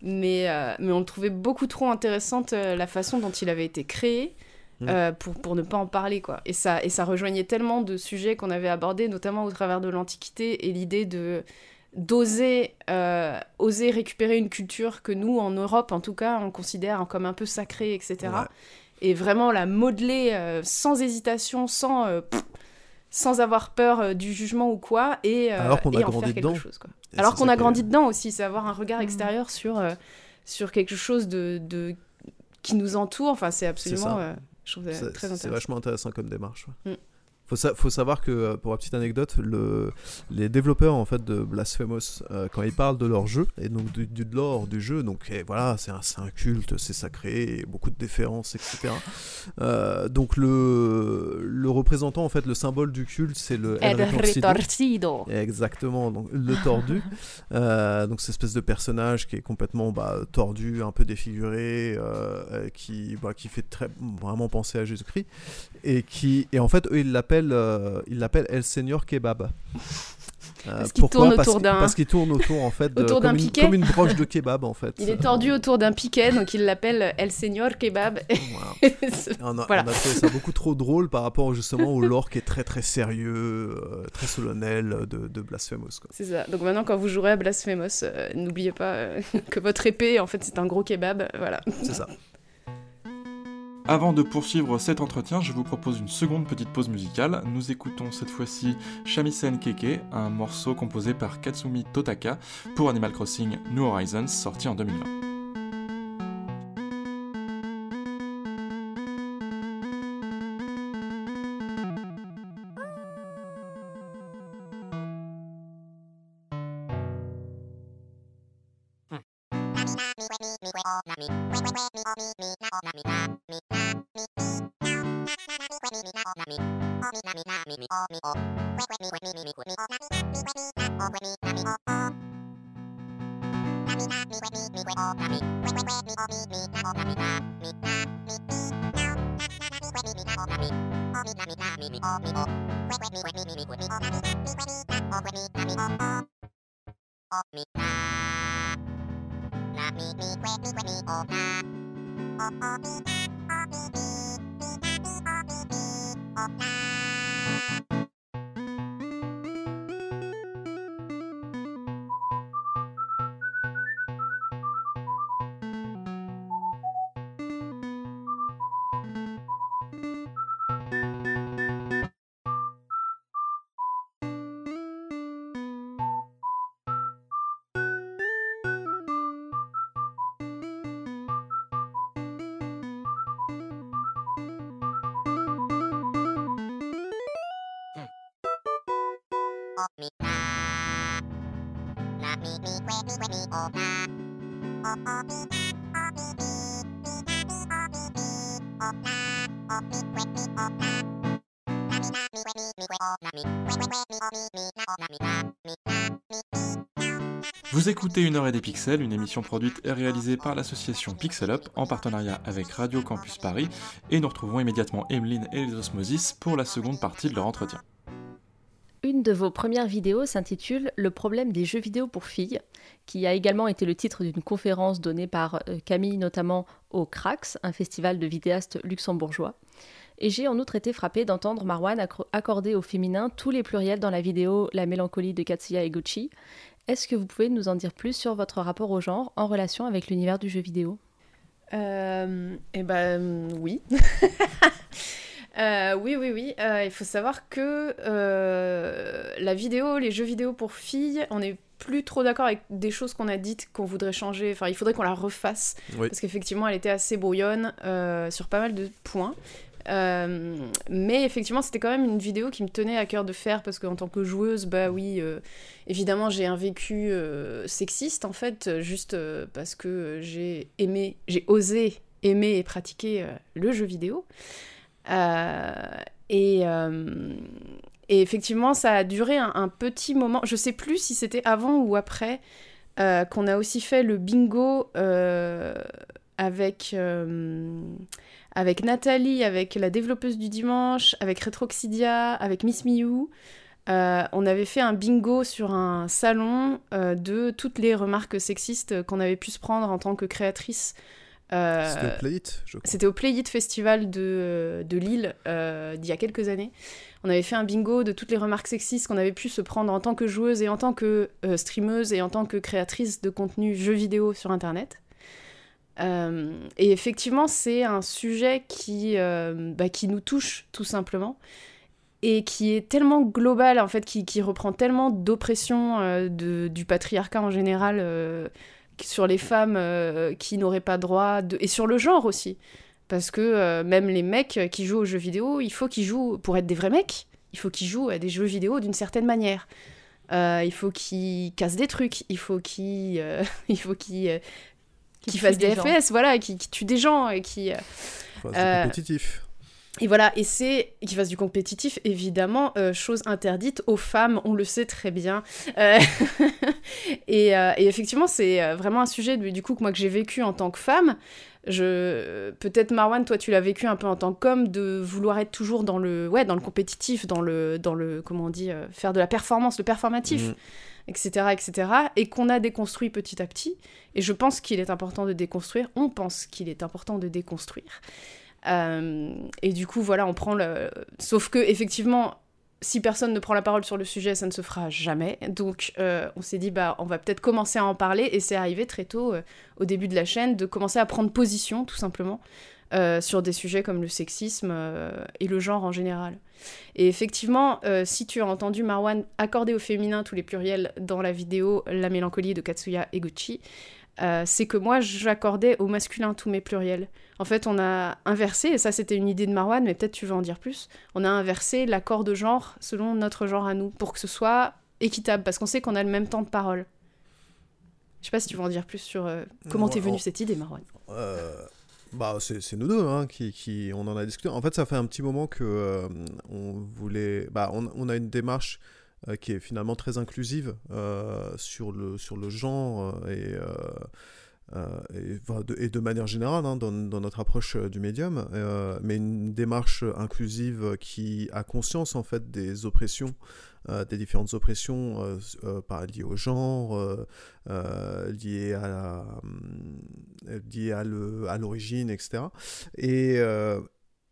Mais, euh, mais on le trouvait beaucoup trop intéressante la façon dont il avait été créé. Mm. pour, pour ne pas en parler quoi et ça et ça rejoignait tellement de sujets qu'on avait abordés notamment au travers de l'antiquité et l'idée de d'oser euh, oser récupérer une culture que nous en Europe en tout cas on considère comme un peu sacrée etc Ouais. et vraiment la modeler euh, sans hésitation sans euh, pff, sans avoir peur du jugement ou quoi et, Alors qu'on a et en grandi faire dedans. chose quoi. Et alors c'est qu'on a grandi dedans aussi c'est avoir un regard extérieur sur sur quelque chose de, de qui nous entoure enfin c'est absolument je trouve ça C'est- très C'est intéressant vachement intéressant comme démarche. ouais. Mm. Faut, sa- faut savoir que, euh, pour la petite anecdote, le, les développeurs en fait de Blasphemous, euh, quand ils parlent de leur jeu et donc du, du de lore du jeu, donc eh, voilà, c'est un, culte, c'est sacré, et beaucoup de déférence, etc. Euh, donc le, le représentant en fait, le symbole du culte, c'est le El Retorcido. Retorcido. Exactement, donc le tordu. Euh, donc cette espèce de personnage qui est complètement bah, tordu, un peu défiguré, qui, bah, qui fait très, vraiment penser à Jésus-Christ. Et, qui, et en fait, eux, ils l'appellent euh, ils l'appellent El Señor Kebab. Euh, Parce qu'il tourne autour d'un- Parce qu'il tourne autour, en fait, Autour comme, une, piquet. comme une broche de kebab, en fait. Il est tordu autour d'un piquet, donc il l'appelle El Señor Kebab. On a, voilà. on a trouvé ça beaucoup trop drôle par rapport justement au lore qui est très très sérieux, euh, très solennel de, de Blasphemous. C'est ça. Donc maintenant, quand vous jouerez à Blasphemous, n'oubliez pas que votre épée, en fait, c'est un gros kebab. Voilà. C'est ça. Avant de poursuivre cet entretien, je vous propose une seconde petite pause musicale. Nous écoutons cette fois-ci Shamisen Keke, un morceau composé par Katsumi Totaka pour Animal Crossing New Horizons, sorti en 2020. Oh, me, na. Na, me, me, que, me, que, me, oh, na. Bye. Vous écoutez Une heure et des pixels, une émission produite et réalisée par l'association Pixel Up en partenariat avec Radio Campus Paris et nous retrouvons immédiatement Emeline et les Osmosis pour la seconde partie de leur entretien. Une de vos premières vidéos s'intitule Le problème des jeux vidéo pour filles, qui a également été le titre d'une conférence donnée par euh, Camille notamment au Crax, un festival de vidéastes luxembourgeois. Et j'ai en outre été frappée d'entendre Marwan accorder au féminin tous les pluriels dans la vidéo La mélancolie de Katsuya Eguchi. Est-ce que vous pouvez nous en dire plus sur votre rapport au genre en relation avec l'univers du jeu vidéo? Euh, Eh ben oui. Euh, oui, oui, oui. Euh, il faut savoir que euh, la vidéo, les jeux vidéo pour filles, on n'est plus trop d'accord avec des choses qu'on a dites qu'on voudrait changer. Enfin, il faudrait qu'on la refasse. Oui. Parce qu'effectivement, elle était assez brouillonne sur pas mal de points. Mais effectivement, c'était quand même une vidéo qui me tenait à cœur de faire parce qu'en tant que joueuse, bah oui, évidemment, j'ai un vécu sexiste en fait, juste parce que j'ai aimé, j'ai osé aimer et pratiquer le jeu vidéo. Euh, et, euh, effectivement, ça a duré un, un, petit moment. Je sais plus si c'était avant ou après euh, qu'on a aussi fait le bingo avec avec Nathalie, avec la développeuse du dimanche, avec Retroxidia, avec Miss Miu. Euh, on avait fait un bingo sur un salon euh, de toutes les remarques sexistes qu'on avait pu se prendre en tant que créatrice euh, c'était au Play It, je crois. C'était au Play It Festival de, de Lille d'il y a quelques années. On avait fait un bingo de toutes les remarques sexistes qu'on avait pu se prendre en tant que joueuse et en tant que streameuse et en tant que créatrice de contenu jeux vidéo sur Internet. Euh, et effectivement, c'est un sujet qui, euh, bah, qui nous touche tout simplement et qui est tellement global, en fait, qui, qui reprend tellement d'oppression euh, du patriarcat en général sur les femmes euh, qui n'auraient pas droit, et sur le genre aussi. Parce que euh, même les mecs qui jouent aux jeux vidéo, il faut qu'ils jouent, pour être des vrais mecs, il faut qu'ils jouent à des jeux vidéo d'une certaine manière. Euh, il faut qu'ils cassent des trucs, il faut qu'ils il faut qu'ils qu fassent des, des FPS, voilà, qui, tuent des gens et qui... c'est compétitif. Et voilà, et c'est qu'il fasse du compétitif, évidemment, euh, chose interdite aux femmes, on le sait très bien. Euh... et, euh, et, effectivement, c'est euh, vraiment un sujet du coup que moi que j'ai vécu en tant que femme. Je peut-être Marwan, toi tu l'as vécu un peu en tant qu'homme de vouloir être toujours dans le ouais dans le compétitif, dans le dans le comment on dit faire de la performance, le performatif. Mmh etc., etc., et qu'on a déconstruit petit à petit. Et je pense qu'il est important de déconstruire, on pense qu'il est important de déconstruire. Euh, et du coup, voilà, on prend le. Sauf que, effectivement, si personne ne prend la parole sur le sujet, ça ne se fera jamais. Donc, euh, on s'est dit, bah, on va peut-être commencer à en parler. Et c'est arrivé très tôt, euh, au début de la chaîne, de commencer à prendre position, tout simplement, euh, sur des sujets comme le sexisme euh, et le genre en général. Et effectivement, euh, si tu as entendu Marwan accorder au féminin tous les pluriels dans la vidéo La mélancolie de Katsuya Eguchi, c'est que moi j'accordais au masculin tous mes pluriels. En fait, on a inversé, et ça c'était une idée de Marwan, mais peut-être tu veux en dire plus, on a inversé l'accord de genre selon notre genre à nous, pour que ce soit équitable, parce qu'on sait qu'on a le même temps de parole. Je sais pas si tu veux en dire plus sur euh, comment t'es venue cette idée, Marwan. Euh, bah, c'est nous deux hein, qui, qui, on en a discuté. En fait, ça fait un petit moment que euh, on voulait. Bah, on, on, a une démarche euh, qui est finalement très inclusive euh, sur, le, sur le genre et de, et, de, manière générale hein, dans, dans, notre approche du médium, mais une démarche inclusive qui a conscience en fait des oppressions des différentes oppressions par, liées au genre, liées à liées à l'origine, etc. Et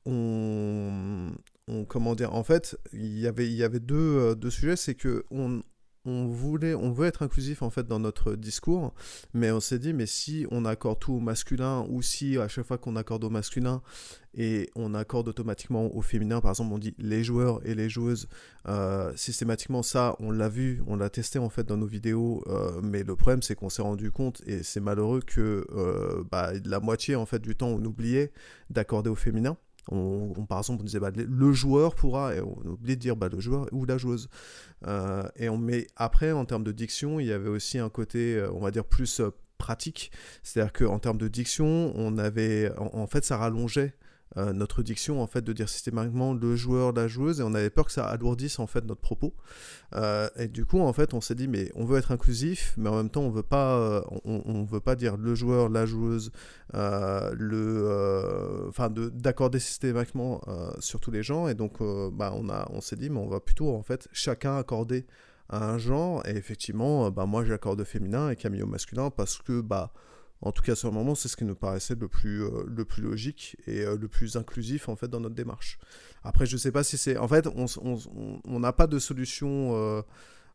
on, comment dire, en fait, il y avait, il y avait deux, euh, deux sujets, c'est que on, on voulait, on veut être inclusif en fait dans notre discours, mais on s'est dit, mais si on accorde tout au masculin, ou si à chaque fois qu'on accorde au masculin et on accorde automatiquement au féminin, par exemple, on dit les joueurs et les joueuses, euh, systématiquement ça, on l'a vu, on l'a testé en fait dans nos vidéos, euh, mais le problème c'est qu'on s'est rendu compte et c'est malheureux que bah, la moitié en fait du temps on oubliait d'accorder au féminin. On, par exemple, on disait bah, le joueur pourra, et on oubliait de dire bah, le joueur ou la joueuse. Euh, et on met après, en termes de diction, il y avait aussi un côté, euh, on va dire, plus euh, pratique. C'est-à-dire qu'en termes de diction, on avait, en fait, ça rallongeait euh, notre diction en fait de dire systématiquement le joueur, la joueuse et on avait peur que ça alourdisse en fait notre propos. Euh, et du coup en fait on s'est dit mais on veut être inclusif mais en même temps on veut pas euh, on, veut pas dire le joueur, la joueuse le enfin d'accorder systématiquement sur tous les gens. Et donc bah, on a on s'est dit mais on va plutôt en fait chacun accorder à un genre. Et effectivement bah moi j'accorde féminin et Camille au masculin parce que bah en tout cas, sur le moment, c'est ce qui nous paraissait le plus, euh, logique et euh, le plus inclusif en fait dans notre démarche. Après, je ne sais pas si c'est. En fait, on n'a pas de solution.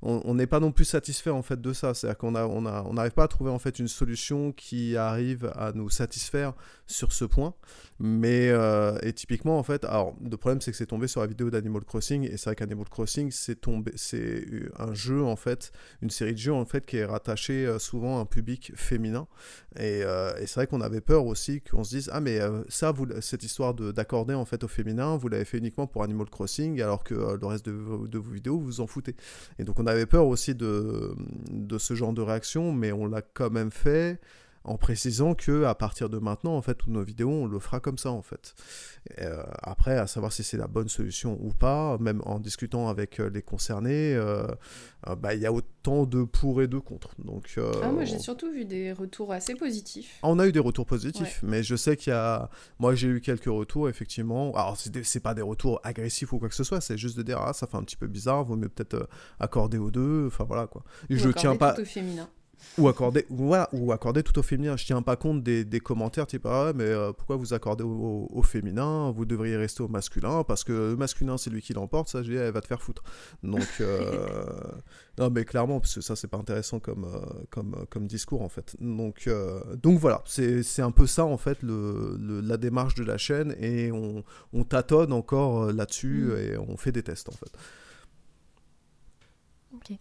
On n'est pas non plus satisfait en fait de ça. C'est-à-dire qu'on a, on a, on n'arrive pas à trouver en fait une solution qui arrive à nous satisfaire sur ce point. Mais euh, et typiquement en fait, alors le problème c'est que c'est tombé sur la vidéo d'Animal Crossing et c'est vrai qu'Animal Crossing c'est tombé, c'est un jeu en fait, une série de jeux en fait qui est rattachée euh, souvent à un public féminin. Et, euh, et c'est vrai qu'on avait peur aussi qu'on se dise ah mais ça vous, cette histoire de, d'accorder en fait au féminin, vous l'avez fait uniquement pour Animal Crossing alors que le reste de, de, vos vidéos vous vous en foutez. Et donc on avait peur aussi de, de ce genre de réaction, mais on l'a quand même fait en précisant que à partir de maintenant, en fait, toutes nos vidéos, on le fera comme ça, en fait. Euh, après, à savoir si c'est la bonne solution ou pas, même en discutant avec euh, les concernés, euh, bah, il y a autant de pour et de contre. Donc, ah, moi, j'ai surtout vu des retours assez positifs. On a eu des retours positifs, mais je sais qu'il y a... Moi, j'ai eu quelques retours, effectivement. Alors, c'est pas des retours agressifs ou quoi que ce soit, c'est juste de dire, ah, ça fait un petit peu bizarre, vaut mieux peut-être accorder aux deux, enfin voilà, quoi. Et je tiens pas... au féminin. Ou accorder, voilà, ou accorder tout au féminin. Je tiens pas compte des, des commentaires type ah mais euh, pourquoi vous accordez au, féminin? Vous devriez rester au masculin parce que le masculin c'est lui qui l'emporte. Ça, je dis, elle va te faire foutre. Donc euh, non mais clairement parce que ça c'est pas intéressant comme euh, comme comme discours en fait. Donc donc voilà, c'est un peu ça en fait le, la démarche de la chaîne et on, on tâtonne encore là-dessus mm. et on fait des tests en fait. Ok.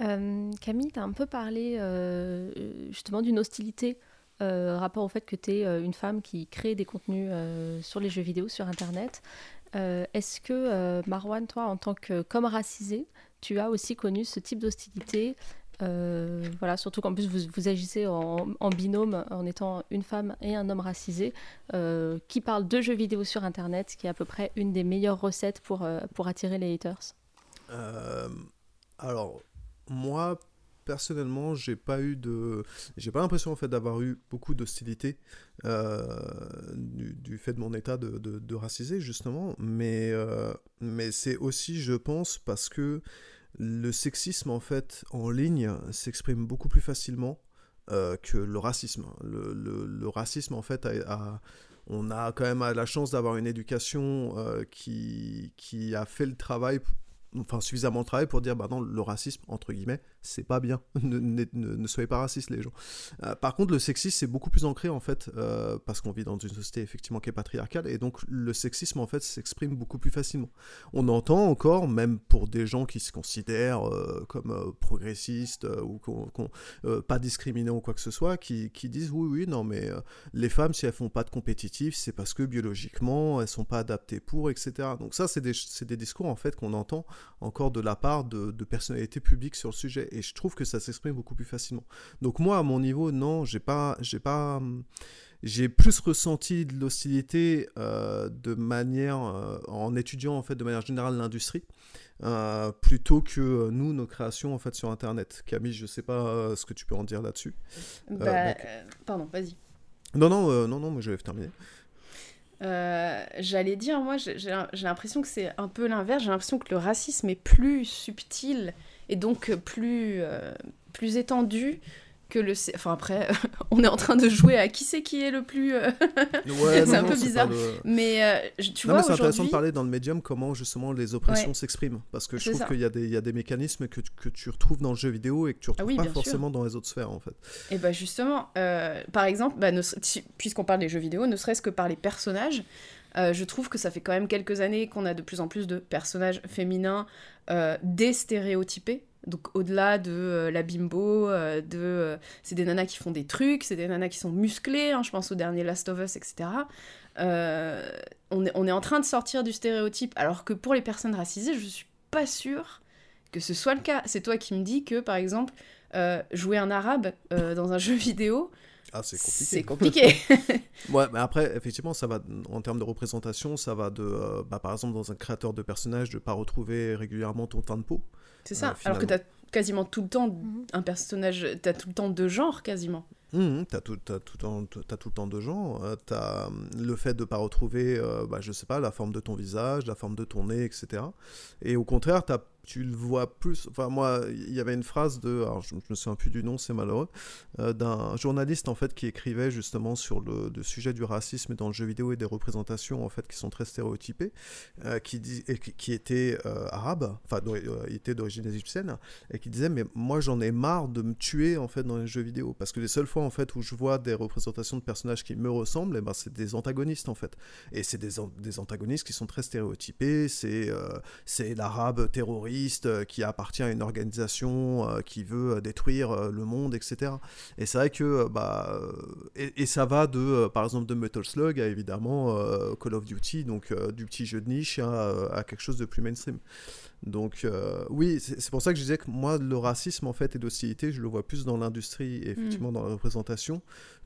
Euh, Camille, tu as un peu parlé euh, justement d'une hostilité euh, rapport au fait que tu es une femme qui crée des contenus sur les jeux vidéo, sur Internet. Est-ce que, Marwan, toi, en tant que comme racisé, tu as aussi connu ce type d'hostilité voilà, surtout qu'en plus vous, agissez en, binôme en étant une femme et un homme racisé qui parle de jeux vidéo sur Internet, qui est à peu près une des meilleures recettes pour, pour attirer les haters? alors, moi, personnellement, j'ai pas eu de, j'ai pas l'impression d'avoir eu beaucoup d'hostilité euh, du, fait de mon état de, de, racisé justement, mais euh, mais c'est aussi, je pense, parce que le sexisme en fait en ligne s'exprime beaucoup plus facilement euh, que le racisme. Le, le, racisme en fait on a quand même la chance d'avoir une éducation qui, qui a fait le travail enfin suffisamment de travail pour dire bah non le racisme entre guillemets c'est pas bien. Ne, soyez pas racistes les gens. Euh, par contre le sexisme c'est beaucoup plus ancré en fait euh, parce qu'on vit dans une société effectivement qui est patriarcale et donc le sexisme en fait s'exprime beaucoup plus facilement. On entend encore même pour des gens qui se considèrent euh, comme progressistes ou pas discriminés ou quoi que ce soit qui, disent oui oui non mais les femmes si elles font pas de compétitif c'est parce que biologiquement elles sont pas adaptées pour etc donc ça c'est des, des discours en fait qu'on entend encore de la part de, personnalités publiques sur le sujet. Et je trouve que ça s'exprime beaucoup plus facilement. Donc moi, à mon niveau, non, j'ai pas, j'ai pas, j'ai plus ressenti de l'hostilité euh, de manière, euh, en étudiant en fait de manière générale l'industrie, euh, plutôt que nous, nos créations en fait sur Internet. Camille, je sais pas ce que tu peux en dire là-dessus. Bah, pardon, vas-y. Non, non, non, non, mais je vais terminer. J'allais dire, moi, j'ai l'impression que c'est un peu l'inverse. J'ai l'impression que le racisme est plus subtil et donc plus, plus étendu que le. Enfin, après, on est en train de jouer à qui c'est qui est le plus. Euh, c'est un peu bizarre. Mais euh, tu non, vois, c'est intéressant de parler dans le médium comment justement les oppressions s'expriment. Parce que je trouve qu'il y, y, a des mécanismes que, que, tu retrouves dans le jeu vidéo et que tu retrouves ah pas forcément dans les autres sphères en fait. Et bah justement, euh, par exemple, bah, puisqu'on parle des jeux vidéo, ne serait-ce que par les personnages. Je trouve que ça fait quand même quelques années qu'on a de plus en plus de personnages féminins déstéréotypés donc au-delà de euh, la bimbo, euh, de euh, c'est des nanas qui font des trucs, c'est des nanas qui sont musclées, hein, je pense au dernier Last of Us, etc. On est, en train de sortir du stéréotype, alors que pour les personnes racisées, je suis pas sûre que ce soit le cas. C'est toi qui me dis que, par exemple, jouer un arabe dans un jeu vidéo, ah, c'est compliqué. C'est compliqué. ouais, mais après, effectivement, ça va, en termes de représentation, ça va de, bah, par exemple, dans un créateur de personnage, de pas retrouver régulièrement ton teint de peau. C'est ça, alors que tu as quasiment tout le temps mhm. un personnage, tu as tout le temps deux genres quasiment. Mmh, tu as, tout, as, tout, as tout le temps de genres. Euh, tu as hum, le fait de ne pas retrouver, euh, bah, je sais pas, la forme de ton visage, la forme de ton nez, etc. Et au contraire, tu as tu le vois plus. Enfin, moi, il y avait une phrase de. Alors, je, ne me souviens plus du nom, c'est malheureux. Euh, d'un journaliste, en fait, qui écrivait justement sur le, sujet du racisme dans le jeu vidéo et des représentations, en fait, qui sont très stéréotypées, euh, qui, dit, et qui, était euh, arabe, enfin, il était d'origine égyptienne, et qui disait Mais moi, j'en ai marre de me tuer, en fait, dans les jeux vidéo. Parce que les seules fois, en fait, où je vois des représentations de personnages qui me ressemblent, eh ben, c'est des antagonistes, en fait. Et c'est des, des antagonistes qui sont très stéréotypés. C'est c'est l'arabe terroriste euh, qui appartient à une organisation euh, qui veut euh, détruire le monde, etc. Et c'est vrai que, bah, et, ça va de, par exemple, de Metal Slug à évidemment Call of Duty, donc du petit jeu de niche à, quelque chose de plus mainstream. Donc oui, c'est pour ça que je disais que moi, le racisme en fait et l'hostilité, je le vois plus dans l'industrie et effectivement mm. dans la représentation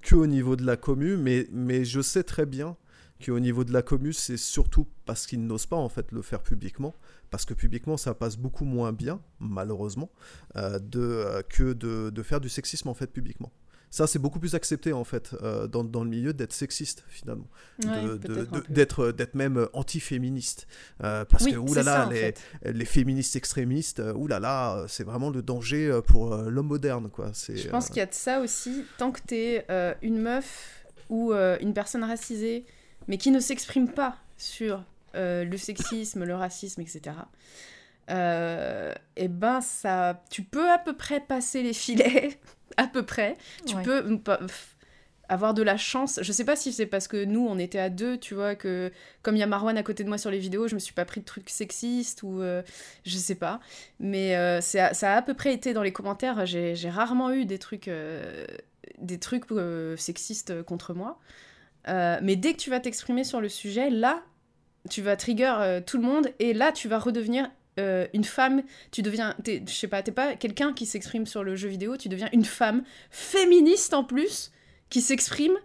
qu'au niveau de la commu, mais, mais je sais très bien qu'au niveau de la commu, c'est surtout parce qu'ils n'osent pas en fait le faire publiquement parce que publiquement ça passe beaucoup moins bien, malheureusement, euh, de, euh, que de, de, faire du sexisme en fait publiquement. Ça, c'est beaucoup plus accepté en fait euh, dans, dans, le milieu d'être sexiste finalement, d'être d'être même anti-féministe, parce que oulala les, les féministes extrémistes, oulala c'est vraiment le danger pour l'homme moderne quoi. Je pense qu'il y a de ça aussi. Tant que tu es une meuf ou une personne racisée, mais qui ne s'exprime pas sur euh, le sexisme, le racisme, etc. Euh, et eh ben ça, tu peux à peu près passer les filets, à peu près. Tu peux avoir de la chance. Je sais pas si c'est parce que nous on était à deux, tu vois, que comme il y a Marwan à côté de moi sur les vidéos, je me suis pas pris de trucs sexistes ou euh, je sais pas. Mais euh, ça a à peu près été dans les commentaires. J'ai rarement eu des trucs, des trucs sexistes contre moi. mais dès que tu vas t'exprimer sur le sujet, là, tu vas trigger euh, tout le monde et là tu vas redevenir euh, une femme, tu deviens, je sais pas, t'es pas quelqu'un qui s'exprime sur le jeu vidéo, tu deviens une femme féministe en plus qui s'exprime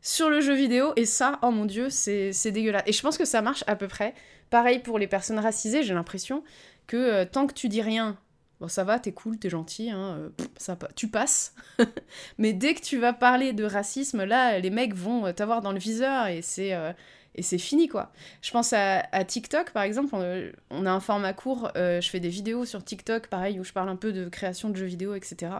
sur le jeu vidéo et ça, oh mon dieu, c'est dégueulasse. Et je pense que ça marche à peu près. Pareil pour les personnes racisées, j'ai l'impression que euh, tant que tu dis rien, bon ça va, t'es cool, t'es gentil, hein, ça, tu passes. Mais dès que tu vas parler de racisme, là, les mecs vont t'avoir dans le viseur et c'est et c'est fini quoi. Je pense à, TikTok par exemple, on, a un format court, euh, je fais des vidéos sur TikTok pareil où je parle un peu de création de jeux vidéo, etc.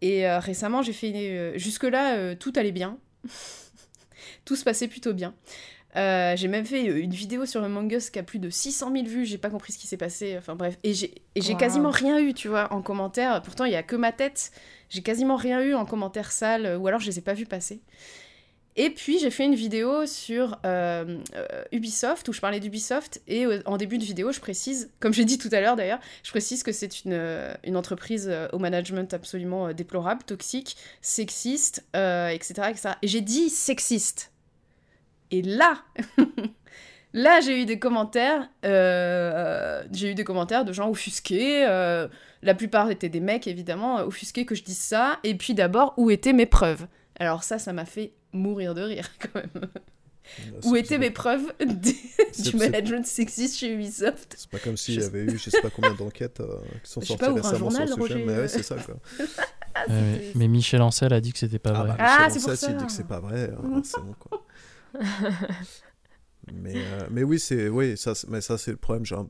Et euh, récemment j'ai fait, euh, jusque-là tout allait bien, tout se passait plutôt bien. j'ai même fait une vidéo sur Among Us qui a plus de 600 000 vues, j'ai pas compris ce qui s'est passé, enfin bref, et j'ai quasiment rien eu, tu vois, en commentaire, pourtant il y a que ma tête, j'ai quasiment rien eu en commentaire sale, ou alors je les ai pas vus passer. Et puis j'ai fait une vidéo sur euh, euh, Ubisoft où je parlais d'Ubisoft et euh, en début de vidéo je précise, comme j'ai dit tout à l'heure d'ailleurs, je précise que c'est une, une, entreprise au management absolument déplorable, toxique, sexiste, etc.. Et j'ai dit sexiste. Et là, Là, j'ai eu des commentaires, euh, j'ai eu des commentaires de gens offusqués. euh, la plupart étaient des mecs, évidemment, offusqués que je dise ça. Et puis d'abord, où étaient mes preuves? Alors ça, ça m'a fait mourir de rire quand même. Où étaient mes preuves du management sexiste chez Ubisoft? C'est pas comme s'il y avait eu je sais pas combien d'enquêtes euh, qui sont Je sorties pas, ouvre un récemment sur le journal, sujet. Roger, Mais ouais, c'est ça quoi. Ouais, mais- mais Michel Ancel a dit que c'était pas vrai. bah, Ah, Michel c'est pour s'il ça. dit que c'est pas vrai, euh, c'est bon quoi. Mais, euh, mais oui, c'est oui, ça, c'est- mais ça c'est le problème. genre,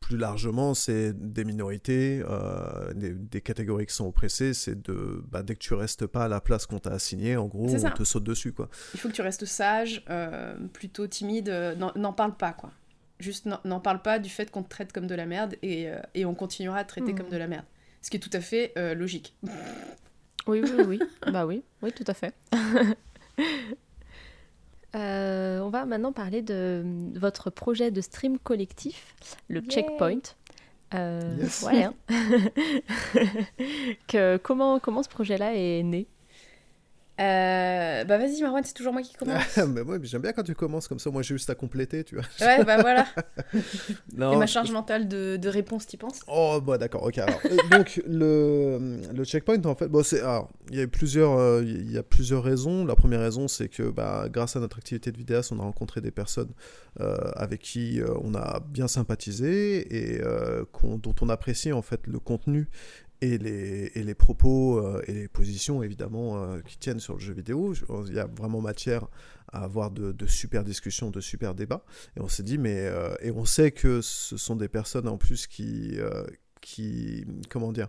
plus largement, c'est des minorités, euh, des, des catégories qui sont oppressées. C'est de bah, dès que tu restes pas à la place qu'on t'a assignée, en gros, on te saute dessus quoi. Il faut que tu restes sage, euh, plutôt timide, euh, n'en- n'en parle pas, quoi. Juste n'en- n'en parle pas du fait qu'on te traite comme de la merde et, euh, et on continuera à te traiter Mhm. comme de la merde. Ce qui est tout à fait euh, logique. Oui, oui, oui. bah oui, oui, tout à fait. Euh, on va maintenant parler de votre projet de stream collectif, le. Checkpoint. Euh, Yes. Voilà. que, comment, comment ce projet-là est né? Euh, bah vas-y Marwan, c'est toujours moi qui commence. mais ouais, j'aime bien quand tu commences comme ça. Moi, j'ai juste à compléter, tu vois. ouais, bah voilà. Non, et ma charge mentale de, de réponse, t'y penses? Oh, bah d'accord, ok. alors, euh, donc, le, le checkpoint, en fait, bon, c'est, alors, il y a plusieurs, euh, y a plusieurs raisons. La première raison, c'est que bah, grâce à notre activité de vidéaste, on a rencontré des personnes euh, avec qui on a bien sympathisé et qu'on- dont on apprécie en fait le contenu et les, et les propos euh, et les positions évidemment euh, qui tiennent sur le jeu vidéo. Il y a vraiment matière à avoir de, de super discussions, de super débats. Et on s'est dit, mais. euh, et on sait que ce sont des personnes en plus qui. qui comment dire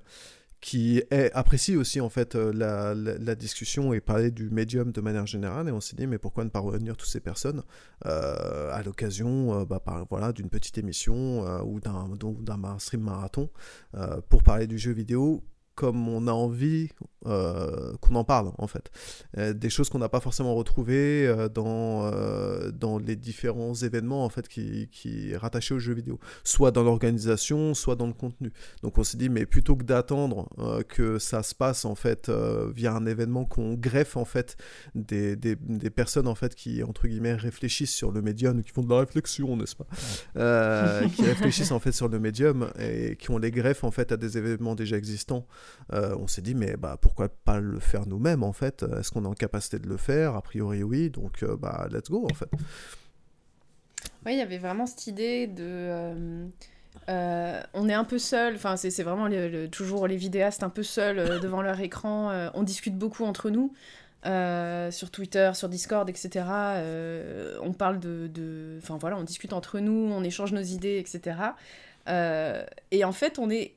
qui apprécient aussi en fait euh, la, la- discussion et parler du médium de manière générale et on s'est dit mais pourquoi ne pas réunir toutes ces personnes euh, à l'occasion euh, bah, voilà, d'une petite émission ou d'un d'un stream marathon pour parler du jeu vidéo comme on a envie euh, qu'on en parle en fait. Euh, des choses qu'on n'a pas forcément retrouvées euh, dans, dans les différents événements en fait qui, qui rattachés aux jeux vidéo, soit dans l'organisation, soit dans le contenu. Donc on s'est dit mais plutôt que d'attendre que ça se passe en fait via un événement qu'on greffe en fait des, des, des personnes en fait qui entre guillemets réfléchissent sur le médium, qui font de la réflexion n'est-ce pas, qui réfléchissent en fait sur le médium et qui ont les greffes en fait à des événements déjà existants. Euh, on s'est dit mais bah pourquoi pas le faire nous-mêmes en fait? Est-ce qu'on est en capacité de le faire? A priori oui, donc euh, bah let's go en fait. Oui, il y avait vraiment cette idée de. euh, on est un peu seul, enfin, c'est vraiment toujours les vidéastes un peu seuls devant leur écran. on discute beaucoup entre nous, sur Twitter, sur Discord, etc. on parle de. Enfin voilà, on discute entre nous, on échange nos idées, etc. Et en fait, on est,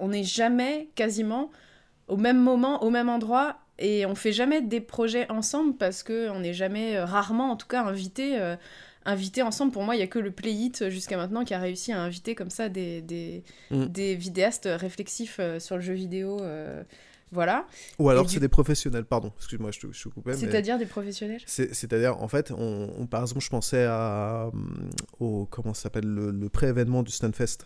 on n'est jamais quasiment au même moment, au même endroit. Et on fait jamais des projets ensemble parce que on n'est jamais, euh, rarement en tout cas, invité euh, inviter ensemble. Pour moi, il y a que le Play It euh, jusqu'à maintenant qui a réussi à inviter comme ça des, des, Mm. des vidéastes réflexifs euh, sur le jeu vidéo. voilà. Ou alors du- c'est des professionnels, pardon, excuse-moi, je te, je te coupais. mais- C'est-à-dire des professionnels? C'est- C'est-à-dire, en fait, on, on- par exemple, je pensais à, hum, au, comment s'appelle, le, le pré-événement du Stunfest.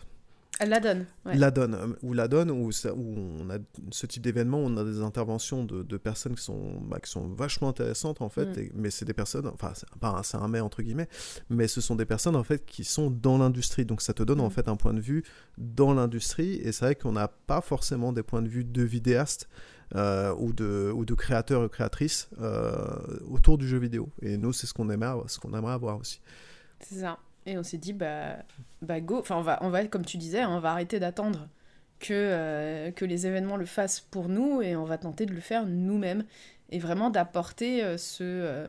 Elle la donne. ouais. La donne, euh, ou la donne, où, ça- où on a ce type d'événement, où on a des interventions de, de personnes qui sont, bah, qui sont vachement intéressantes en fait, Mm. et- mais c'est des personnes, enfin c'est pas un- c'est un mais entre guillemets, mais ce sont des personnes en fait qui sont dans l'industrie, donc ça te donne en Mm. fait un point de vue dans l'industrie, et c'est vrai qu'on n'a pas forcément des points de vue de vidéastes euh, ou, de, ou de créateurs et créatrices euh, autour du jeu vidéo, et nous c'est ce qu'on aimerait, ce qu'on aimerait avoir aussi. C'est ça. Et on s'est dit, bah, bah go. Enfin, on va, on va, comme tu disais, on va arrêter d'attendre que, euh, que les événements le fassent pour nous et on va tenter de le faire nous-mêmes. Et vraiment d'apporter euh, ce, euh,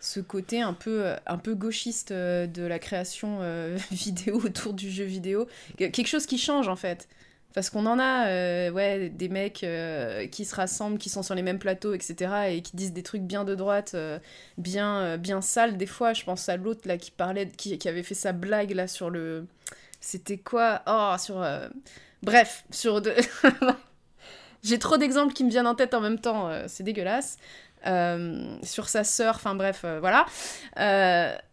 ce côté un peu, un peu gauchiste de la création vidéo autour du jeu vidéo. Que- Quelque chose qui change en fait. Parce qu'on en a, euh, ouais, des mecs euh, qui se rassemblent, qui sont sur les mêmes plateaux, etc., et qui disent des trucs bien de droite, euh, bien, bien sales. Des fois, je pense à l'autre là qui parlait, qui, avait fait sa blague là sur le, c'était quoi? Oh, sur, bref, sur de. J'ai trop d'exemples qui me viennent en tête en même temps. c'est dégueulasse. Sur sa sœur, enfin bref, voilà.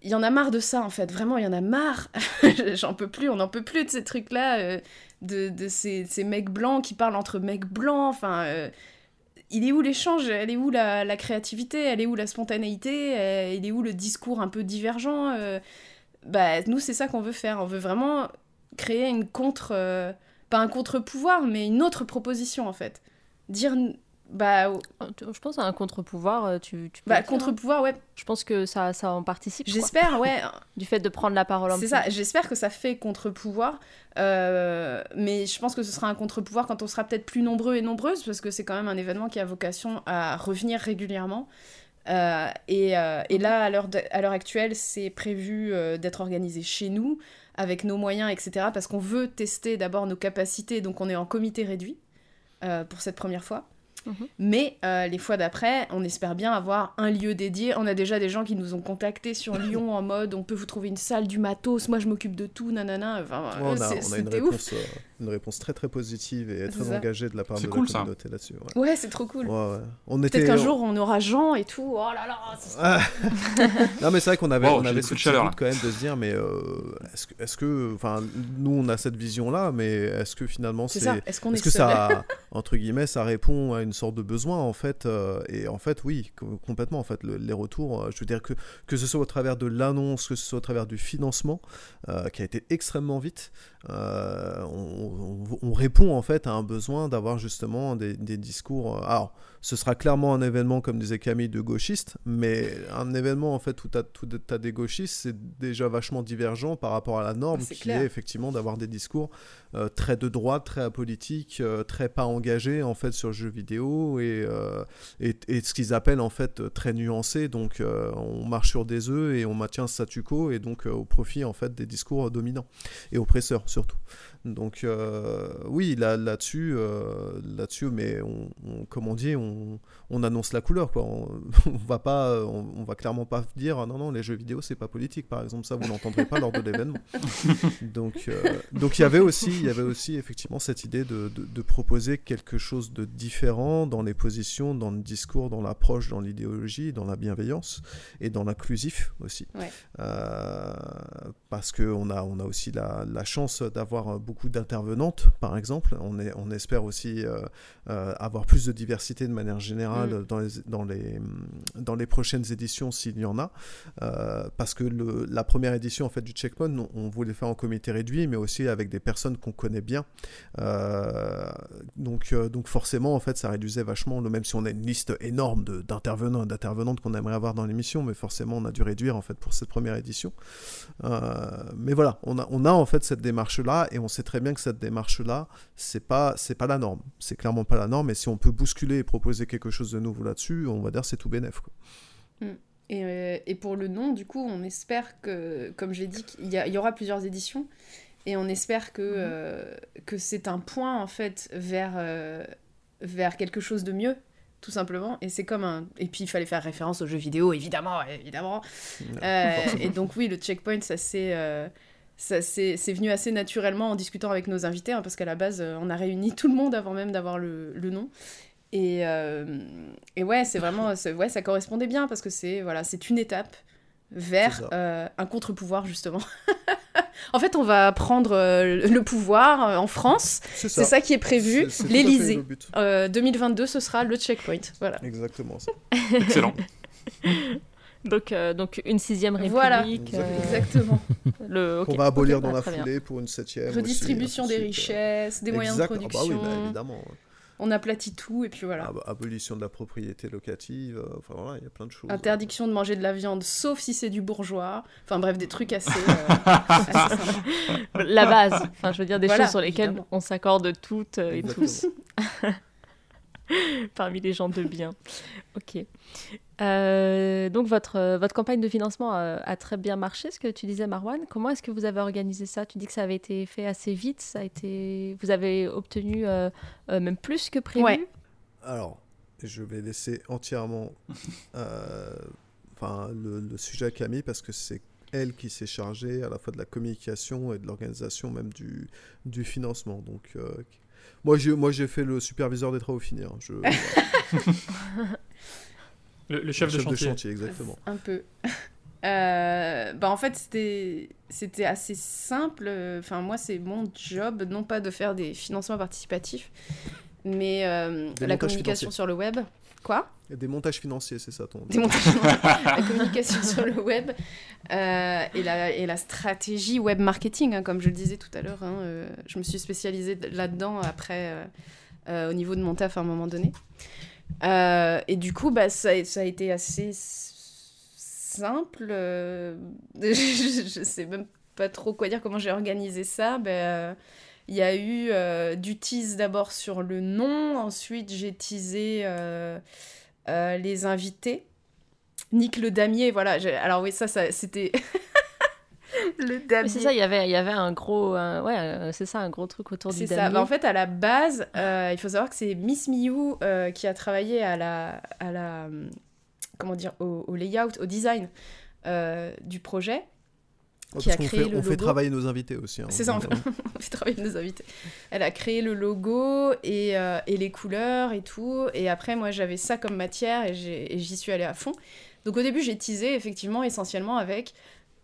Il y en a marre de ça en fait, vraiment, il y en a marre. J'en peux plus, on n'en peut plus de ces trucs-là, de, de ces, ces mecs blancs qui parlent entre mecs blancs, enfin. euh, il est où l'échange? Elle est où la, la créativité? Elle est où la spontanéité? Elle est où le discours un peu divergent Euh, bah, nous, c'est ça qu'on veut faire. On veut vraiment créer une contre. euh, pas un contre-pouvoir, mais une autre proposition, en fait. Dire. Bah, Je pense à un contre-pouvoir, euh, tu, tu peux Bah, hein. contre-pouvoir, ouais. Je pense que ça, ça en participe. J'espère, ouais. Du fait de prendre la parole en C'est ça, j'espère que ça fait contre-pouvoir. euh, mais je pense que ce sera un contre-pouvoir quand on sera peut-être plus nombreux et nombreuses, parce que c'est quand même un événement qui a vocation à revenir régulièrement. Euh, et, euh, et là, à l'heure de- à l'heure actuelle, c'est prévu euh, d'être organisé chez nous, avec nos moyens, etc. Parce qu'on veut tester d'abord nos capacités, donc on est en comité réduit pour cette première fois. Mhm. Mais euh, les fois d'après, on espère bien avoir un lieu dédié. On a déjà des gens qui nous ont contactés sur Lyon en mode on peut vous trouver une salle du matos, moi je m'occupe de tout, nanana. Enfin, Ouais, on, a, c'est- on a une c'était ouf. euh, une réponse très très positive et très ça. engagée de la part de cool, la communauté là-dessus. ouais. Ouais, c'est trop cool. Ouais, ouais. On Peut-être était, qu'un on- jour on aura Jean et tout. Oh là là, ce Ah. non mais c'est vrai qu'on avait, Wow, on avait ce petit chaleur, doute quand même de se dire mais euh, est-ce que, est-ce que, enfin nous on a cette vision là mais est-ce que finalement C'est est-ce qu'on est que seul? ça, entre guillemets, ça répond à une sorte de besoin en fait euh, et en fait oui co- complètement en fait le- les retours, euh, je veux dire que que ce soit au travers de l'annonce, que ce soit au travers du financement euh, qui a été extrêmement vite, euh, on, on- on répond en fait à un besoin d'avoir justement des, des discours. euh, alors, ce sera clairement un événement, comme disait Camille, de gauchistes, mais un événement en fait où tu as, des gauchistes, c'est déjà vachement divergent par rapport à la norme Ah, qui clair. est effectivement d'avoir des discours euh, très de droite, très apolitiques, euh, très pas engagés en fait sur le jeu vidéo et, euh, et, et ce qu'ils appellent en fait très nuancés. Donc, on marche sur des œufs et on maintient le statu quo et donc au profit en fait des discours dominants et oppresseurs surtout. Donc euh, oui, là, là-dessus, euh, là-dessus, mais on, on- comme on dit, on, on annonce la couleur, quoi. On, on va pas, on, on va clairement pas dire ah non non, les jeux vidéo c'est pas politique, par exemple, ça vous n'entendrez pas lors de l'événement. donc euh, donc il y avait aussi, il y avait aussi effectivement cette idée de, de, de proposer quelque chose de différent dans les positions, dans le discours, dans l'approche, dans l'idéologie, dans la bienveillance et dans l'inclusif aussi. Ouais. Euh, parce qu'on a, on a aussi la, la chance d'avoir euh, beaucoup d'intervenantes, par exemple. On, est, on espère aussi euh, euh, avoir plus de diversité de manière générale Mm. dans, les, dans, les, dans les prochaines éditions, s'il y en a. Euh, parce que le, la première édition en fait, du Checkpoint, on, on voulait faire en comité réduit, mais aussi avec des personnes qu'on connaît bien. Donc, donc forcément, en fait, ça réduisait vachement, le, même si on a une liste énorme d'intervenants et d'intervenantes qu'on aimerait avoir dans l'émission, mais forcément, on a dû réduire en fait pour cette première édition. Mais voilà, on a, on a en fait cette démarche-là, et on sait très bien que cette démarche-là, c'est pas, c'est pas la norme. C'est clairement pas la norme, et si on peut bousculer et proposer quelque chose de nouveau là-dessus, on va dire c'est tout bénef. Quoi. Mm. Et, euh, et pour le nom, du coup, on espère que, comme j'ai dit, qu'il y, a- il y aura plusieurs éditions. Et on espère que, euh, que c'est un point, en fait, vers, euh, vers quelque chose de mieux, tout simplement. Et c'est comme un... Et puis, il fallait faire référence aux jeux vidéo, évidemment, évidemment. Euh, et donc, oui, le checkpoint, ça euh, ça c'est c'est venu assez naturellement en discutant avec nos invités, hein, parce qu'à la base, euh, on a réuni tout le monde avant même d'avoir le, le nom. Et, euh, et ouais, c'est vraiment, ouais, ça correspondait bien parce que c'est voilà, c'est une étape vers euh, un contre-pouvoir justement. en fait, on va prendre euh, le pouvoir en France. C'est ça. ça. qui est prévu. C'est- c'est tout à fait L'Élysée. le but. Euh, 2022, ce sera le checkpoint. Voilà. Exactement ça. Excellent. Donc, euh, donc une sixième république. Voilà. euh, Exactement. le, ok, On va abolir dans bah, la bien. foulée pour une septième. Redistribution aussi, des suite. richesses, des moyens de. Ah bah oui, production. bah, évidemment. ouais. On aplatit tout et puis voilà. Ab- abolition de la propriété locative, euh, enfin voilà, il y a plein de choses. Interdiction de manger de la viande, sauf si c'est du bourgeois. Enfin bref, des trucs assez. euh. La base. Enfin, je veux dire des Voilà, choses sur lesquelles évidemment. on s'accorde toutes euh, et Exactement. tous. Parmi les gens de bien. Ok. Euh, donc votre, euh, votre campagne de financement a, a très bien marché, ce que tu disais Marwan. Comment est-ce que vous avez organisé ça? Tu dis que ça avait été fait assez vite, ça a été... vous avez obtenu euh, euh, même plus que prévu? Ouais. Alors, je vais laisser entièrement euh, enfin, le, le sujet à Camille parce que c'est elle qui s'est chargée à la fois de la communication et de l'organisation même du, du financement. Donc, euh, moi, j'ai, moi, j'ai fait le superviseur des travaux finis. hein. Je, voilà. Le, le chef, Le de chantier. exactement. Un peu. Euh, bah en fait, c'était c'était assez simple. Enfin, moi, c'est mon job, non pas de faire des financements participatifs, Mais euh, la communication financiers. sur le web. Quoi Des montages financiers, c'est ça ton. Des montages financiers. La communication sur le web euh, et, la, et la stratégie web marketing, hein, comme je le disais tout à l'heure. hein, euh, je me suis spécialisée là-dedans après, euh, au niveau de mon taf à un moment donné. Et du coup, bah, ça, a- ça a été assez simple. je, je sais même pas trop quoi dire, comment j'ai organisé ça. Euh, il y a eu euh, du tease d'abord sur le nom, ensuite j'ai teasé euh, euh, les invités. Nick le damier, voilà. Alors oui, ça, ça c'était... le damier. C'est ça, il y avait, il y avait un gros, un- ouais, c'est ça, un gros truc autour du ça. damier. Bah, en fait, à la base, il faut savoir que c'est Miss Miyu qui a travaillé à la, à la, hum, comment dire, au, au layout, au design du projet. Qui a parce qu'on créé fait, le on fait travailler nos invités aussi. hein. C'est ça, on fait, on fait travailler nos invités. Elle a créé le logo et, euh, et les couleurs et tout. Et après, moi, j'avais ça comme matière et j'y suis allée à fond. Donc au début, j'ai teasé effectivement essentiellement avec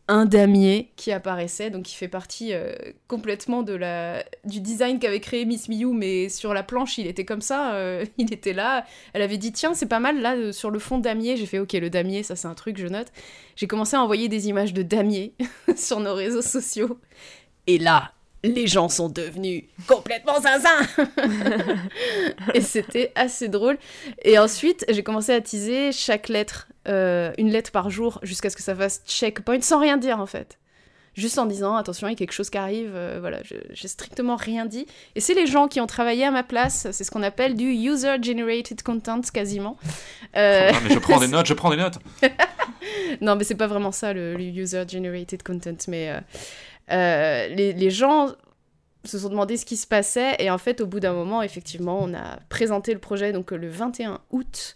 un damier qui apparaissait, donc qui fait partie euh, complètement de la, du design qu'avait créé Miss Miyu, mais sur la planche, il était comme ça, euh, il était là. Elle avait dit, tiens, c'est pas mal, là, euh, sur le fond damier. J'ai fait, ok, le damier, ça c'est un truc, je note. J'ai commencé à envoyer des images de damier sur nos réseaux sociaux. Et là, les gens sont devenus complètement zinzin Et c'était assez drôle. Et ensuite, j'ai commencé à teaser chaque lettre, euh, une lettre par jour, jusqu'à ce que ça fasse checkpoint, sans rien dire en fait. Juste en disant, attention, il y a quelque chose qui arrive, euh, voilà, j'ai strictement rien dit. Et c'est les gens qui ont travaillé à ma place, c'est ce qu'on appelle du user-generated content quasiment. Euh, Ah, mais je prends des notes, je prends des notes. non, mais c'est pas vraiment ça le, le user-generated content, mais euh, les, gens se sont demandé ce qui se passait, et en fait, au bout d'un moment, effectivement, on a présenté le projet, donc le 21 août.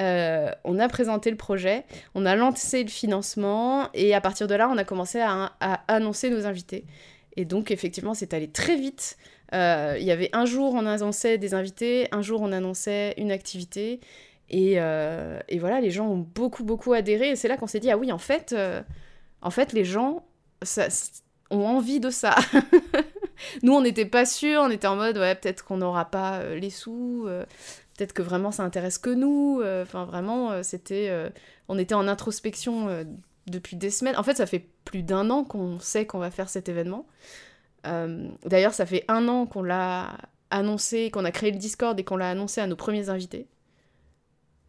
euh, on a présenté le projet, on a lancé le financement, et à partir de là, on a commencé à, annoncer nos invités. Et donc, effectivement, c'est allé très vite. Euh, Il y avait un jour, on annonçait des invités, un jour, on annonçait une activité. Et, et voilà, les gens ont beaucoup, beaucoup adhéré. Et c'est là qu'on s'est dit, ah oui, en fait, en fait les gens ça, ont envie de ça. Nous, on n'était pas sûrs, on était en mode, ouais, peut-être qu'on n'aura pas euh, les sous, euh, peut-être que vraiment ça intéresse que nous. euh, Enfin, vraiment, c'était. on était en introspection depuis des semaines. En fait, ça fait plus d'un an qu'on sait qu'on va faire cet événement. D'ailleurs, ça fait un an qu'on l'a annoncé, qu'on a créé le Discord et qu'on l'a annoncé à nos premiers invités.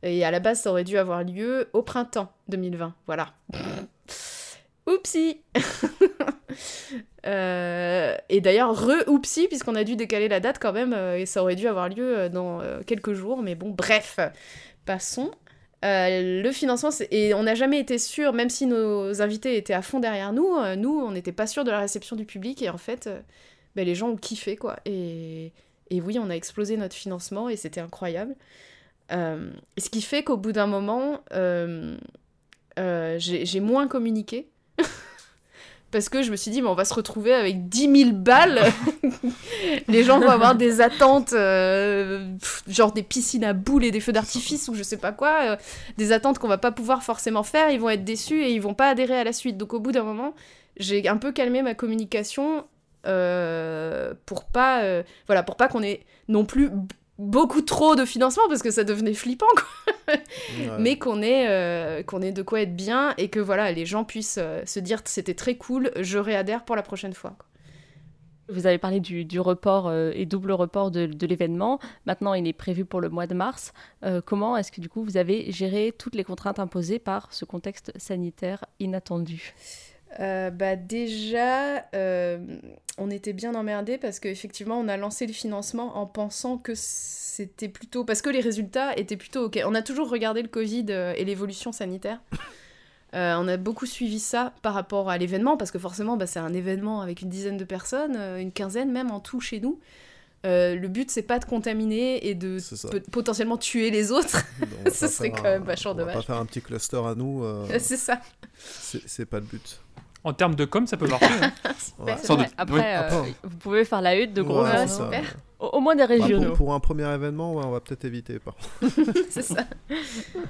Et à la base, ça aurait dû avoir lieu au printemps 2020. Voilà. Oupsie Euh, Et d'ailleurs, re-oupsie, puisqu'on a dû décaler la date quand même, euh, et ça aurait dû avoir lieu euh, dans quelques jours. Mais bon, bref, passons. Le financement, et on n'a jamais été sûr, même si nos invités étaient à fond derrière nous, nous, on n'était pas sûr de la réception du public, et en fait, ben, les gens ont kiffé, quoi. Et, et oui, on a explosé notre financement, et c'était incroyable. Ce qui fait qu'au bout d'un moment, j'ai moins communiqué. Parce que je me suis dit, mais on va se retrouver avec 10 000 balles. Les gens vont avoir des attentes, euh, genre des piscines à boules et des feux d'artifice ou je sais pas quoi. euh, des attentes qu'on va pas pouvoir forcément faire. Ils vont être déçus et ils vont pas adhérer à la suite. Donc au bout d'un moment, j'ai un peu calmé ma communication euh, pour pas, voilà, pour pas qu'on ait non plus beaucoup trop de financement parce que ça devenait flippant quoi. mais qu'on ait euh, qu'on ait de quoi être bien et que voilà les gens puissent euh, se dire c'était très cool je réadhère pour la prochaine fois quoi. Vous avez parlé du, du report euh, et double report de, de l'événement. Maintenant, il est prévu pour le mois de mars. Euh, comment est-ce que du coup vous avez géré toutes les contraintes imposées par ce contexte sanitaire inattendu? Euh, bah déjà, euh, on était bien emmerdés parce qu'effectivement, on a lancé le financement en pensant que c'était plutôt... Parce que les résultats étaient plutôt OK. On a toujours regardé le Covid euh, et l'évolution sanitaire. Euh, on a beaucoup suivi ça par rapport à l'événement, parce que forcément, bah, c'est un événement avec une dizaine de personnes, une quinzaine même en tout chez nous. Le but, c'est pas de contaminer et de potentiellement tuer les autres. On va Ce serait quand même un- vachement on va dommage. pas faire un petit cluster à nous. C'est ça. C'est pas le but. En termes de com, ça peut marcher. hein. Ouais. Après, euh, vous pouvez faire la hutte de gros Ouais, noms. c'est ça. Au, au moins des Enfin, régionaux. pour, pour un premier événement, ouais, on va peut-être éviter. Par contre. c'est ça.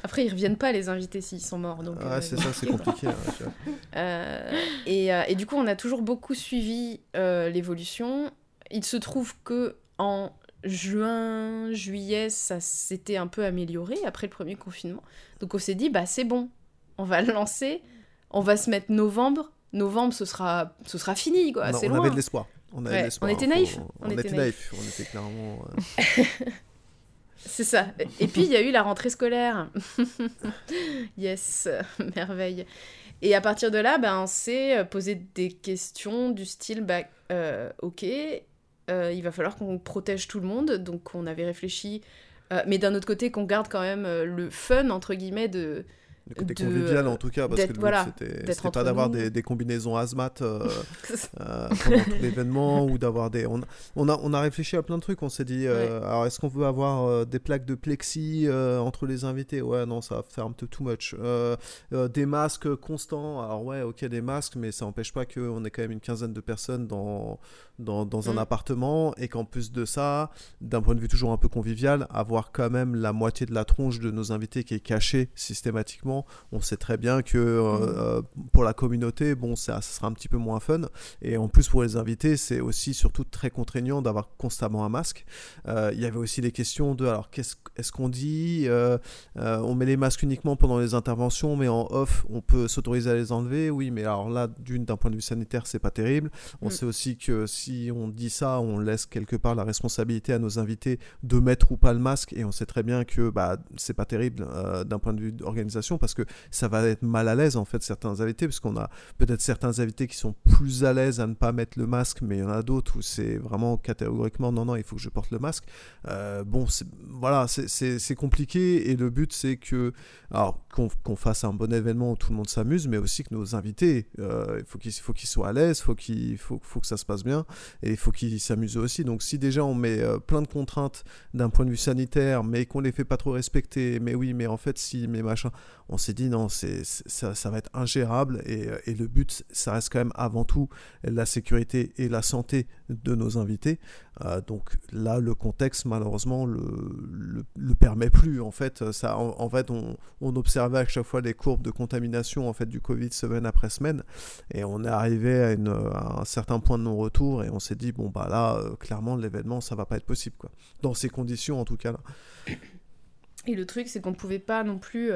Après, ils reviennent pas, les invités, s'ils sont morts. Donc, Ah, euh, c'est ça, c'est compliqué, je- Euh, et, euh, et du coup, on a toujours beaucoup suivi euh, l'évolution. Il se trouve que en juin, juillet, ça s'était un peu amélioré après le premier confinement. Donc on s'est dit, bah c'est bon, on va le lancer, on va se mettre novembre. Novembre, ce sera, ce sera fini, quoi. Non, C'est on loin. avait de l'espoir. On, avait Ouais, de l'espoir, on était naïfs. faut- On, était, naïfs. naïfs. On était clairement. euh, C'est ça. Et puis il y a eu la rentrée scolaire. yes, merveille. Et à partir de là, ben, on s'est posé des questions du style, bah, euh, ok, euh, il va falloir qu'on protège tout le monde. Donc on avait réfléchi, euh, mais d'un autre côté qu'on garde quand même euh, le fun, entre guillemets, de... Le côté de- convivial en tout cas, parce que le voilà, c'était pas d'avoir des, des combinaisons hazmat euh, euh, pendant tout l'événement ou d'avoir des. On, on, a, on a réfléchi à plein de trucs. On s'est dit, euh, alors est-ce qu'on veut avoir euh, des plaques de plexi entre les invités? Ouais, non, ça va faire un peu too much. Des masques constants. Alors ouais, ok, des masques, mais ça n'empêche pas qu'on ait quand même une quinzaine de personnes dans, dans, dans un Mm. appartement et qu'en plus de ça, d'un point de vue toujours un peu convivial, avoir quand même la moitié de la tronche de nos invités qui est cachée systématiquement. On sait très bien que euh, euh, pour la communauté, bon, ça, ça sera un petit peu moins fun. Et en plus, pour les invités, c'est aussi surtout très contraignant d'avoir constamment un masque. Euh, Il y avait aussi les questions de alors, qu'est-ce est-ce qu'on dit euh, On met les masques uniquement pendant les interventions, mais en off, on peut s'autoriser à les enlever? Oui, mais alors là, d'une, d'un point de vue sanitaire, c'est pas terrible. On Mm. sait aussi que si on dit ça, on laisse quelque part la responsabilité à nos invités de mettre ou pas le masque. Et on sait très bien que bah, c'est pas terrible d'un point de vue d'organisation parce que ça va être mal à l'aise en fait certains invités parce qu'on a peut-être certains invités qui sont plus à l'aise à ne pas mettre le masque mais il y en a d'autres où c'est vraiment catégoriquement non non il faut que je porte le masque. Euh, bon voilà c'est- compliqué et le but c'est que alors qu'on qu'on fasse un bon événement où tout le monde s'amuse mais aussi que nos invités euh, il faut qu'ils faut qu'ils soient à l'aise faut qu'il faut, faut que ça se passe bien et il faut qu'ils s'amusent aussi. Donc si déjà on met euh, plein de contraintes d'un point de vue sanitaire mais qu'on les fait pas trop respecter mais oui mais en fait si mais machin s'est dit non, c'est, ça, va être ingérable et, euh, et le but, ça reste quand même avant tout la sécurité et la santé de nos invités. Euh, donc là, le contexte, malheureusement, le, le, permet plus. En fait, ça, en, fait on, on observait à chaque fois les courbes de contamination en fait, du Covid semaine après semaine et on est arrivé à, un certain point de non-retour et on s'est dit, bon, bah là, euh, clairement, l'événement, ça va pas être possible. Quoi. Dans ces conditions, en tout cas. Et le truc, c'est qu'on ne pouvait pas non plus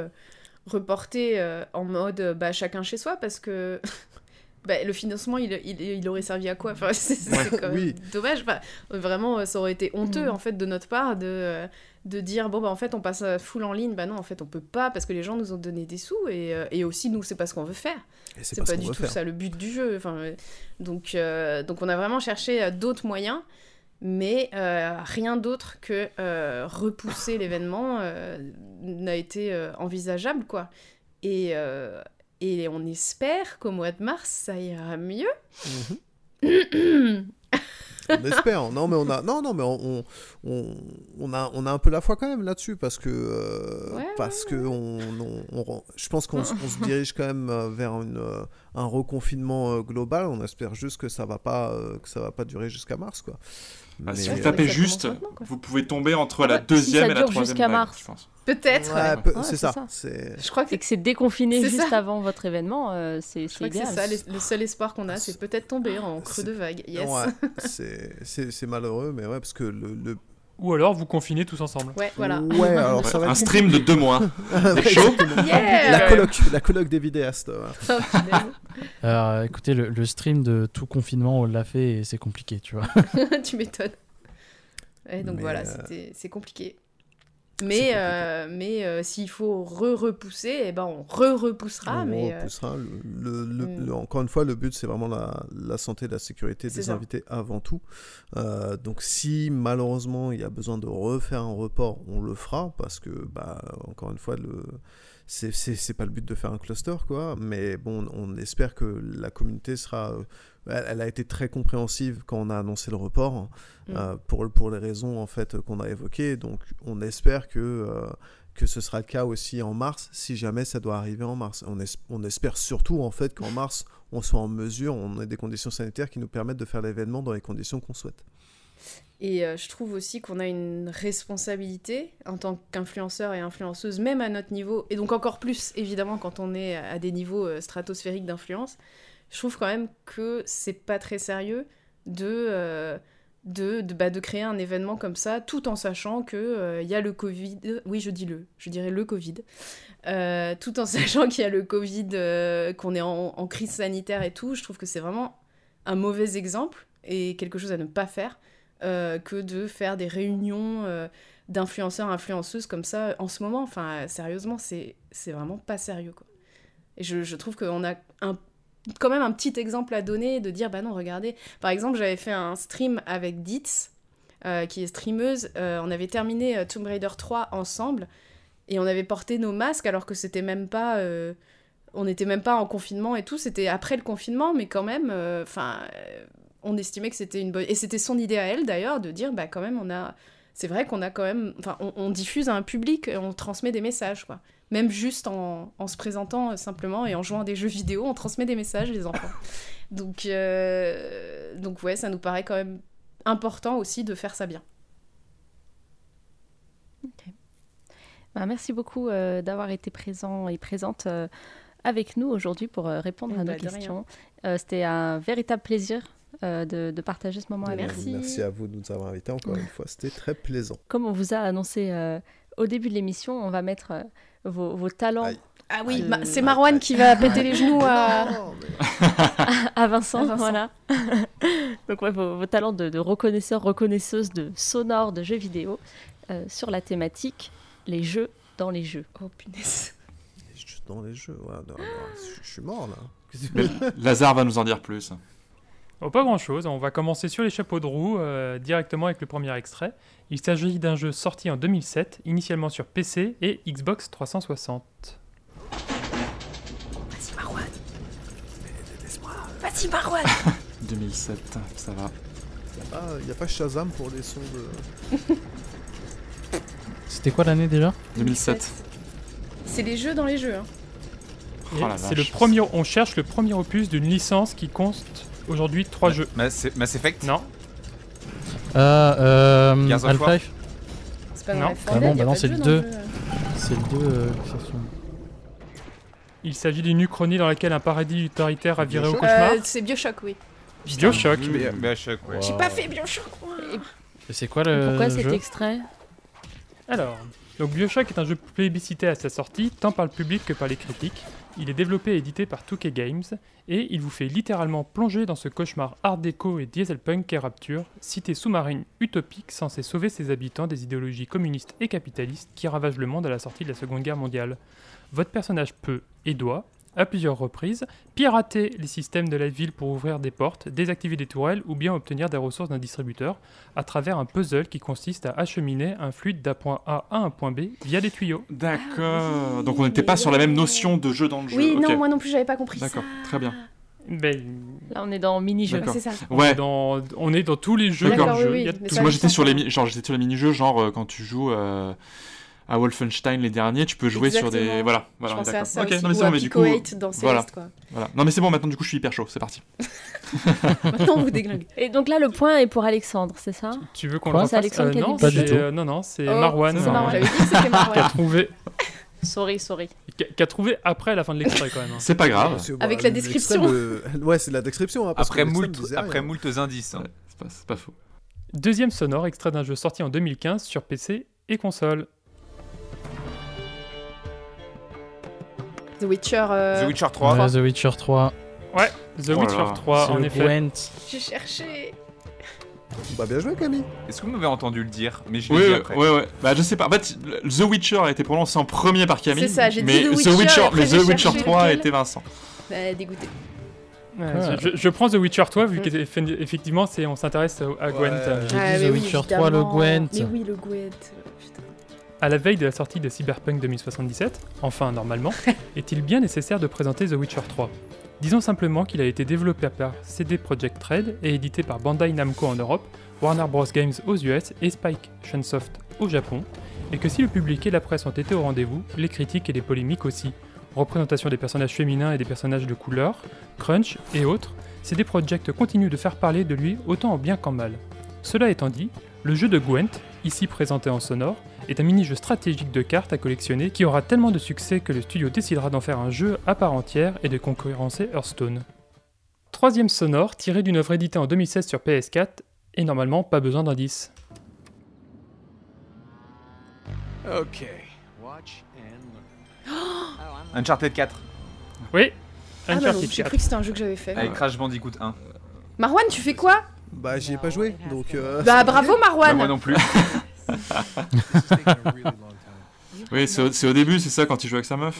reporter euh, en mode euh, bah, chacun chez soi parce que bah, le financement, il, il, il aurait servi à quoi? Enfin, C'est Ouais, oui. dommage. Enfin, vraiment, euh, ça aurait été honteux Mm. en fait de notre part de, de dire bon, bah en fait, on passe full en ligne. Bah non, en fait, on peut pas parce que les gens nous ont donné des sous et, et aussi, nous, c'est pas ce qu'on veut faire. C'est pas pas, du tout faire. ça le but du jeu. Enfin, donc, euh, donc, on a vraiment cherché d'autres moyens mais euh, rien d'autre que euh, repousser l'événement euh, n'a été envisageable, quoi. Et, et on espère qu'au mois de mars, ça ira mieux. on espère. Non, mais on a, non, non, mais on, on, on a, on a un peu la foi quand même là-dessus parce que, euh, Ouais, parce que on, on- on- je pense qu'on se dirige quand même vers une, un reconfinement global. On espère juste que ça va pas, que ça va pas durer jusqu'à mars, quoi. Bah, si vous tapez ça juste, vous pouvez tomber entre Ah la bah, si deuxième et la dure troisième jusqu'à vague, mars. je pense. Peut-être. Ouais, ouais. peu- Ouais, c'est ça. Je crois que c'est déconfiné juste ça. avant votre événement, euh, c'est Je c'est crois que c'est idéal. ça, les- le seul espoir qu'on a, c'est peut-être tomber en creux de vague. Yes. ouais, c'est- malheureux, mais ouais, parce que le, le... Ou alors vous confinez tous ensemble. Ouais, voilà. ouais, alors ça va Un être stream de deux mois. C'est chaud. Yeah La coloc, la coloc des vidéastes. ouais. Oh, punaise. Alors, écoutez, le, le stream de tout confinement, on l'a fait et c'est compliqué, tu vois. tu m'étonnes. Ouais, donc Mais, voilà, euh, c'était- c'est compliqué. Mais, euh, mais euh, s'il faut re-repousser, eh ben on re-repoussera. On mais, euh, repoussera. Le, le- le- mm. le- encore une fois, le but, c'est vraiment la, la santé la sécurité des ça. invités avant tout. Donc, si malheureusement il y a besoin de refaire un report, on le fera parce que, bah, encore une fois, le c'est pas le but de faire un cluster, quoi. Mais bon, on espère que la communauté sera. Elle, elle a été très compréhensive quand on a annoncé le report, Mm. euh, pour, pour les raisons en fait qu'on a évoquées. Donc, on espère que euh, que ce sera le cas aussi en mars, si jamais ça doit arriver en mars. On, es- on espère surtout en fait qu'en mars, on soit en mesure, on ait des conditions sanitaires qui nous permettent de faire l'événement dans les conditions qu'on souhaite. Et euh, je trouve aussi qu'on a une responsabilité en tant qu'influenceur et influenceuse, même à notre niveau, et donc encore plus évidemment quand on est à des niveaux stratosphériques d'influence. Je trouve quand même que c'est pas très sérieux de, euh, de, de, bah, de créer un événement comme ça, tout en sachant qu'il il y a le Covid. Oui, je dis le, je dirais le Covid. Euh, tout en sachant qu'il y a le Covid, euh, qu'on est en, crise sanitaire et tout. Je trouve que c'est vraiment un mauvais exemple et quelque chose à ne pas faire euh, que de faire des réunions d'influenceurs, influenceuses comme ça en ce moment. Enfin, sérieusement, c'est vraiment pas sérieux. Quoi. Et je, je trouve qu'on a un quand même un petit exemple à donner de dire bah non regardez. Par exemple j'avais fait un stream avec Ditz euh, qui est streameuse. Euh, on avait terminé euh, Tomb Raider 3 ensemble et on avait porté nos masques alors que c'était même pas on n'était même pas en confinement et tout. C'était après le confinement mais quand même enfin on estimait que c'était une bonne et c'était son idée à elle d'ailleurs de dire bah quand même on a c'est vrai qu'on a quand même enfin on, on, diffuse à un public on transmet des messages quoi même juste en, en, se présentant simplement et en jouant à des jeux vidéo, on transmet des messages, les enfants. donc, euh, donc ouais, ça nous paraît quand même important aussi de faire ça bien. Okay. Bah, merci beaucoup euh, d'avoir été présent et présente euh, avec nous aujourd'hui pour répondre mmh, à nos bah, questions. C'était un véritable plaisir euh, de, de, partager ce moment avec Merci. Merci à vous de nous avoir invités encore une fois. C'était très plaisant. Comme on vous a annoncé euh, au début de l'émission, on va mettre euh, vos, vos, talents. Aïe. Ah oui, ma c'est Marwan qui va péter les genoux à, à, Vincent, à, Vincent, Voilà. Donc ouais, vos, vos, talents de, de reconnaisseurs, reconnaisseuses de sonores, de jeux vidéo sur la thématique les jeux dans les jeux. Oh punaise. Les jeux dans les jeux, ouais, non, non, je, je suis mort là. Lazare va nous en dire plus. Oh, pas grand chose, on va commencer sur les chapeaux de roue euh, directement avec le premier extrait. Il s'agit d'un jeu sorti en 2007, initialement sur PC et Xbox 360. Vas-y Marwan Vas-y Marwan 2007, ça va. Il n'y a, a, pas Shazam pour les sons de. C'était quoi l'année déjà 2007. C'est les jeux dans les jeux. Hein. Oh c'est le premier, on cherche le premier opus d'une licence qui compte aujourd'hui 3 jeux. Mass, Mass Effect Non. Euh, euh Half-Life C'est pas non. Ah bon, bah non, c'est le 2. C'est le 2. Euh, Il s'agit d'une uchronie dans laquelle un paradis autoritaire a viré au cauchemar. Euh, c'est Bioshock, oui. Bioshock. Oui, Bioshock, ouais. J'ai pas fait Bioshock, moi. Et c'est quoi le. Pourquoi jeu cet extrait Alors, donc Bioshock est un jeu plébiscité à sa sortie, tant par le public que par les critiques. Il est développé et édité par 2K Games, et il vous fait littéralement plonger dans ce cauchemar art déco et dieselpunk qu'est Rapture, cité sous-marine utopique censée sauver ses habitants des idéologies communistes et capitalistes qui ravagent le monde à la sortie de la Seconde Guerre mondiale. Votre personnage peut, et doit, à plusieurs reprises, pirater les systèmes de la ville pour ouvrir des portes, désactiver des tourelles ou bien obtenir des ressources d'un distributeur à travers un puzzle qui consiste à acheminer un fluide d'un point A à un point B via des tuyaux. D'accord. Donc on n'était pas sur la même notion de jeu dans le jeu. Oui, okay. non, moi non plus, j'avais pas compris ça. D'accord, très bien. Ben, Là, on est dans mini-jeu. c'est ça. On, Ouais. est dans, on est dans tous les jeux. D'accord, oui, oui, Moi j'étais sur les mi- genre j'étais sur les mini-jeux genre euh, quand tu joues euh, à Wolfenstein les derniers, tu peux jouer sur des Exactement. voilà, Je voilà, pensais à d'accord. ça OK, aussi, non mais c'est bon mais du coup 8 dans voilà. Celeste, quoi. Voilà. Non mais c'est bon maintenant du coup je suis hyper chaud, c'est parti. Maintenant, on vous déglingue. Et donc là, le point est pour Alexandre, c'est ça? Tu veux qu'on le refasse? Alexandre a non, Pas du tout. euh, non, non, c'est Oh, Marwan. c'est Marwan. j'avais dit que c'était qui a Marwan. trouvé, Sorry, sorry. qui a- qui a trouvé après la fin de l'extrait quand même. hein. C'est pas grave. Avec bah, la description. euh, Ouais, c'est la description. Hein, parce Après moult, après moultes indices. hein. Ouais, c'est pas, c'est pas faux. Deuxième sonore, extrait d'un jeu sorti en 2015 sur PC et console. The Witcher. euh, The Witcher 3. Ouais, The Witcher 3. Ouais, The Oh Witcher là, 3, C'est en effet. J'ai cherché. Bah, bien joué, Camille. Est-ce que vous m'avez entendu le dire? Mais je l'ai Oui, dit ouais, après. ouais, ouais. Bah, je sais pas. En fait, The Witcher a été prononcé en premier par Camille. C'est ça, j'ai dit mais The Witcher, mais The Witcher cherché 3 a été Vincent. Bah, dégoûté. Ouais, Ah. je, je prends The Witcher 3 vu Mm. qu'effectivement c'est on s'intéresse à, Gwent. euh, J'ai Ah, dit mais The oui, Witcher 3, le. Gwent. Mais oui, le Gwent. À la veille de la sortie de Cyberpunk 2077, enfin normalement, est-il bien nécessaire de présenter The Witcher 3 Disons simplement qu'il a été développé par CD Projekt Red et édité par Bandai Namco en Europe, Warner Bros Games aux US et Spike Chunsoft au Japon, et que si le public et la presse ont été au rendez-vous, les critiques et les polémiques aussi. Représentation des personnages féminins et des personnages de couleur, crunch et autres, CD Projekt continue de faire parler de lui autant en bien qu'en mal. Cela étant dit, le jeu de Gwent, ici présenté en sonore, est un mini-jeu stratégique de cartes à collectionner qui aura tellement de succès que le studio décidera d'en faire un jeu à part entière et de concurrencer Hearthstone. Troisième sonore, tiré d'une œuvre éditée en 2016 sur PS4 Et normalement, pas besoin d'indice. Ok. Watch and Uncharted 4. Oui, Ah bah non, Uncharted j'ai 4. cru que c'était un jeu que j'avais fait. Avec Crash Bandicoot 1. Marwan, tu fais quoi? Bah, j'y ai pas joué, donc. euh, Bah bravo Marwan Bah, moi non plus. Oui, c'est au, début, c'est ça, quand il joue avec sa meuf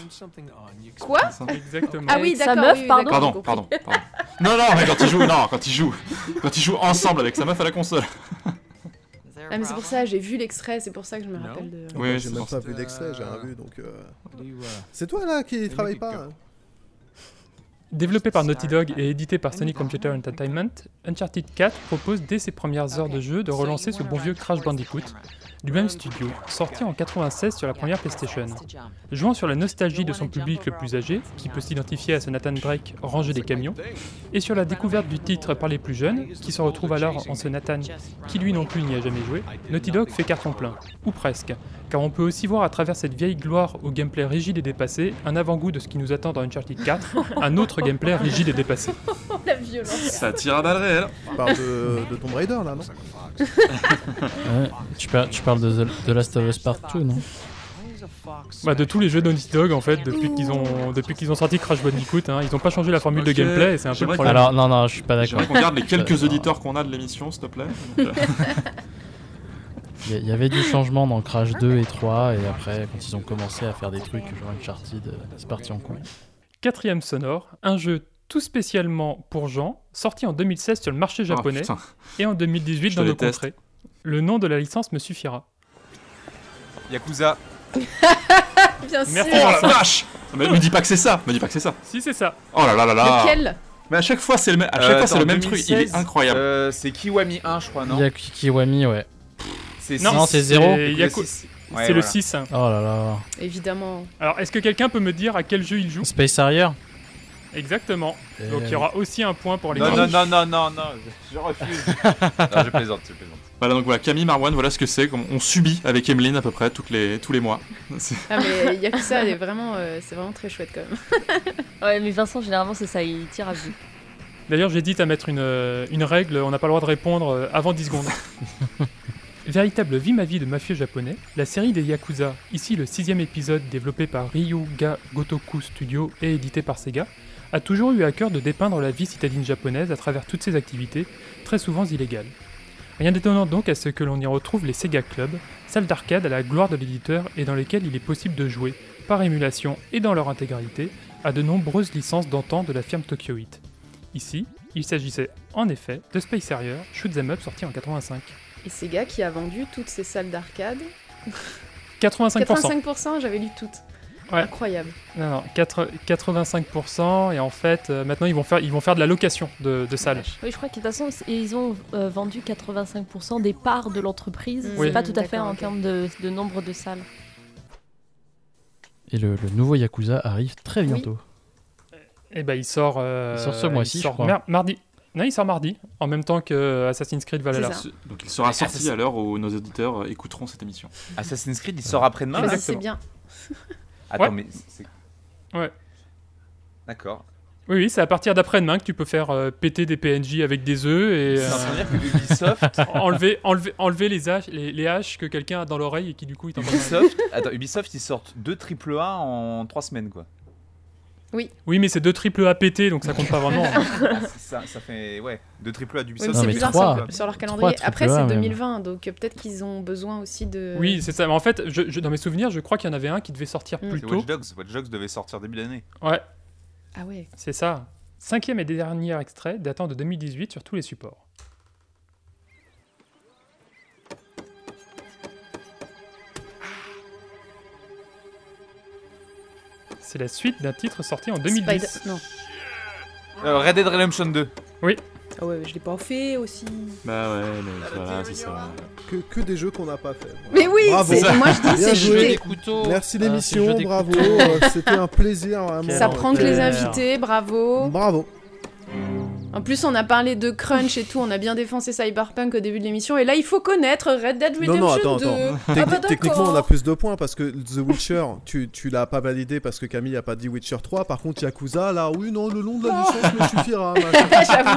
Quoi Exactement. Ah oui, sa d'accord. meuf, oui, pardon Pardon, pardon, pardon. Non, non, mais quand il joue, non, quand il joue, quand il joue ensemble avec sa meuf à la console. Ah mais c'est pour ça, j'ai vu l'extrait, c'est pour ça que je me rappelle de... Oui, j'ai même pas vu d'extrait, j'ai rien vu, donc. euh, C'est toi là qui travaille pas hein Développé par Naughty Dog et édité par Sony Computer Entertainment, Uncharted 4 propose dès ses premières heures de jeu de relancer ce bon vieux Crash Bandicoot, du même studio, sorti en 96 sur la première PlayStation. Jouant sur la nostalgie de son public le plus âgé, qui peut s'identifier à ce Nathan Drake rangé des camions, et sur la découverte du titre par les plus jeunes, qui se retrouvent alors en ce Nathan qui lui non plus n'y a jamais joué, Naughty Dog fait carton plein, ou presque, car on peut aussi voir à travers cette vieille gloire au gameplay rigide et dépassé un avant-goût de ce qui nous attend dans Uncharted 4, un autre gameplay rigide et dépassé. La violence. Ça tire à balles réelles. Tu parles de, de Tomb Raider là, non? Ouais, tu, par- tu parles de The, Last of Us Part 2, non? Bah, de tous les jeux Naughty Dog en fait depuis qu'ils ont depuis qu'ils ont sorti Crash Bandicoot, hein, ils ont pas changé la formule de gameplay et c'est un peu le problème. Alors, non, non, je suis pas d'accord. J'aimerais qu'on garde les quelques Euh, auditeurs qu'on a de l'émission, s'il te plaît. Il y, avait du changement dans Crash 2 et 3, et après, quand ils ont commencé à faire des trucs genre Uncharted, euh, c'est parti en couille. Quatrième sonore, un jeu tout spécialement pour Jean, sorti en 2016 sur le marché japonais putain. et en 2018 Je dans nos déteste. contrées. Le nom de la licence me suffira. Yakuza. Bien sûr Merci. Oh la vache Mais me dis pas que c'est ça, me dis pas que c'est ça. Si c'est ça. Oh là là là là. Lequel Mais à chaque fois c'est le même, à chaque Euh, fois c'est attends, le même truc, il est 2016, incroyable. euh, c'est Kiwami 1, je crois, non? Il y a Kiwami, ouais. C'est Non, c'est zéro. c'est Yaku- Le six. c'est Ouais, le voilà. 6. hein. Oh là là. Évidemment. Alors, est-ce que quelqu'un peut me dire à quel jeu il joue? Space Harrier Exactement. Et- Donc il y aura aussi un point pour les Non, non, non, non, non, non, je, je refuse. non, je plaisante, je plaisante. Voilà donc voilà, Camille Marwan, voilà ce que c'est, comme on subit avec Emeline à peu près toutes les, tous les mois. C'est- Ah mais il y a que ça, elle est vraiment, euh, c'est vraiment très chouette quand même. Ouais, mais Vincent, généralement, c'est ça, il tire à vue. D'ailleurs, j'hésite à mettre une, euh, une règle, on n'a pas le droit de répondre euh, avant 10 secondes. Véritable vie ma vie de mafieux japonais, la série des Yakuza, ici le sixième épisode développé par Ryuga Gotoku Studio et édité par Sega, a toujours eu à cœur de dépeindre la vie citadine japonaise à travers toutes ses activités, très souvent illégales. Rien d'étonnant donc à ce que l'on y retrouve les Sega Club, salles d'arcade à la gloire de l'éditeur et dans lesquelles il est possible de jouer, par émulation et dans leur intégralité, à de nombreuses licences d'antan de la firme Tokyo 8. Ici, il s'agissait en effet de Space Harrier, Shoot 'em Up sorti en 85. Et Sega qui a vendu toutes ces salles d'arcade. 85%. 85%, j'avais lu toutes. Ouais. Incroyable. Non, non, 4 85% et en fait euh, maintenant ils vont faire ils vont faire de la location de, de salles. Oui, je crois que de toute façon, c'est- ils ont euh, vendu 85% des parts de l'entreprise. Mm. C'est Oui. pas tout à fait en termes de, de nombre de salles. Et le, le nouveau Yakuza arrive très bientôt. Et ben il sort euh, Il sort ce mois-ci, il je sort crois. mar- mardi. Non, il sort mardi en même temps que Assassin's Creed Valhalla. C'est ça. Donc il sera sorti Assassin- à l'heure où nos auditeurs euh, écouteront cette émission. Assassin's Creed, il sort après-demain Choisissez bien. Attends, Ouais. mais c'est. Ouais. D'accord. Oui, oui, c'est à partir d'après-demain que tu peux faire euh, péter des PNJ avec des œufs et C'est en train de euh, dire que Ubisoft. enlever, enlever, enlever les, haches, les, les haches que quelqu'un a dans l'oreille et qui du coup il. Ubisoft, attends, Ubisoft, ils sortent deux AAA en 3 semaines quoi. Oui, mais c'est deux triple A donc ça compte pas vraiment. Ah, ça, ça fait ouais, deux mais d'Ubisoft. Non, c'est bizarre trois. sur, sur leur calendrier. Après, triple A c'est même. 2020, donc euh, peut-être qu'ils ont besoin aussi de. Oui, c'est ça. Mais en fait, je, je- dans mes souvenirs, je crois qu'il y en avait un qui devait sortir Mm. plus tôt. Watch Dogs. Watch Dogs devait sortir début d'année. Ouais, Ah ouais. c'est ça. Cinquième et dernier extrait datant de 2018 sur tous les supports. C'est la suite d'un titre sorti en 2010. Spider- Non. Euh, Red Dead Redemption 2. Ah ouais, je l'ai pas fait aussi. Bah ouais, mais voilà, c'est ça. Que, que des jeux qu'on n'a pas fait. Mais oui, Bravo. c'est- moi je dis, Bien c'est joué. couteaux. Merci Ah, c'est le l'émission, jeu des bravo. couteaux. euh, C'était un plaisir. vraiment. Ça prend que les invités, bravo. Bravo. En plus, on a parlé de crunch et tout, on a bien défoncé Cyberpunk au début de l'émission, et là, il faut connaître Red Dead Non, Redemption non, attends, 2. attends. Ah bah techniquement, on a plus de points parce que The Witcher, tu, tu l'as pas validé parce que Camille a pas dit Witcher 3. Par contre, Yakuza, là, oui, non, le nom de la licence me suffira.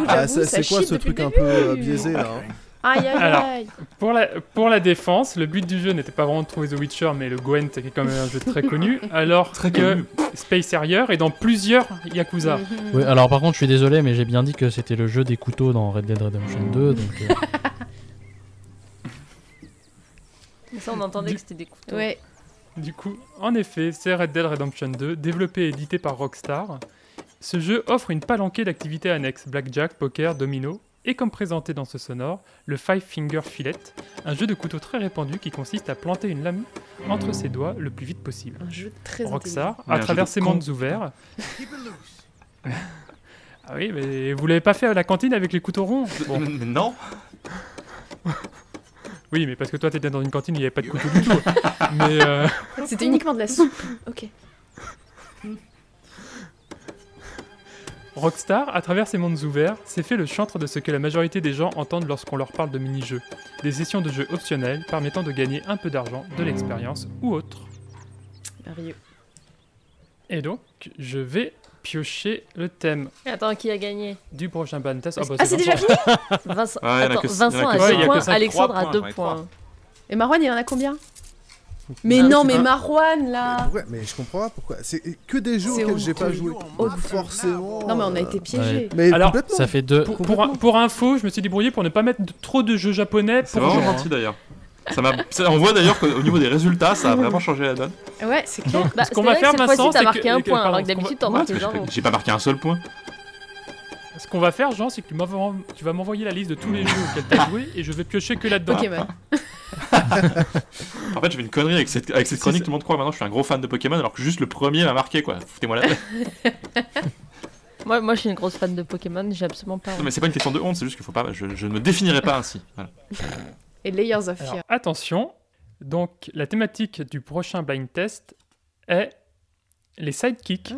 Ah, c'est quoi ce truc un peu euh, biaisé là hein Aïe, aïe, Alors, aïe. pour la, pour la défense, le but du jeu n'était pas vraiment de trouver The Witcher, mais le Gwent qui est quand même un jeu très connu, alors Très que connu. Space Harrier est dans plusieurs Yakuza. Mhm. Oui, alors par contre, je suis désolé, mais j'ai bien dit que c'était le jeu des couteaux dans Red Dead Redemption 2. Donc, euh, Mais ça, on entendait Du- que c'était des couteaux. Ouais. Du coup, en effet, c'est Red Dead Redemption 2, développé et édité par Rockstar. Ce jeu offre une palanquée d'activités annexes, blackjack, poker, domino, et comme présenté dans ce sonore, le Five Finger Fillet, un jeu de couteau très répandu qui consiste à planter une lame entre ses doigts le plus vite possible. Un jeu très un à travers ses mondes ouverts. ah oui, mais vous l'avez pas fait à la cantine avec les couteaux ronds? Bon. Non Oui, mais parce que toi t'étais dans une cantine, il n'y avait pas de couteau du tout. mais euh, C'était uniquement de la soupe. Ok. Rockstar, à travers ses mondes ouverts, s'est fait le chantre de ce que la majorité des gens entendent lorsqu'on leur parle de mini-jeux. Des sessions de jeux optionnelles permettant de gagner un peu d'argent, de l'expérience ou autre. Merveilleux. Et donc, je vais piocher le thème Attends, qui a gagné? Du prochain ban test. Ah, bah, c'est déjà fini? Vincent, Ouais, attends, Vincent a a que 2 cinq. Ouais, points. Alexandre a 2 points, ouais, points. Et Marwan, il en a combien? Mais Ah, non, c'est mais Marwan, là Pourquoi Mais je comprends pas pourquoi. C'est que des jeux auxquels j'ai pas joué. Honteux. Forcément. Non, mais on a été piégés. Mais Alors, ça fait deux. Pour, pour, pour info, je me suis débrouillé pour ne pas mettre de- trop de jeux japonais C'est pour vraiment gentil d'ailleurs. Ça On voit d'ailleurs qu'au niveau des résultats, ça a vraiment changé la donne. Ouais, c'est clair. Bah, Ce qu'on va faire, Vincent, c'est marqué que- un que- point, alors que d'habitude, t'en marques j'ai- j'ai pas marqué un seul point. Ce qu'on va faire, Jean, c'est que tu, vas m'envoyer la liste de tous les jeux auxquels t'as joué et je vais piocher que là-dedans. Pokémon. En fait, j'ai fait une connerie avec cette, avec cette Si, chronique. Tout le monde croit maintenant que je suis un gros fan de Pokémon, alors que juste le premier m'a marqué quoi. Foutez-moi la paix. Moi, moi, je suis une grosse fan de Pokémon, j'ai absolument pas. Non, mais c'est pas une question de honte, c'est juste qu'il faut pas. Je, je ne me définirai pas ainsi. Voilà. Et Layers of Alors, Fear. attention, donc la thématique du prochain blind test est les sidekicks.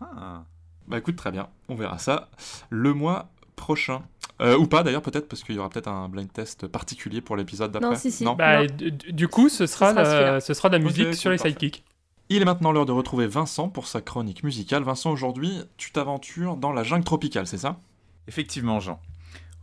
Ah. Bah écoute, très bien. On verra ça le mois prochain. Euh, ou pas d'ailleurs, peut-être, parce qu'il y aura peut-être un blind test particulier pour l'épisode d'après. Non, si, si. Bah, Non. du, du coup, ce sera, sera la- celui-là. ce sera de la musique sur les sidekicks. Il est maintenant l'heure de retrouver Vincent pour sa chronique musicale. Vincent, aujourd'hui, tu t'aventures dans la jungle tropicale, c'est ça? Effectivement, Jean.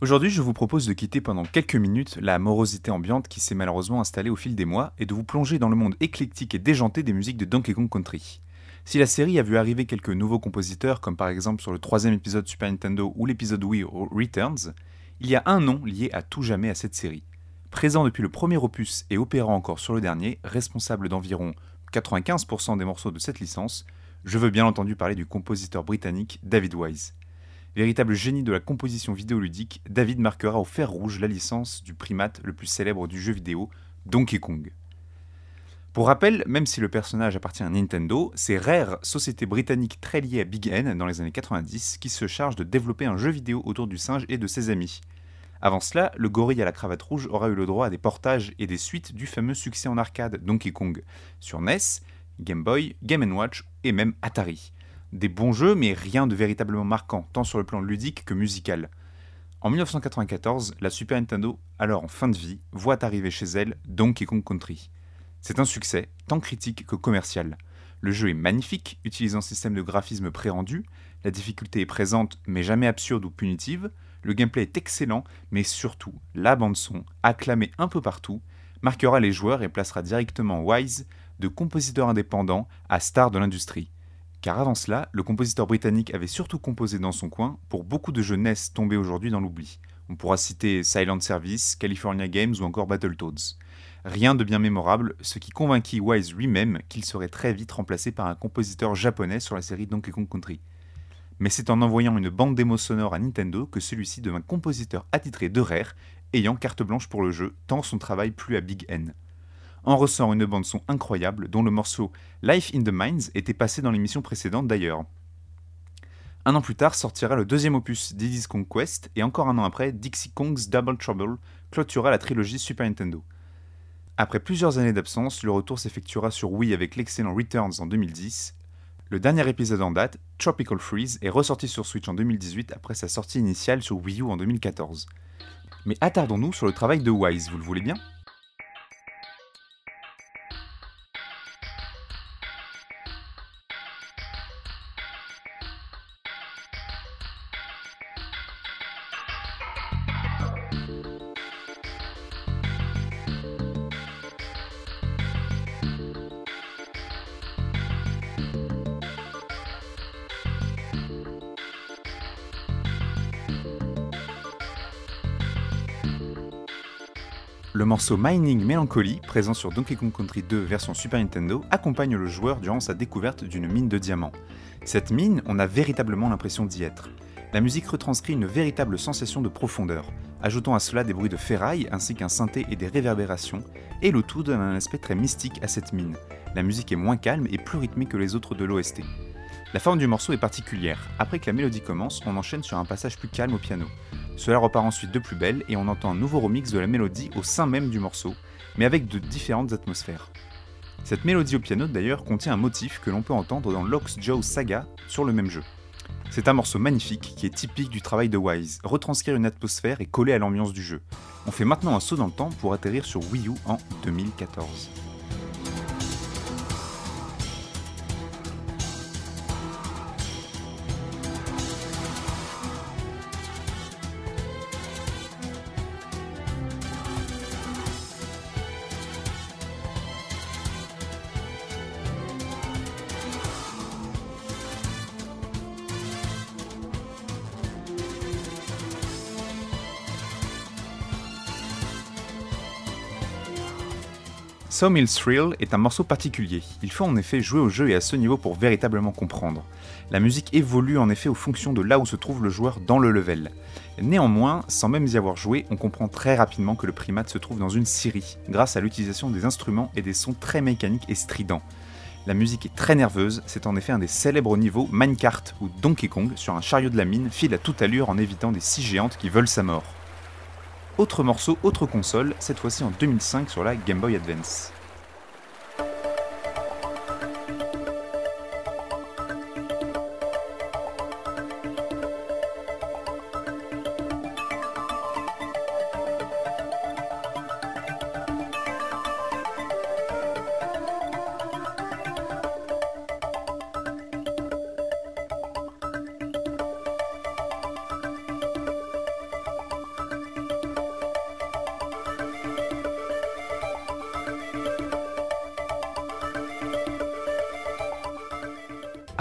Aujourd'hui, je vous propose de quitter pendant quelques minutes la morosité ambiante qui s'est malheureusement installée au fil des mois et de vous plonger dans le monde éclectique et déjanté des musiques de Donkey Kong Country. Si la série a vu arriver quelques nouveaux compositeurs, comme par exemple sur le troisième épisode Super Nintendo ou l'épisode Wii Returns, il y a un nom lié à tout jamais à cette série. Présent depuis le premier opus et opérant encore sur le dernier, responsable d'environ 95% des morceaux de cette licence, je veux bien entendu parler du compositeur britannique David Wise. Véritable génie de la composition vidéoludique, David marquera au fer rouge la licence du primate le plus célèbre du jeu vidéo, Donkey Kong. Pour rappel, même si le personnage appartient à Nintendo, c'est Rare, société britannique très liée à Big N dans les années 90, qui se charge de développer un jeu vidéo autour du singe et de ses amis. Avant cela, le gorille à la cravate rouge aura eu le droit à des portages et des suites du fameux succès en arcade Donkey Kong sur NES, Game Boy, Game Watch et même Atari. Des bons jeux, mais rien de véritablement marquant, tant sur le plan ludique que musical. En 1994, la Super Nintendo, alors en fin de vie, voit arriver chez elle Donkey Kong Country. C'est un succès, tant critique que commercial. Le jeu est magnifique, utilisant un système de graphisme pré-rendu, la difficulté est présente mais jamais absurde ou punitive, le gameplay est excellent, mais surtout, la bande-son, acclamée un peu partout, marquera les joueurs et placera directement Wise de compositeur indépendant à star de l'industrie. Car avant cela, le compositeur britannique avait surtout composé dans son coin pour beaucoup de jeux NES tombés aujourd'hui dans l'oubli. On pourra citer Silent Service, California Games ou encore Battletoads. Rien de bien mémorable, ce qui convainquit Wise lui-même qu'il serait très vite remplacé par un compositeur japonais sur la série Donkey Kong Country. Mais c'est en envoyant une bande démo sonore à Nintendo que celui-ci devint compositeur attitré de Rare, ayant carte blanche pour le jeu, tant son travail plut à Big N. En ressort une bande son incroyable dont le morceau Life in the Mines était passé dans l'émission précédente d'ailleurs. Un an plus tard sortira le deuxième opus Diddy's Kong Quest et encore un an après Dixie Kong's Double Trouble clôturera la trilogie Super Nintendo. Après plusieurs années d'absence, le retour s'effectuera sur Wii avec l'excellent Returns en 2010. Le dernier épisode en date, Tropical Freeze, est ressorti sur Switch en 2018 après sa sortie initiale sur Wii U en 2014. Mais attardons-nous sur le travail de Wise, vous le voulez bien? Morceau Mining Melancholy, présent sur Donkey Kong Country 2 version Super Nintendo, accompagne le joueur durant sa découverte d'une mine de diamants. Cette mine, on a véritablement l'impression d'y être. La musique retranscrit une véritable sensation de profondeur, ajoutant à cela des bruits de ferraille ainsi qu'un synthé et des réverbérations, et le tout donne un aspect très mystique à cette mine. La musique est moins calme et plus rythmée que les autres de l'OST. La forme du morceau est particulière. Après que la mélodie commence, on enchaîne sur un passage plus calme au piano. Cela repart ensuite de plus belle et on entend un nouveau remix de la mélodie au sein même du morceau, mais avec de différentes atmosphères. Cette mélodie au piano d'ailleurs contient un motif que l'on peut entendre dans Locks Joe Saga sur le même jeu. C'est un morceau magnifique qui est typique du travail de Wise, retranscrire une atmosphère et coller à l'ambiance du jeu. On fait maintenant un saut dans le temps pour atterrir sur Wii U en 2014. Sawmill's Thrill est un morceau particulier. Il faut en effet jouer au jeu et à ce niveau pour véritablement comprendre. La musique évolue en effet aux fonctions de là où se trouve le joueur dans le level. Néanmoins, sans même y avoir joué, on comprend très rapidement que le primate se trouve dans une série, grâce à l'utilisation des instruments et des sons très mécaniques et stridents. La musique est très nerveuse, c'est en effet un des célèbres niveaux Minecart où Donkey Kong, sur un chariot de la mine, file à toute allure en évitant des scies géantes qui veulent sa mort. Autre morceau, autre console, cette fois-ci en 2005 sur la Game Boy Advance.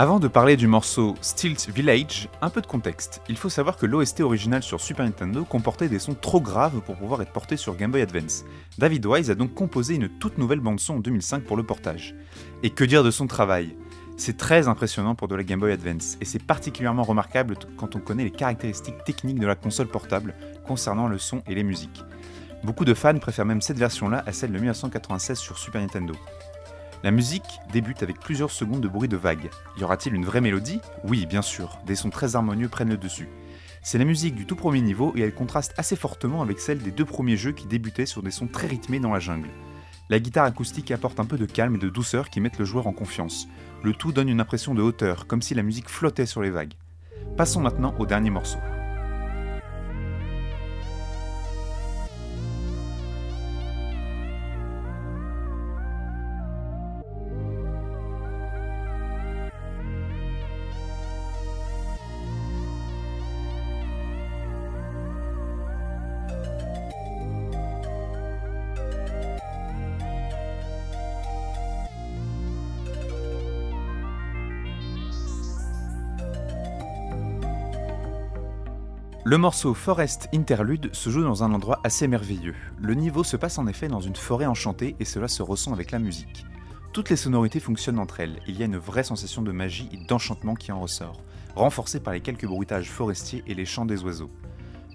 Avant de parler du morceau Stilt Village, un peu de contexte. Il faut savoir que l'OST original sur Super Nintendo comportait des sons trop graves pour pouvoir être portés sur Game Boy Advance. David Wise a donc composé une toute nouvelle bande-son en 2005 pour le portage. Et que dire de son travail? C'est très impressionnant pour de la Game Boy Advance, et c'est particulièrement remarquable quand on connaît les caractéristiques techniques de la console portable concernant le son et les musiques. Beaucoup de fans préfèrent même cette version-là à celle de 1996 sur Super Nintendo. La musique débute avec plusieurs secondes de bruit de vagues. Y aura-t-il une vraie mélodie? Oui, bien sûr, des sons très harmonieux prennent le dessus. C'est la musique du tout premier niveau et elle contraste assez fortement avec celle des deux premiers jeux qui débutaient sur des sons très rythmés dans la jungle. La guitare acoustique apporte un peu de calme et de douceur qui mettent le joueur en confiance. Le tout donne une impression de hauteur, comme si la musique flottait sur les vagues. Passons maintenant au dernier morceau. Le morceau Forest Interlude se joue dans un endroit assez merveilleux. Le niveau se passe en effet dans une forêt enchantée et cela se ressent avec la musique. Toutes les sonorités fonctionnent entre elles, il y a une vraie sensation de magie et d'enchantement qui en ressort, renforcée par les quelques bruitages forestiers et les chants des oiseaux.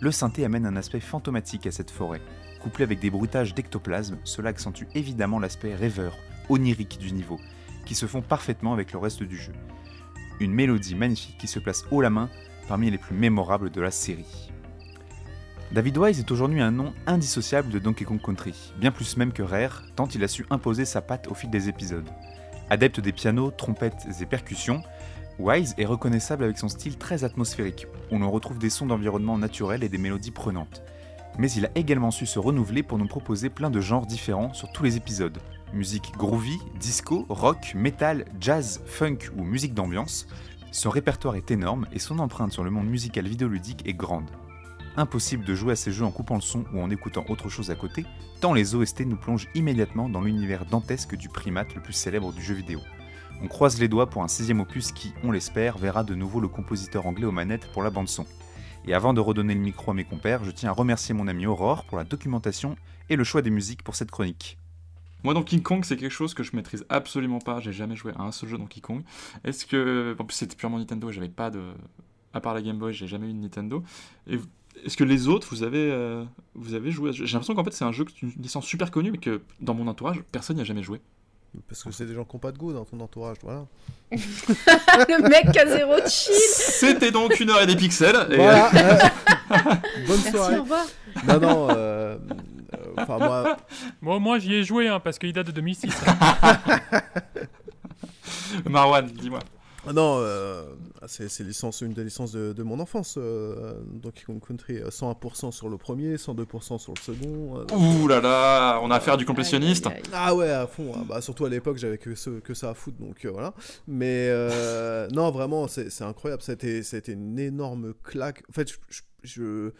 Le synthé amène un aspect fantomatique à cette forêt. Couplé avec des bruitages d'ectoplasme, cela accentue évidemment l'aspect rêveur, onirique du niveau, qui se font parfaitement avec le reste du jeu. Une mélodie magnifique qui se place haut la main parmi les plus mémorables de la série. David Wise est aujourd'hui un nom indissociable de Donkey Kong Country, bien plus même que Rare, tant il a su imposer sa patte au fil des épisodes. Adepte des pianos, trompettes et percussions, Wise est reconnaissable avec son style très atmosphérique, où l'on retrouve des sons d'environnement naturels et des mélodies prenantes. Mais il a également su se renouveler pour nous proposer plein de genres différents sur tous les épisodes. Musique groovy, disco, rock, metal, jazz, funk ou musique d'ambiance, son répertoire est énorme et son empreinte sur le monde musical vidéoludique est grande. Impossible de jouer à ces jeux en coupant le son ou en écoutant autre chose à côté, tant les OST nous plongent immédiatement dans l'univers dantesque du primate le plus célèbre du jeu vidéo. On croise les doigts pour un sixième opus qui, on l'espère, verra de nouveau le compositeur anglais aux manettes pour la bande son. Et avant de redonner le micro à mes compères, je tiens à remercier mon ami Aurore pour la documentation et le choix des musiques pour cette chronique. Moi, Donkey Kong, c'est quelque chose que je maîtrise absolument pas. J'ai jamais joué à un seul jeu Donkey Kong. Est-ce que. En plus, c'était purement Nintendo, j'avais pas de. À part la Game Boy, j'ai jamais eu de Nintendo. Et est-ce que les autres, vous avez, euh, vous avez joué J'ai l'impression qu'en fait, c'est un jeu, une licence super connue, mais que dans mon entourage, personne n'y a jamais joué. Parce que c'est des gens qui n'ont pas de goût dans ton entourage, voilà. le mec a zéro chill. C'était donc une heure et des pixels. Et... Voilà. Bonne Merci, soirée. au revoir. Non, non. euh, euh, Enfin, moi. Moi, moi j'y ai joué hein, parce qu'il date de 2006. Marwan, dis-moi. Ah Non, euh, c'est c'est licence, une des licences de, de mon enfance. Euh, Donkey Kong Country, euh, 101% sur le premier, 102% sur le second. euh, Ouh là là, on a affaire à du complétionniste. Ah ouais, à fond. hein. Bah, surtout à l'époque, j'avais que, ce- que ça à foutre, donc euh, voilà. Mais euh, non, vraiment, c'est c'est incroyable. C'était c'était une énorme claque. En fait, je, je, je,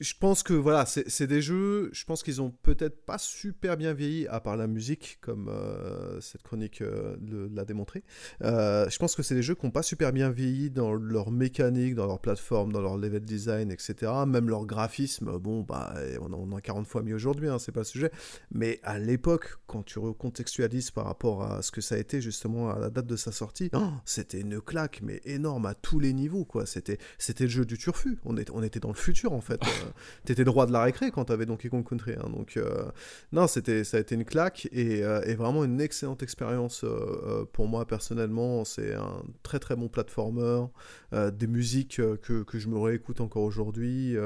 je- pense que voilà, c'est des jeux. Je pense qu'ils ont peut-être pas super bien vieilli, à part la musique, comme euh, cette chronique euh, l'a démontré. Euh, je pense que c'est des jeux qui n'ont pas super bien vieilli dans leur mécanique, dans leur plateforme, dans leur level design, etc. Même leur graphisme, bon, bah, on a, on a 40 fois mis aujourd'hui, hein, c'est pas le sujet. Mais à l'époque, quand tu recontextualises par rapport à ce que ça a été justement à la date de sa sortie, oh, c'était une claque, mais énorme à tous les niveaux, quoi. C'était le jeu du turfu. On, est, on était dans le futur, en fait. Euh, T'étais roi de la récré quand t'avais Donkey Kong Country. hein. donc, euh, non, c'était, ça a été une claque et, euh, vraiment une excellente expérience pour moi personnellement. C'est un très très bon platformer, des musiques que, que je me réécoute encore aujourd'hui.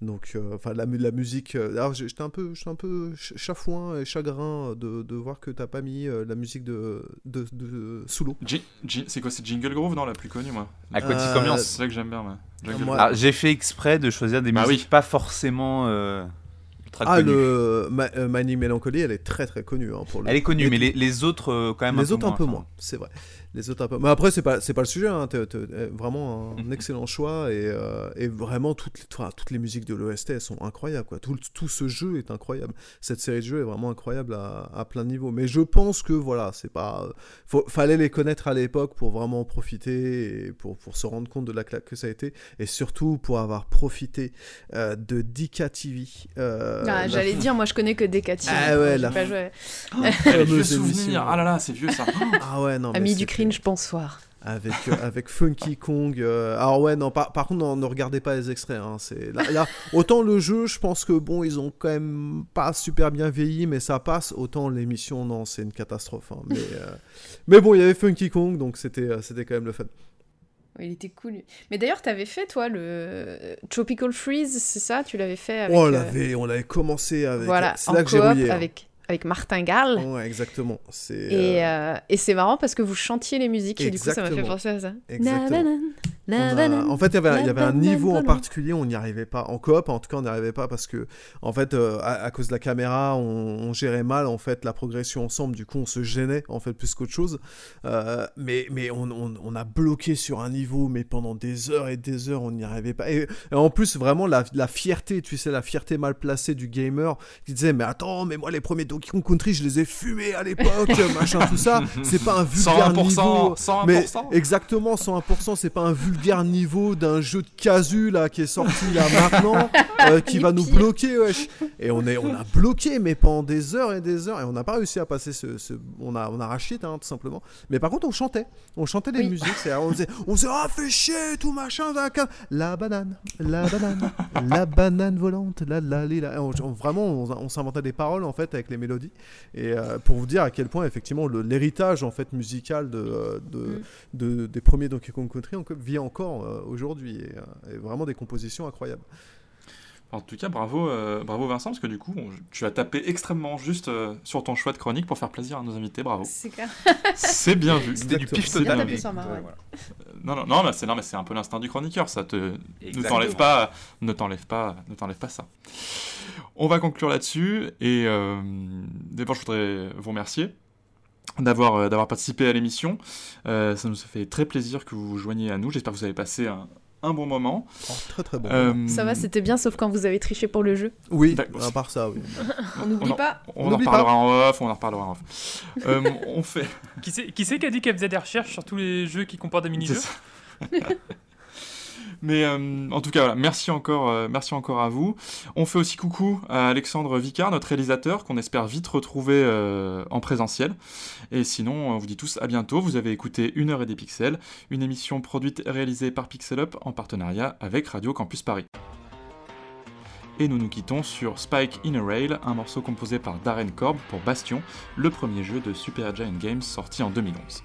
donc, enfin, la, la musique. alors, j'étais un peu, un peu ch- chafouin et chagrin de, de voir que t'as pas mis la musique de, de, c'est quoi, c'est Jingle Groove, non, la plus connue, moi? Aquatic Euh, Ambiance. C'est ça que j'aime bien, moi. Jungle moi-. Alors, j'ai fait exprès de choisir des Bah musiques oui. pas forcément euh, ultra Ah, connues. le Ma- euh, Mining Melancholy, elle est très très connue. hein, pour le Elle est connue, mais les, les autres euh, quand même les un peu autres un moins, peu enfin. moins, c'est vrai. Les autres un peu. Mais après, c'est pas, c'est pas le sujet. Hein. t'es- t'es- euh, vraiment un excellent choix et, euh, et vraiment toutes les, enfin, toutes les musiques de l'OST elles sont incroyables. Quoi. Tout, tout ce jeu est incroyable. Cette série de jeux est vraiment incroyable à, à plein de niveaux. Mais je pense que voilà, c'est pas. Faut, fallait les connaître à l'époque pour vraiment en profiter et pour, pour se rendre compte de la claque que ça a été et surtout pour avoir profité euh, de Dika TV. euh, Ah, la- J'allais dire, moi je connais que Decati. Ah ouais, la- pas joué. Eh, souvenirs. émission. Ah là là, c'est vieux ça. Ah ouais, non. mais Ami du c'était- cringe, bonsoir. avec, euh, avec Funky Kong. euh, Alors ouais, non, par, par contre, non, ne regardez pas les extraits. hein, c'est là, là, autant le jeu, je pense que bon, ils ont quand même pas super bien vieilli, mais ça passe. Autant l'émission, non, c'est une catastrophe. hein, mais, euh, mais bon, il y avait Funky Kong, donc c'était, euh, c'était quand même le fun. Ouais, Il était cool. Mais d'ailleurs, t'avais fait, toi, le Tropical Freeze, c'est ça? Tu l'avais fait avec. Oh, on euh, l'avait, on l'avait commencé avec. Voilà, c'est en là que j'ai coop rouillé. hein. avec, avec Martin Gall. Ouais, exactement. Et, euh, euh, et c'est marrant parce que vous chantiez les musiques et du coup ça m'a fait penser à ça. Exactement. A- En fait, il y avait, il y avait un niveau en particulier, on n'y arrivait pas. En coop, en tout cas, on n'y arrivait pas parce que, en fait, euh, à, à cause de la caméra, on, on gérait mal en fait la progression ensemble. Du coup, on se gênait en fait plus qu'autre chose. Euh, mais mais on, on- on a bloqué sur un niveau, mais pendant des heures et des heures, on n'y arrivait pas. Et, et en plus, vraiment, la, la fierté, tu sais, la fierté mal placée du gamer qui disait, mais attends, mais moi, les premiers Donkey Kong Country, je les ai fumés à l'époque, machin, tout ça. C'est pas un vulgaire 101%, niveau. 101%. Mais exactement 101%, c'est pas un vulgaire niveau d'un jeu de casu là qui est sorti là maintenant euh, qui va nous bloquer wesh. Et on est on a bloqué mais pendant des heures et des heures et on n'a pas réussi à passer ce, ce- on a on a racheté hein, tout simplement. Mais par contre on chantait, on chantait des musiques, on disait on disait ah fais chier tout machin la banane, la banane, la banane volante, la la la, la. On- on- vraiment on, on s'inventait des paroles en fait avec les mélodies et euh, pour vous dire à quel point effectivement le- l'héritage en fait musical de, de, de- des premiers Donkey Kong Country en- vit encore euh, aujourd'hui et, euh, et vraiment des compositions incroyables. En tout cas, bravo, euh, bravo Vincent, parce que du coup, on- tu as tapé extrêmement juste euh, sur ton choix de chronique pour faire plaisir à nos invités. Bravo. C'est bien vu. C'était du pif C'est bien Non, non, non, mais c'est non, mais c'est un peu l'instinct du chroniqueur. Ça te ne t'enlève pas, ne t'enlève pas, ne t'enlève pas ça. On va conclure là-dessus et euh, d'abord, je voudrais vous remercier d'avoir euh, d'avoir participé à l'émission. Euh, ça nous fait très plaisir que vous vous joigniez à nous. J'espère que vous avez passé un, un bon moment. Oh, très très bon. Euh, Ça va, c'était bien, sauf quand vous avez triché pour le jeu. Oui, à part ça, oui. On n'oublie pas. On, On en reparlera en off, on en reparlera en off. Euh, on fait. Qui c'est qui, qui a dit qu'elle faisait des recherches sur tous les jeux qui comportent des mini-jeux? Mais euh, en tout cas, voilà, merci encore, euh, merci encore à vous. On fait aussi coucou à Alexandre Vicard, notre réalisateur, qu'on espère vite retrouver euh, en présentiel. Et sinon, on vous dit tous à bientôt. Vous avez écouté Une heure et des pixels, une émission produite et réalisée par Pixel Up en partenariat avec Radio Campus Paris. Et nous nous quittons sur Spike in a Rail, un morceau composé par Darren Korb pour Bastion, le premier jeu de Super Giant Games sorti en 2011.